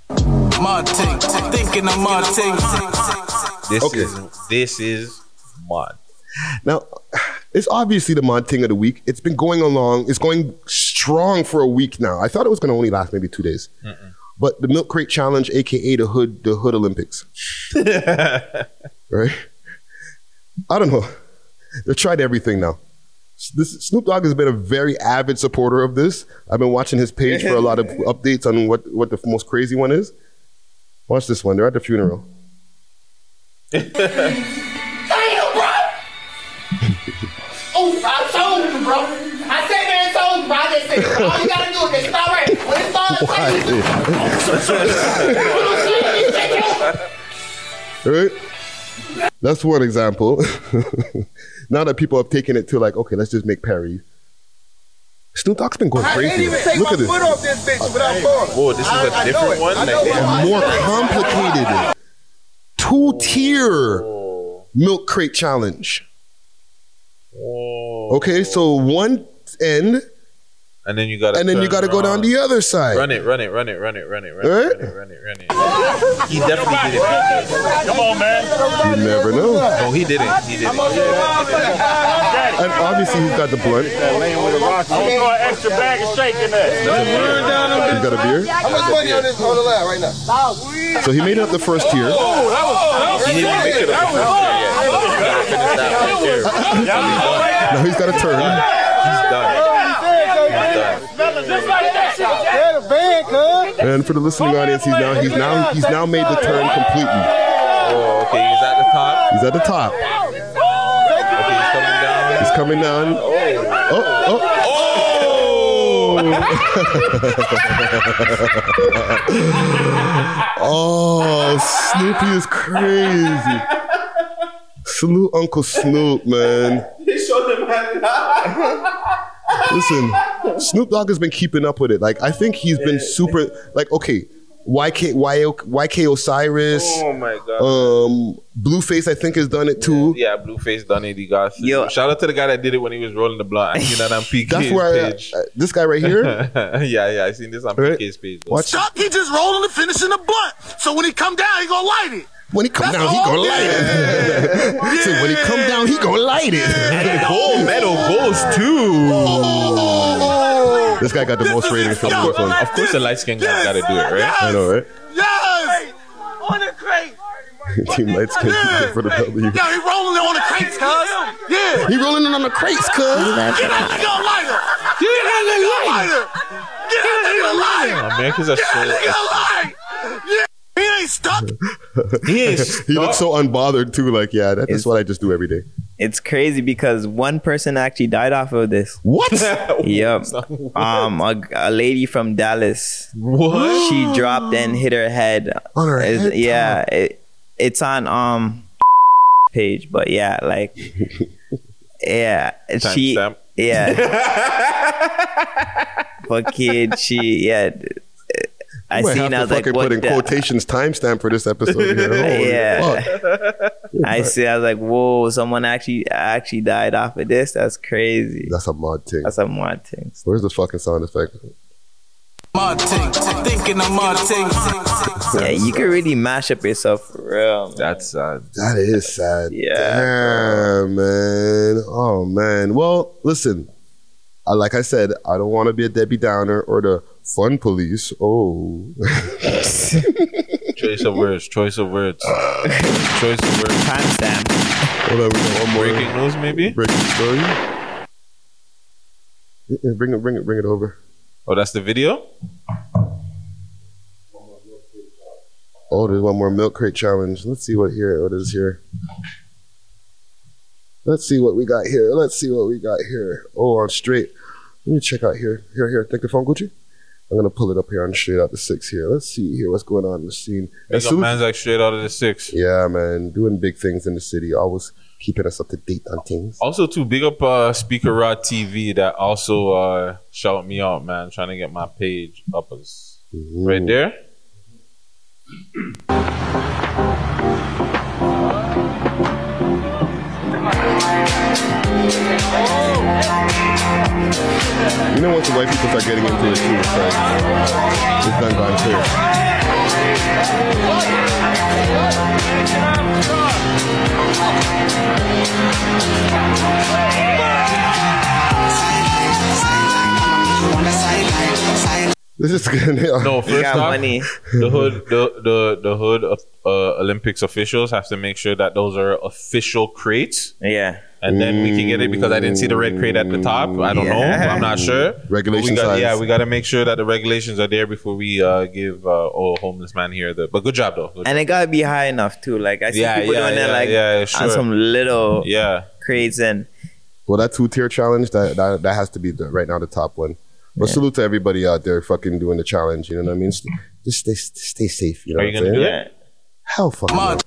Martin, thinking of Martin. This Okay. is this is mod. Now, it's obviously the mod thing of the week. It's been going along. It's going strong for a week now. I thought it was going to only last maybe two days. But the milk crate challenge, aka the hood, the hood Olympics, right? I don't know. They've tried everything now. This, Snoop Dogg has been a very avid supporter of this. I've been watching his page for a lot of updates on what, what the most crazy one is. Watch this one. They're at the funeral. Damn, bro! oh, I told you, bro. I said man, I told you, bro. I just said, all you gotta do is just start right. When it starts, right? That's one example. now that people have taken it to like, okay, let's just make parodies. Snoop Dogg's been going I can't crazy. even take Look my at this. foot off this bitch without falling. Whoa, this is a I- I know different it. one? Like, know they More complicated. Two tier milk crate challenge. Okay, so one end, And then you gotta and then you got to go down the other side. Run it, run it, run it, run it, run it, run Right? it, run it, run it, run it. He definitely did it. Come on, man. You never know. No, he didn't. He didn't. And obviously he's got the blunt. extra bag of steak in there. He's got a beer. How much money on this on the line right now? So he made it up the first tier. He didn't make it up the first year yet. He gotta finish that right there. Now he's got a turn. He's done. And for the listening audience, he's now he's now he's now made the turn completely. Oh, okay. He's at the top. He's at the top. Okay, he's coming down. He's coming down. Oh, oh. Oh. oh, Snoopy is crazy. Salute Uncle Snoop, man. He showed him Listen, Snoop Dogg has been keeping up with it. Like, I think he's been super. Like, okay, YK, YK, YK Osiris, Oh my god. um, Blueface, I think has done it too. Yeah, Blueface done it. He got Yo. Shout out to the guy that did it when he was rolling the blunt. I seen that on PK's That's where I- page. uh, this guy right here. yeah, yeah, I seen this on Right. PK's page. Watch. Stop, he just rolling and finishing the blunt. So when he come down, he gonna light it. When he come That's down, he gonna light it. so when he come down, he gonna light it. And gold medal goes too. Oh. This guy got the most ratings for this one. Of course, the light skinned guy got to do it, right? I know, right? Yes! On the crate. Team Light Skin for the W. Yeah, he rolling it on the crates, cuz. Yeah. He rolling it on the crates, cuz. Get out, he gonna light. Get out, he gonna light. Get out, he gonna light her. Americans are Get out, he so. Gonna light. He ain't stuck. He is. He looks so unbothered too. Like, yeah, that is what I just do every day. It's crazy because one person actually died off of this. What? yep. Um, a, a lady from Dallas. What? She dropped and hit her head. On her It's- head Yeah. It, it's on um page, but yeah, like yeah, she Timestamp. yeah. but kid, she yeah. I I might seen. have I to was like, fucking what put in the- quotations timestamp for this episode here. Holy yeah. fuck. I see. I was like, whoa, someone actually actually died off of this. That's crazy. That's a mod thing. That's a mod thing. Where's the fucking sound effect? Thinking of more things. Yeah, you can really mash up yourself for real. man. That's sad. That is sad. Yeah, Damn, man. Oh man. Well, listen. I, like I said, I don't want to be a Debbie Downer or the fun police. Oh. Choice of words. Choice of words. choice of words. Timestamp. Hold on, we got one more Breaking news, maybe. breaking story. Yeah, Bring it, bring it, bring it over. Oh, that's the video. Oh, there's one more milk crate challenge. Let's see what here. What is here? Let's see what we got here. Let's see what we got here. Oh, on straight. Let me check out here. Here, here. Take the phone, Gucci. I'm gonna pull it up here on straight out the six here. Let's see here what's going on in the scene. Big up man's like straight out of the six. yeah, man, doing big things in the city. Always keeping us up to date on things. Also, too, big up uh, Speaker Rod TV that also uh, shout me out, man. Trying to get my page up as right there. You know, once the white people start getting into it too, it's like it's done gone clear. This is good. No, first off, money. the hood, the the the hood of uh, Olympics officials have to make sure that those are official crates, Yeah. And then we can get it because I didn't see the red crate at the top. I don't know. I'm not sure. But Regulation we got, size. Yeah, we got to make sure that the regulations are there before we uh, give uh, oh homeless man here the. But good job though. Good And it gotta be high enough too. Like I see Yeah, people yeah, doing that yeah, like yeah, sure. on some little yeah. crates and Well, that two tier challenge that, that that has to be the, right now the top one. But salute to everybody out there fucking doing the challenge. You know what I mean? Just stay stay safe. You know Are what you I'm gonna saying? do it? Hell fucking no.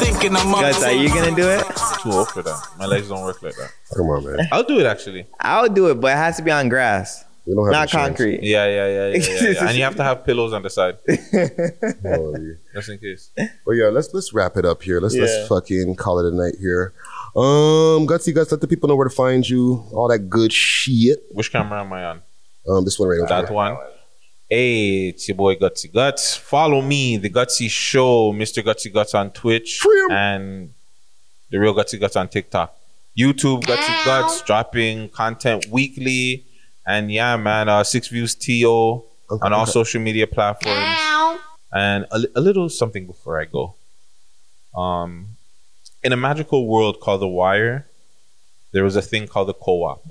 Thinking of more guys, are you gonna do it? Too old for that. My legs don't work like that. Come on, man. I'll do it actually. I'll do it, but it has to be on grass, We don't have not insurance. concrete. Yeah, yeah, yeah, yeah, yeah, yeah. and you have to have pillows on the side, Holy. just in case. But yeah, let's let's wrap it up here. Let's Yeah. let's fucking call it a night here. Um, gutsy guts, let the people know where to find you. All that good shit. Which camera am I on? Um, this one right over That here. one. Hey, it's your boy Gutsy Guts. Follow me, the Gutsy Show, Mr. Gutsy Guts on Twitch, Free 'em. and the real Gutsy Guts on TikTok. YouTube Gutsy Guts dropping content weekly, and yeah, man, uh, Six Views To on all social media platforms, and a, a little something before I go. Um, in a magical world called The Wire, there was a thing called the co-op.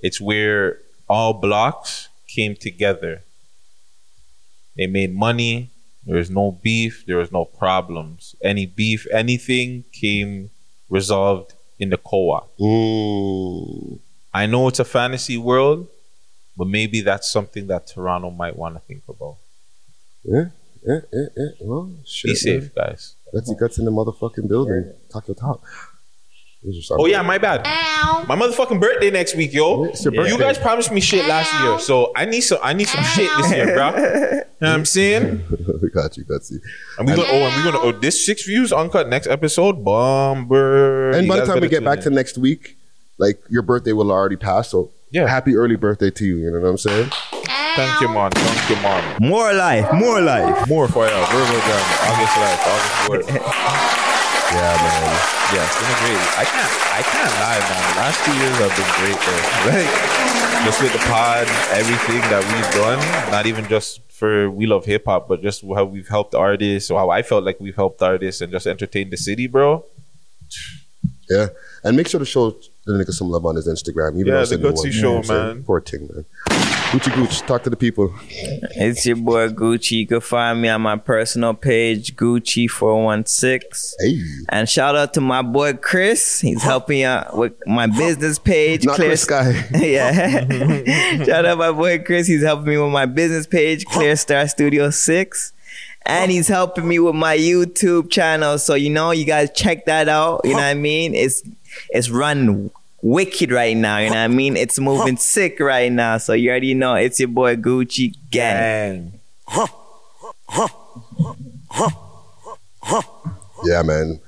It's where all blocks came together. They made money. There was no beef. There was no problems. Any beef, anything came resolved in the co-op. Ooh. I know it's a fantasy world, but maybe that's something that Toronto might want to think about. Yeah, yeah, yeah, yeah. Well, shit. Be safe, guys. Let's get in the motherfucking building. Talk your talk. Here's your song. Oh yeah, my bad. My motherfucking birthday next week, yo. It's your You guys promised me shit last year, so I need some. I need some shit this year, bro. You know what I'm saying? we got you, Gutsy. And we gonna oh, and we gonna oh, this six views uncut next episode, bomber. And by the time we get back in. to next week, like your birthday will already pass. So Yeah. happy early birthday to you. You know what I'm saying? thank you, man, thank you, man. More life, more life. More for you, Virgo Jam, August life, August word. Yeah, man. Yeah, it's been great. I can't, I can't lie, man. The last two years have been great, though. Like, just with the pod, everything that we've done, not even just for We Love Hip Hop, but just how we've helped artists, or how I felt like we've helped artists and just entertained the city, bro. Yeah. And make sure to show the nigga some love on his Instagram. Even Yeah, the Gutsy. Show, You know what I'm saying? man. Poor thing, man. Gucci Gooch, talk to the people. It's your boy Gucci. You can find me on my personal page, Gucci416. Hey. And shout out to my boy Chris. He's helping out with my business page. Not Chris Sky. yeah. shout out my boy Chris. He's helping me with my business page, Clear Star Studio 6. And he's helping me with my YouTube channel. So you know, you guys check that out. You know what I mean? It's it's run wicked right now. You know what I mean? It's moving sick right now. So you already know it's your boy Gucci Gang. Yeah, man.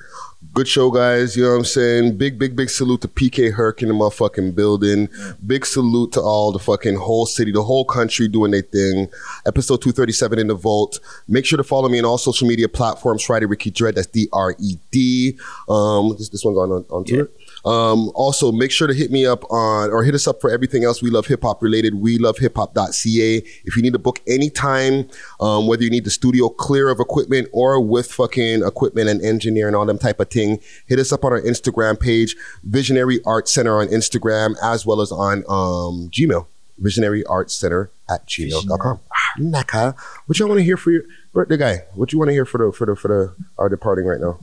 Good show, guys. You know what I'm saying? Big, big, big salute to PK Herc in the motherfucking building. Big salute to all the fucking whole city, the whole country doing their thing. Episode 237 in the vault. Make sure to follow me on all social media platforms. Friday Ricky Dread. That's D R E D. Um, this this one's on on, on Twitter. Um, also, make sure to hit me up on or hit us up for everything else we love hip hop related. We love hip hop.ca. If you need to book anytime, um, whether you need the studio clear of equipment or with fucking equipment and engineer and all them type of thing, hit us up on our Instagram page, Visionary Art Center on Instagram, as well as on um, Gmail, Visionary Art Center at gmail.com. Ah, Naka, what y'all want to hear for your birthday guy? What you want to hear for the for the for the our departing right now?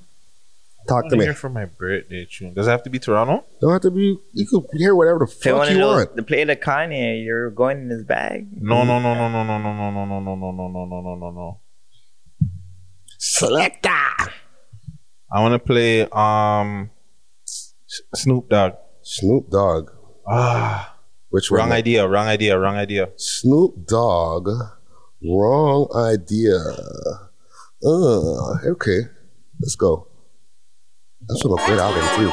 Talk to me. Here for my birthday tune. Does it have to be Toronto? Don't have to be. You could hear whatever the Play fuck one of you those- want. The play the Kanye, you're going in his bag. No, no, no, no, no, no, no, no, no, no, no, no, no, no, no, no, no, no. Selector. I want to play um S- Snoop Dogg. Snoop Dogg. Ah, which wrong one? idea? Wrong idea? Wrong idea? Snoop Dogg. Wrong idea. Uh, okay. Let's go. That's a great album too.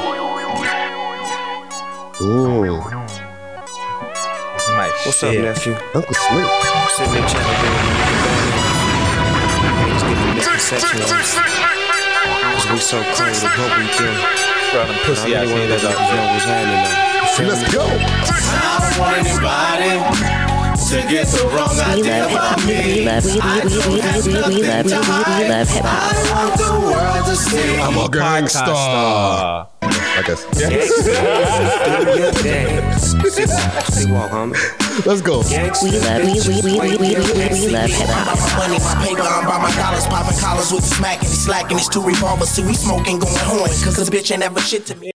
Ooh. My What's shit. up, nephew? Uncle Slick. Sitting there trying to do we so we do. Out. Let's go. I don't want anybody to get the wrong We idea love hip about hop. me. We love we we we we we we love we we love hip hop. I want the world to see. I'm a gangsta. I guess. Do your dance. Stay walk, homie. Let's go. We love we we we we we we we love hip hop. my money, my paper, I'm by my dollars, popping collars with the smack and he slacking. These two revolvers, see we smoking, going horny. Cause this bitch ain't ever shit to me.